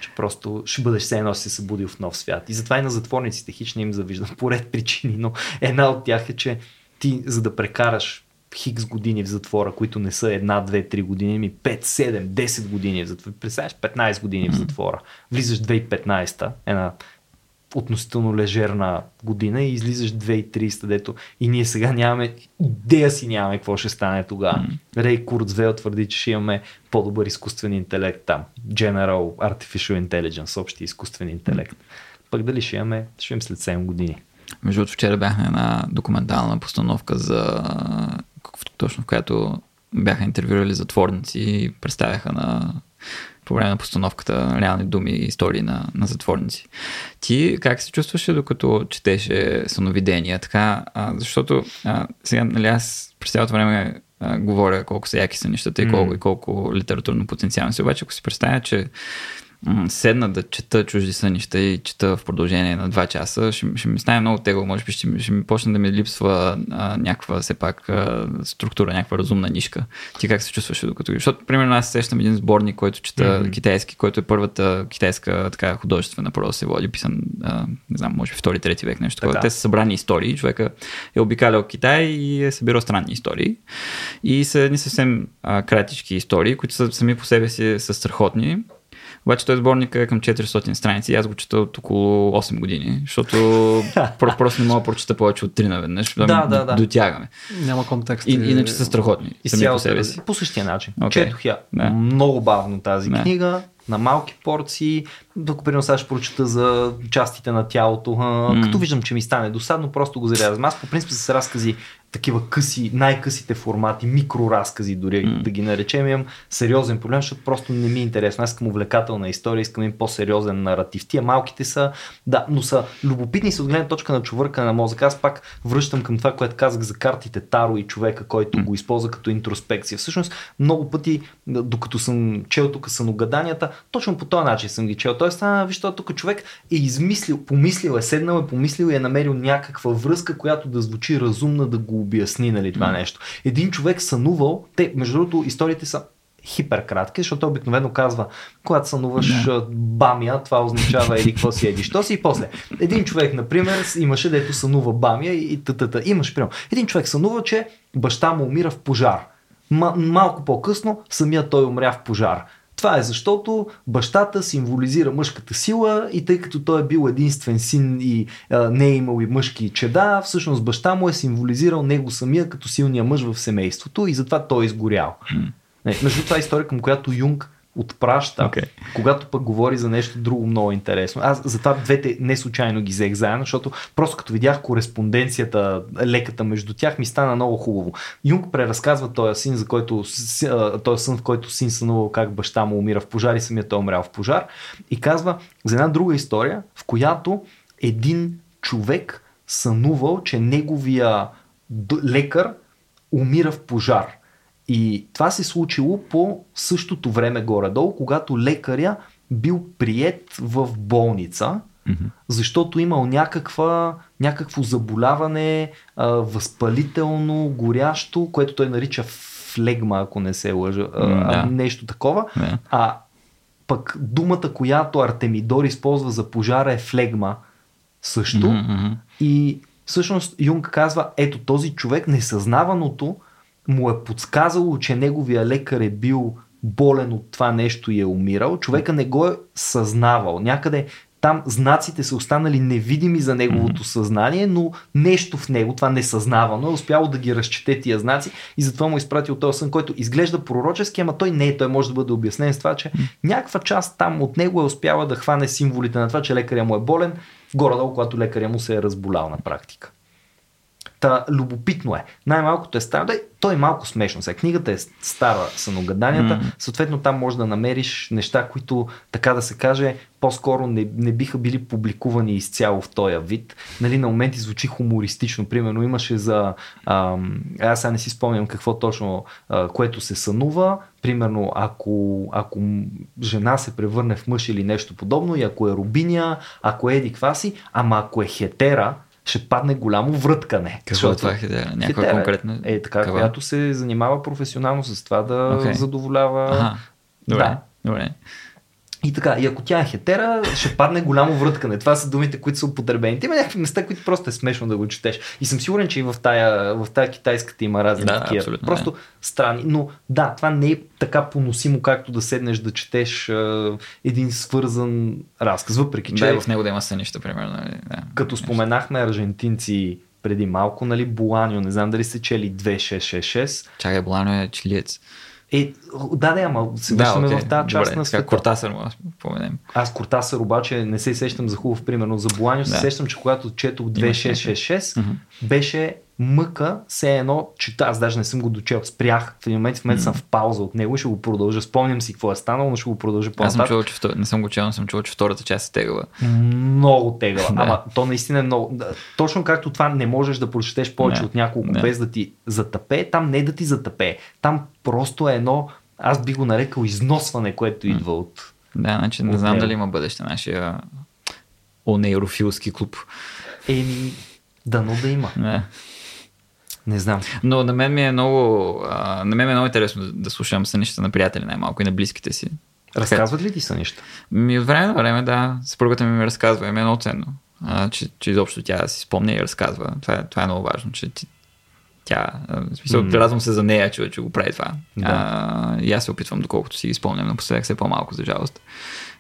че просто ще бъдеш все едно си се събудил в нов свят. И затова и на затворниците хич не им завиждам по ред причини, но една от тях е, че ти за да прекараш хикс години в затвора, които не са една, две, три години, ми 5, 7, 10 години в затвора. Представяш 15 години в затвора. Влизаш 2015, една относително лежерна година и излизаш 2030, дето и ние сега нямаме, идея си нямаме какво ще стане тогава. Рей Курцвел твърди, че ще имаме по-добър изкуствен интелект там. General Artificial Intelligence, общи изкуствен интелект. Пък дали ще имаме, ще имаме след 7 години. Между другото, вчера бях на една документална постановка за точно в която бяха интервюрали затворници и представяха на по време на постановката реални думи и истории на, на затворници. Ти как се чувстваше докато четеше съновидения? Така, а, защото а, сега, нали, аз през цялото време а, говоря колко са яки са нещата и колко, М. и колко литературно потенциално си. Обаче, ако си представя, че седна да чета чужди сънища и чета в продължение на 2 часа, ще, ще ми стане много тегло. Може би ще, ще ми почне да ми липсва а, някаква все пак а, структура, някаква разумна нишка. Ти как се чувстваш докато... Защото, примерно, аз сещам един сборник, който чета Мгм. китайски, който е първата китайска така художествена проза се води, писан, а, не знам, може би втори, трети век, нещо такова. Те са събрани истории. Човека е обикалял Китай и е събирал странни истории. И са едни съвсем а, кратички истории, които са сами по себе си са страхотни. Обаче той сборник е към 400 страници и аз го чета от около 8 години, защото про- <laughs> просто не мога да прочета повече от 3 наведнъж, да, Да, ми да, да. дотягаме. Няма контекст. И, иначе са страхотни. И сами по себе си. по същия начин. Okay. Четох я Да. много бавно тази Да. книга, на малки порции, докато примерно сега ще прочета за частите на тялото. А, М. Като виждам, че ми стане досадно, просто го зарязвам. Аз по принцип с разкази, такива къси, най-късите формати, микроразкази дори М. да ги наречем, имам сериозен проблем, защото просто не ми е интересно. Аз искам увлекателна история, искам им по-сериозен наратив. Тия малките са, да, но са любопитни са от гледна точка на човърка на мозъка. Аз пак връщам към това, което казах за картите Таро и човека, който го използва като интроспекция. Всъщност, много пъти, докато съм чел тук съногаданията, точно по този начин съм ги чел. Тоест, а, виж, той тук човек е измислил, помислил е, седнал е, помислил и е намерил някаква връзка, която да звучи разумна, да го обясни, нали, това нещо. Един човек сънувал, те, между другото, историите са хиперкратки, защото обикновено казва, когато сънуваш да. бамя, това означава еди какво си едиш. То си и после. Един човек, например, имаше дето сънува бамя и тътата. Имаш, примерно. Един човек сънува, че баща му умира в пожар. М- малко по-късно самия той умря в пожар. Това е защото бащата символизира мъжката сила и тъй като той е бил единствен син и а, не е имал и мъжки чеда, всъщност баща му е символизирал него самия като силния мъж в семейството и затова той е изгорял. Не, между това е история, към която Юнг отпраща, Окей. когато пък говори за нещо друго много интересно. Аз затова двете не случайно ги взех заедно, защото просто като видях кореспонденцията, леката между тях, ми стана много хубаво. Юнг преразказва този син, за който, този сън, в който син сънувал как баща му умира в пожар и самият той е умрял в пожар. И казва за една друга история, в която един човек сънувал, че неговия лекар умира в пожар. И това се случило по същото време горе-долу, когато лекаря бил прият в болница, защото имал някаква, някакво заболяване, а, възпалително, горящо, което той нарича флегма, ако не се лъжа, а, М, да. нещо такова. Да. А пък думата, която Артемидор използва за пожара е флегма също. Мгм. И всъщност Юнг казва, ето този човек, несъзнаваното му е подсказало, че неговия лекар е бил болен от това нещо и е умирал. Човека не го е съзнавал. Някъде там знаците са останали невидими за неговото съзнание, но нещо в него, това несъзнавано, е успяло да ги разчете тия знаци и затова му е изпратил този сън, който изглежда пророчески, ама той не е. Той може да бъде обяснен с това, че някаква част там от него е успяла да хване символите на това, че лекаря му е болен, горе-долу, когато лекаря му се е разболял на практика. Та, любопитно е. Най-малкото е стара. Той е малко смешно. Сега книгата е стара съногаданията. М. Съответно там може да намериш неща, които, така да се каже, по-скоро не, не биха били публикувани изцяло в този вид. Нали, на моменти звучи хумористично. Примерно имаше за... Ам, аз сега не си спомням какво точно, а, което се сънува. Примерно, ако, ако жена се превърне в мъж или нещо подобно, и ако е рубиня, ако е еди кваси, ама ако е хетера, ще падне голямо връткане. Какво е това хетера? Някаква Хетера конкретна? Е така, Каква? която се занимава професионално с това да Окей. задоволява. Ага. Добре. Да. Добре. И така, и ако тя е хетера, ще падне голямо връткане. Това са думите, които са употребени. Има някакви места, които просто е смешно да го четеш. И съм сигурен, че и в тая, в тая китайската има разни Да, такива. абсолютно, Просто страни. Но да, това не е така поносимо, както да седнеш да четеш а, един свързан разказ. Въпреки, че Да, и в него да има сънища, примерно. нали, Да. като споменахме аржентинци преди малко, нали, Буанио, не знам дали сте чели 2666. Чакай, Болано е чилиец. Е, да, да, ама се връщаме окей. в тази част Добре, на света. Кортасър му да споменем. Аз Кортасър обаче не се сещам за хубав примерно за Боланио, се Да. сещам, че когато четох Имаш 2666, Мгм. беше мъка, все едно чета, аз даже не съм го дочел, спрях в един момент, в момента съм в пауза от него и ще го продължа. Спомням си какво е станало, но ще го продължа Аз съм чувал, че втор... не съм го чел, но съм чувал, че втората част е тегава. Много тегава. Да. Ама то наистина е много. Точно както това не можеш да прочетеш повече Не. от няколко Не. без да ти затъпе, там не да ти затъпе. Там просто е едно, аз би го нарекал износване, което идва от. Да, значи не знам него. дали има бъдеще нашия онейрофилски клуб. Еми, дано да има. Не. Не знам. Но на мен ми е много, а, на мен ми е много интересно да, да слушам сънищата на приятели най-малко и на близките си. Разказват ли ти са неща? Ми от време на време, да, съпругата ми ми разказва и ми е много ценно, а, че, че изобщо тя си спомня и разказва. Това е, това е много важно, че ти, тя, в смисъл, М. радвам се за нея, че, че го прави това. Да. А, и аз се опитвам, доколкото си ги спомням, напоследък все по-малко, за жалост.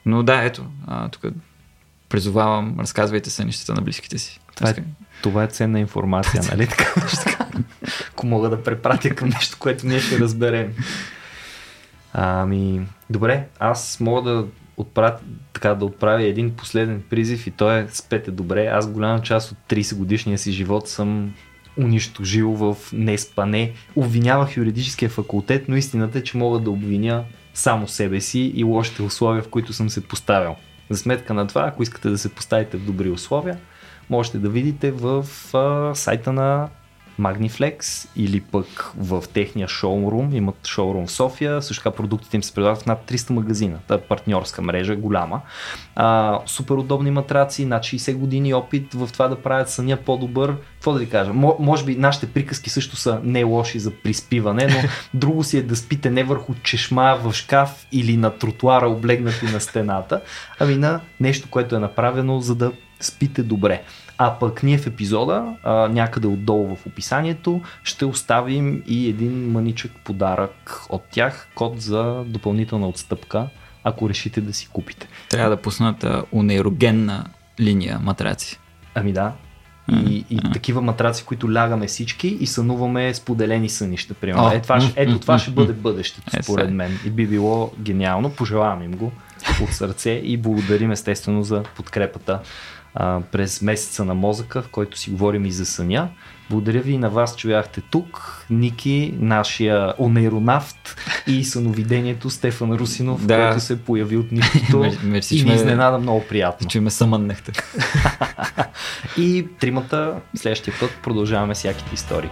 Но да, ето, а, тук призовавам, разказвайте сънищата на близките си. Това е, това е ценна информация, нали така? Ако мога да препратя към нещо, което ние ще разберем. Ами, добре, аз мога да отправя, така, да отправя един последен призив и то е спете добре. Аз голяма част от 30 годишния си живот съм унищожил в неспане. Обвинявах юридическия факултет, но истината е, че мога да обвиня само себе си и лошите условия, в които съм се поставил. За сметка на това, ако искате да се поставите в добри условия, можете да видите в а, сайта на Magniflex или пък в техния шоурум, имат шоурум в София, също така продуктите им се предлагат в над 300 магазина, та партньорска мрежа, голяма. А, супер удобни матраци, над 60 години опит в това да правят съня по-добър. Какво да ви кажа? може би нашите приказки също са не лоши за приспиване, но <laughs> друго си е да спите не върху чешма в шкаф или на тротуара облегнати на стената, ами на нещо, което е направено за да спите добре. А пък ние в епизода, а, някъде отдолу в описанието, ще оставим и един маничък подарък от тях, код за допълнителна отстъпка, ако решите да си купите. Трябва да пуснат унейрогенна линия матраци. Ами да, и, и такива матраци, които лягаме всички и сънуваме споделени сънища, примерно. Е, това, ето това ще бъде бъдещето, е, според мен. И би било гениално. Пожелавам им го от сърце и благодарим естествено за подкрепата а, през месеца на мозъка, в който си говорим и за съня. Благодаря ви и на вас, че бяхте тук. Ники, нашия онейронавт и съновидението Стефан Русинов, да. който се появи от нищото Мерси, и ни изненада много приятно. Че ме съмъннахте. <laughs> и тримата следващия път продължаваме всяките истории.